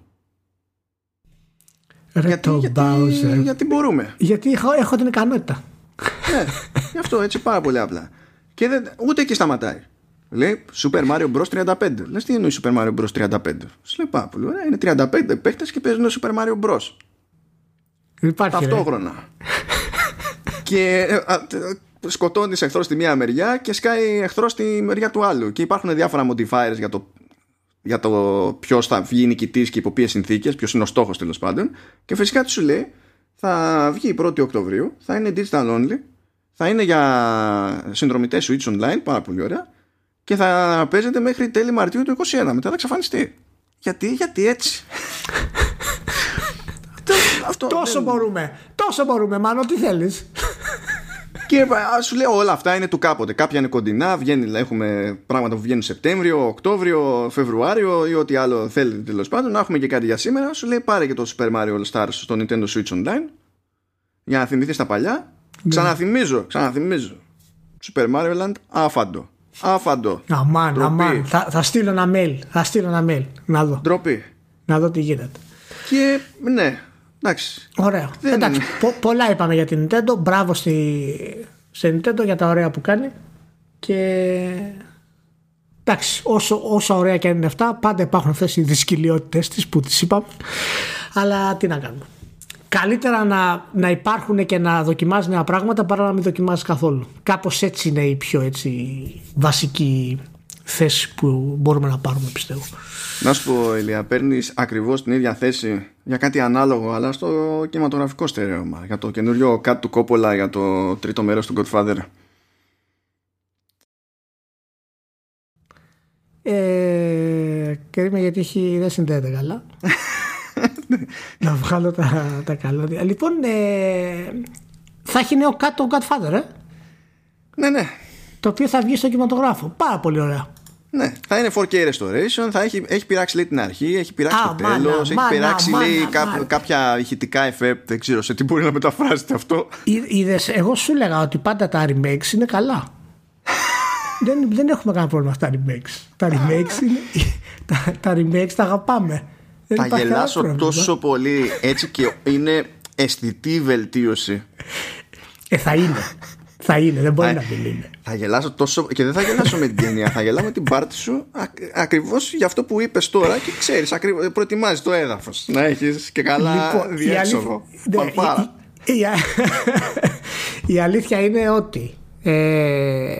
Ρε γιατί, το γιατί, Bowser. γιατί μπορούμε. Γιατί έχω, έχω την ικανότητα. ναι, γι' αυτό έτσι πάρα πολύ απλά. Και δεν, ούτε εκεί σταματάει. Λέει Super Mario Bros 35. Λες τι εννοείς Super Mario Bros 35. Σου λέει πάρα πολύ ωραία. Είναι 35 παίχτε και παίζουν Super Mario Bros. Υπάρχει. ρε. Ταυτόχρονα. και ε, α, τε- σκοτώνεις εχθρός στη μία μεριά και σκάει εχθρός στη μεριά του άλλου. Και υπάρχουν διάφορα modifiers για το, για το ποιος θα βγει νικητής και υπό ποιες συνθήκες, ποιος είναι ο στόχος τέλος πάντων. Και φυσικά τι σου λέει, θα βγει η 1η Οκτωβρίου, θα είναι digital only, θα είναι για συνδρομητές Switch Online, πάρα πολύ ωραία, και θα παίζεται μέχρι τέλη Μαρτίου του 2021. Μετά θα εξαφανιστεί. Γιατί, γιατί έτσι; *laughs* Αυτό Τόσο δεν- μπορούμε. Τόσο μπορούμε, Μάνο, τι θέλεις; Και α, σου λέω όλα αυτά είναι του κάποτε. Κάποια είναι κοντινά, βγαίνει, δηλαδή, έχουμε πράγματα που βγαίνουν Σεπτέμβριο, Οκτώβριο, Φεβρουάριο ή ό,τι άλλο θέλετε τέλος πάντων. Να έχουμε και κάτι για σήμερα. Σου λέει πάρε και το Super Mario All Stars στο Nintendo Switch Online για να θυμηθείς τα παλιά. Ξαναθυμίζω, ξαναθυμίζω. Super Mario Land, άφαντο. Άφαντο. Αμάν, Ντροπή. αμάν. Θα, θα στείλω ένα mail. Θα στείλω ένα mail. Να δω. Ντροπή. Να δω τι γίνεται. Και ναι, εντάξει. Ωραίο. Δεν Εντάξει, είναι. πο- πολλά είπαμε για την Nintendo. Μπράβο στη, σε Nintendo για τα ωραία που κάνει. Και εντάξει, όσο, όσο ωραία και αν είναι αυτά, πάντα υπάρχουν αυτές οι δυσκολιότητε της που τις είπαμε. Αλλά τι να κάνουμε. Καλύτερα να, να υπάρχουν και να δοκιμάζεις νέα πράγματα παρά να μην δοκιμάζεις καθόλου. Κάπως έτσι είναι η πιο έτσι, βασική θέση που μπορούμε να πάρουμε, πιστεύω. Να σου πω, Ηλία, παίρνεις ακριβώς την ίδια θέση για κάτι ανάλογο, αλλά στο κινηματογραφικό στερέωμα. Για το καινούριο Cut του Coppola για το τρίτο μέρος του Godfather. Ε, κρίμα γιατί έχει, δεν συνδέεται καλά. *laughs* να βγάλω τα, τα καλώδια. Λοιπόν, ε, θα έχει νέο κάτω Godfather, ε, Ναι, ναι. Το οποίο θα βγει στο κινηματογράφο. Πάρα πολύ ωραία. Ναι, θα είναι 4K restoration, θα έχει, έχει πειράξει λέει την αρχή, έχει πειράξει Α, το μάνα, τέλος, έχει μάνα, πειράξει μάνα, λέει κά- μάνα. κάποια ηχητικά effect, δεν ξέρω σε τι μπορεί να μεταφράσετε αυτό. Είδες, εγώ σου έλεγα ότι πάντα τα remakes είναι καλά. *laughs* δεν, δεν έχουμε κανένα πρόβλημα στα remakes. Τα remakes είναι. *laughs* τα, τα remakes τα αγαπάμε. Δεν θα υπάρχει κανένα γελάσω πρόβλημα. τόσο πολύ έτσι και είναι αισθητή βελτίωση. Ε, θα είναι. Θα είναι, δεν μπορεί Θα- να μην είναι. Θα γελάσω τόσο και δεν θα γελάσω με την ταινία, θα γελάω με την πάρτι σου ακριβώς για αυτό που είπες τώρα και ξέρεις, προετοιμάζει το έδαφος. Να έχεις και καλά Λοιπόν, η διέξοδο. αλήθεια- ναι, Φανφάρα. η- η- η α- *laughs* Η αλήθεια είναι ότι ε,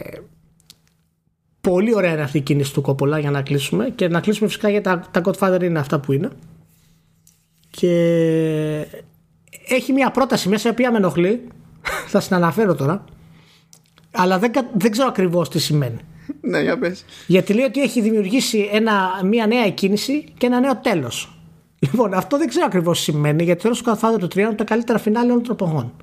πολύ ωραία είναι αυτή η κίνηση του Κόπολα για να κλείσουμε και να κλείσουμε φυσικά για τα, τα Godfather είναι αυτά που είναι και έχει μια πρόταση μέσα η οποία με ενοχλεί *laughs* θα την αναφέρω τώρα αλλά δεν, κα- δεν ξέρω ακριβώς τι σημαίνει Ναι, για πες. γιατί λέει ότι έχει δημιουργήσει ένα, μια νέα εκκίνηση και ένα νέο τέλος. Λοιπόν, αυτό δεν ξέρω ακριβώς τι σημαίνει, γιατί το τέλο του Godfather του 3 είναι από τα καλύτερα φινάλε όλων των εποχών.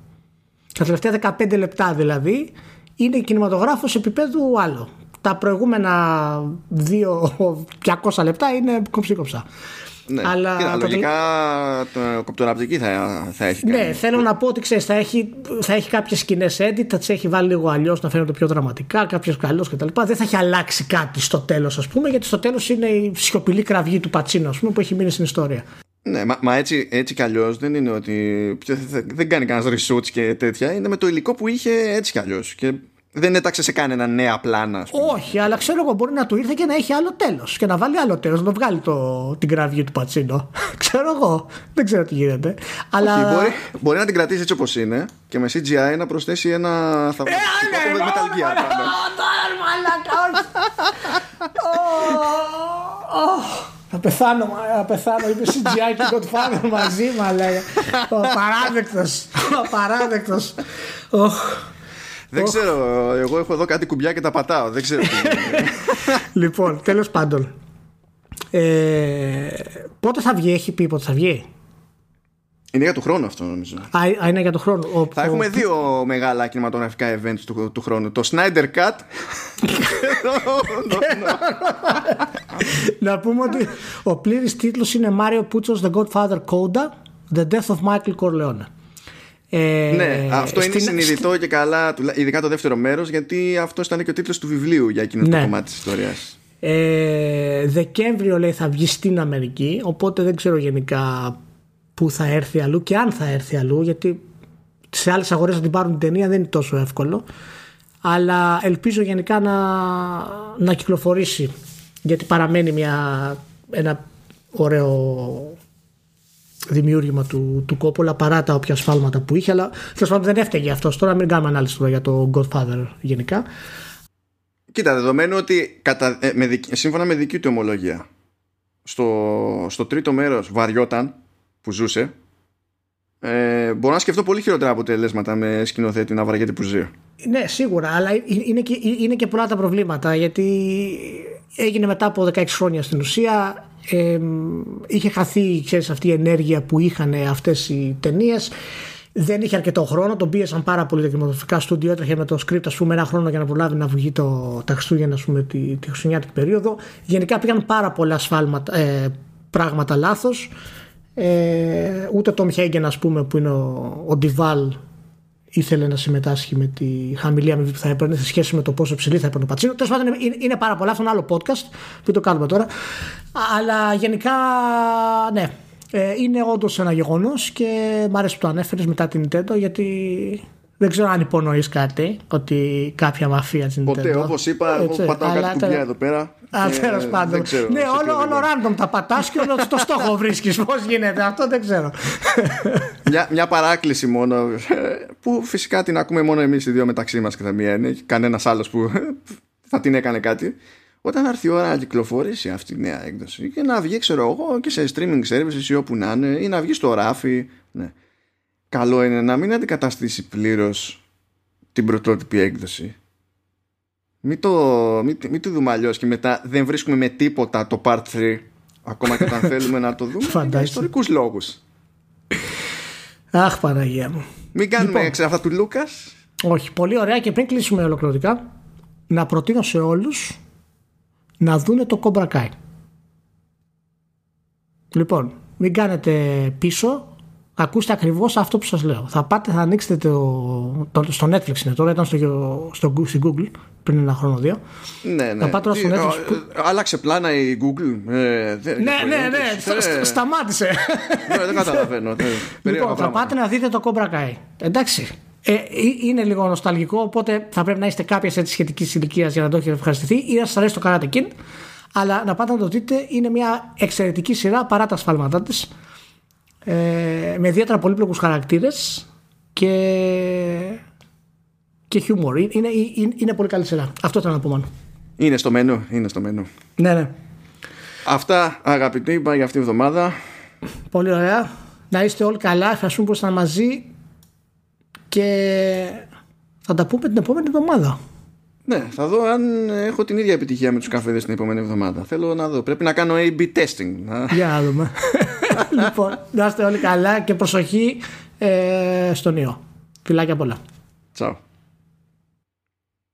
Τα τελευταία 15 λεπτά δηλαδή είναι κινηματογράφος επίπεδου άλλο. Τα προηγούμενα 200 λεπτά είναι κοψή-κοψά. Ναι. Αλλά Κοίτα, το λογικά το κοπτοραπτική θα, θα έχει κάνει. Ναι, θέλω να πω ότι ξέρεις, θα έχει, θα έχει κάποιες σκηνές edit, θα τις έχει βάλει λίγο αλλιώς να φαίνονται πιο δραματικά, κάποιες καλώς κτλ. Δεν θα έχει αλλάξει κάτι στο τέλος, ας πούμε, γιατί στο τέλος είναι η σιωπηλή κραυγή του Πατσίνο, ας πούμε, που έχει μείνει στην ιστορία. Ναι, μα, μα έτσι, έτσι κι αλλιώς δεν είναι ότι. ποιο- θε- Δεν κάνει κανένας reshoots και τέτοια. Είναι με το υλικό που είχε έτσι κι αλλιώς. Και δεν έταξε σε κανένα νέα πλάνα. ας πούμε. Όχι, αλλά ξέρω εγώ, μπορεί να του ήρθε και να έχει άλλο τέλος. Και να βάλει άλλο τέλος, να το βγάλει το, την κραυγή του Πατσίνο. *laughs* ξέρω εγώ. Δεν ξέρω τι γίνεται. Αλλά. Όχι, μπορεί, μπορεί να την κρατήσει έτσι όπως είναι και με CGI να προσθέσει ένα. Θα Ε, θα ναι, με Metal Gear ω, πάνω. τώρα, μαλάκα, όχι. Ω, ω, Θα πεθάνω, μα, θα πεθάνω. Είπε CGI και Godfather μαζί, μα λέει. Ο παράδεκτος. Ο παράδεκτος. Οχ. Δεν ξέρω. Εγώ έχω εδώ κάτι κουμπιά και τα πατάω. Δεν ξέρω. τι είναι. *laughs* Λοιπόν, τέλος πάντων. Ε, πότε θα βγει, έχει πει πότε θα βγει; είναι για του χρόνου αυτό νομίζω. Α, α, είναι για το χρόνο. Ο- Θα ο- έχουμε δύο μεγάλα κινηματογραφικά events του, του χρόνου. Το Snyder Cut. Να πούμε ότι ο πλήρης τίτλος είναι Mario Puzo's The Godfather Coda The Death of Michael Corleone. Ε, ναι, αυτό είναι στην- συνειδητό και καλά, τουλά- ειδικά το δεύτερο μέρος, γιατί αυτό ήταν και ο τίτλος του βιβλίου για εκείνο το Ναι. κομμάτι της ιστορίας. Ε, Δεκέμβριο λέει θα βγει στην Αμερική οπότε δεν ξέρω γενικά που θα έρθει αλλού και αν θα έρθει αλλού γιατί σε άλλες αγορές να την πάρουν την ταινία δεν είναι τόσο εύκολο αλλά ελπίζω γενικά να, να κυκλοφορήσει γιατί παραμένει μια, ένα ωραίο δημιούργημα του, του Κόπολα παρά τα όποια σφάλματα που είχε αλλά τέλος πάντων δεν έφταιγε αυτός τώρα μην κάνουμε ανάλυση τώρα για το Godfather γενικά Κοίτα, δεδομένου ότι κατά, ε, με, σύμφωνα με δική του ομολογία στο, στο τρίτο μέρος βαριόταν που ζούσε ε, μπορώ να σκεφτώ πολύ χειρότερα αποτελέσματα με σκηνοθέτη να βαριέται που ζει. Ναι, σίγουρα, αλλά είναι και, είναι και πολλά τα προβλήματα γιατί έγινε μετά από 16 χρόνια στην ουσία. Ε, είχε χαθεί ξέρεις, αυτή η ενέργεια που είχαν αυτές οι ταινίες. Δεν είχε αρκετό χρόνο, τον πίεσαν πάρα πολύ τα κινηματογραφικά στούντιο. Έτρεχε με το script, ας πούμε, ένα χρόνο για να προλάβει να βγει το, τα Χριστούγεννα, ας πούμε, τη, τη Χριστουγεννιάτικη περίοδο. Γενικά πήγαν πάρα πολλά σφάλματα, ε, πράγματα λάθος. Ε, ούτε το Μιχέγγεν, ας πούμε, που είναι ο, ο Ντιβάλ, ήθελε να συμμετάσχει με τη χαμηλή αμοιβή που θα έπαιρνε σε σχέση με το πόσο ψηλή θα έπαιρνε ο Πατσίνο. Τέλος πάντων, είναι, είναι πάρα πολλά. Αυτό είναι άλλο podcast που το κάνουμε τώρα. Αλλά γενικά, ναι, ε, είναι όντως ένα γεγονός και μ' άρεσε που το ανέφερες μετά την Nintendo γιατί δεν ξέρω αν υπονοείς κάτι ότι κάποια μαφία την Nintendo. Ποτέ, όπως είπα, εγώ πατάω κάτι κουμπιά εδώ πέρα. Α, τέλος πάντων. Ναι, όλο, όλο random τα πατάς και όλο το στόχο *laughs* βρίσκεις. Πώς γίνεται αυτό, δεν ξέρω. μια, μια παράκληση μόνο. Που φυσικά την ακούμε μόνο εμείς οι δύο μεταξύ μας και θα μία είναι. Κανένας άλλος που *laughs* θα την έκανε κάτι όταν έρθει η ώρα να κυκλοφορήσει αυτή η νέα έκδοση και να βγει ξέρω εγώ και σε streaming services ή όπου να είναι ή να βγει στο ράφι ναι. καλό είναι να μην αντικαταστήσει πλήρως την πρωτότυπη έκδοση μην το, μην, μην το δούμε αλλιώς και μετά δεν βρίσκουμε με τίποτα το part 3 ακόμα και όταν *laughs* θέλουμε να το δούμε για ιστορικούς λόγους. Αχ Παναγία μου. Μην κάνουμε λοιπόν, αυτά του Λούκας. Όχι, πολύ ωραία και πριν κλείσουμε ολοκληρωτικά να προτείνω σε όλους να δούνε το Cobra Kai. Λοιπόν, μην κάνετε πίσω, ακούστε ακριβώς αυτό που σας λέω. Θα πάτε, θα ανοίξετε το, το στο Netflix είναι τώρα, ήταν στο, στο, στην Google πριν ένα χρόνο δύο. Ναι, ναι. Θα πάτε στο Netflix. Που... Άλλαξε πλάνα η Google. Ε, ναι, ναι, ναι, ναι. Σταμάτησε. Ναι, δεν καταλαβαίνω. Λοιπόν, θα πάτε να δείτε το Cobra Kai. Εντάξει, ε, είναι λίγο νοσταλγικό, οπότε θα πρέπει να είστε κάποια σχετικής ηλικίας για να το έχετε ευχαριστηθεί ή να σας αρέσει το Karate Kid. Αλλά να πάτε να το δείτε, είναι μια εξαιρετική σειρά παρά τα σφάλματά της. Ε, με ιδιαίτερα πολύπλοκους χαρακτήρες και, και χιούμορ. Είναι, είναι, είναι, πολύ καλή σειρά. Αυτό ήταν να πω μόνο. Είναι στο μενού. Είναι στο μενού. Ναι, ναι. Αυτά αγαπητοί, πάει για αυτή τη βδομάδα. Πολύ ωραία. Να είστε όλοι καλά. Ευχαριστούμε που ήσασταν μαζί και θα τα πούμε την επόμενη εβδομάδα. Ναι, θα δω αν έχω την ίδια επιτυχία με τους καφέδες την επόμενη εβδομάδα. Θέλω να δω. Πρέπει να κάνω A-B testing. Για να δούμε. *laughs* *laughs* λοιπόν, να είστε όλοι καλά και προσοχή ε, στον ιό. Φιλάκια πολλά. Τσάου.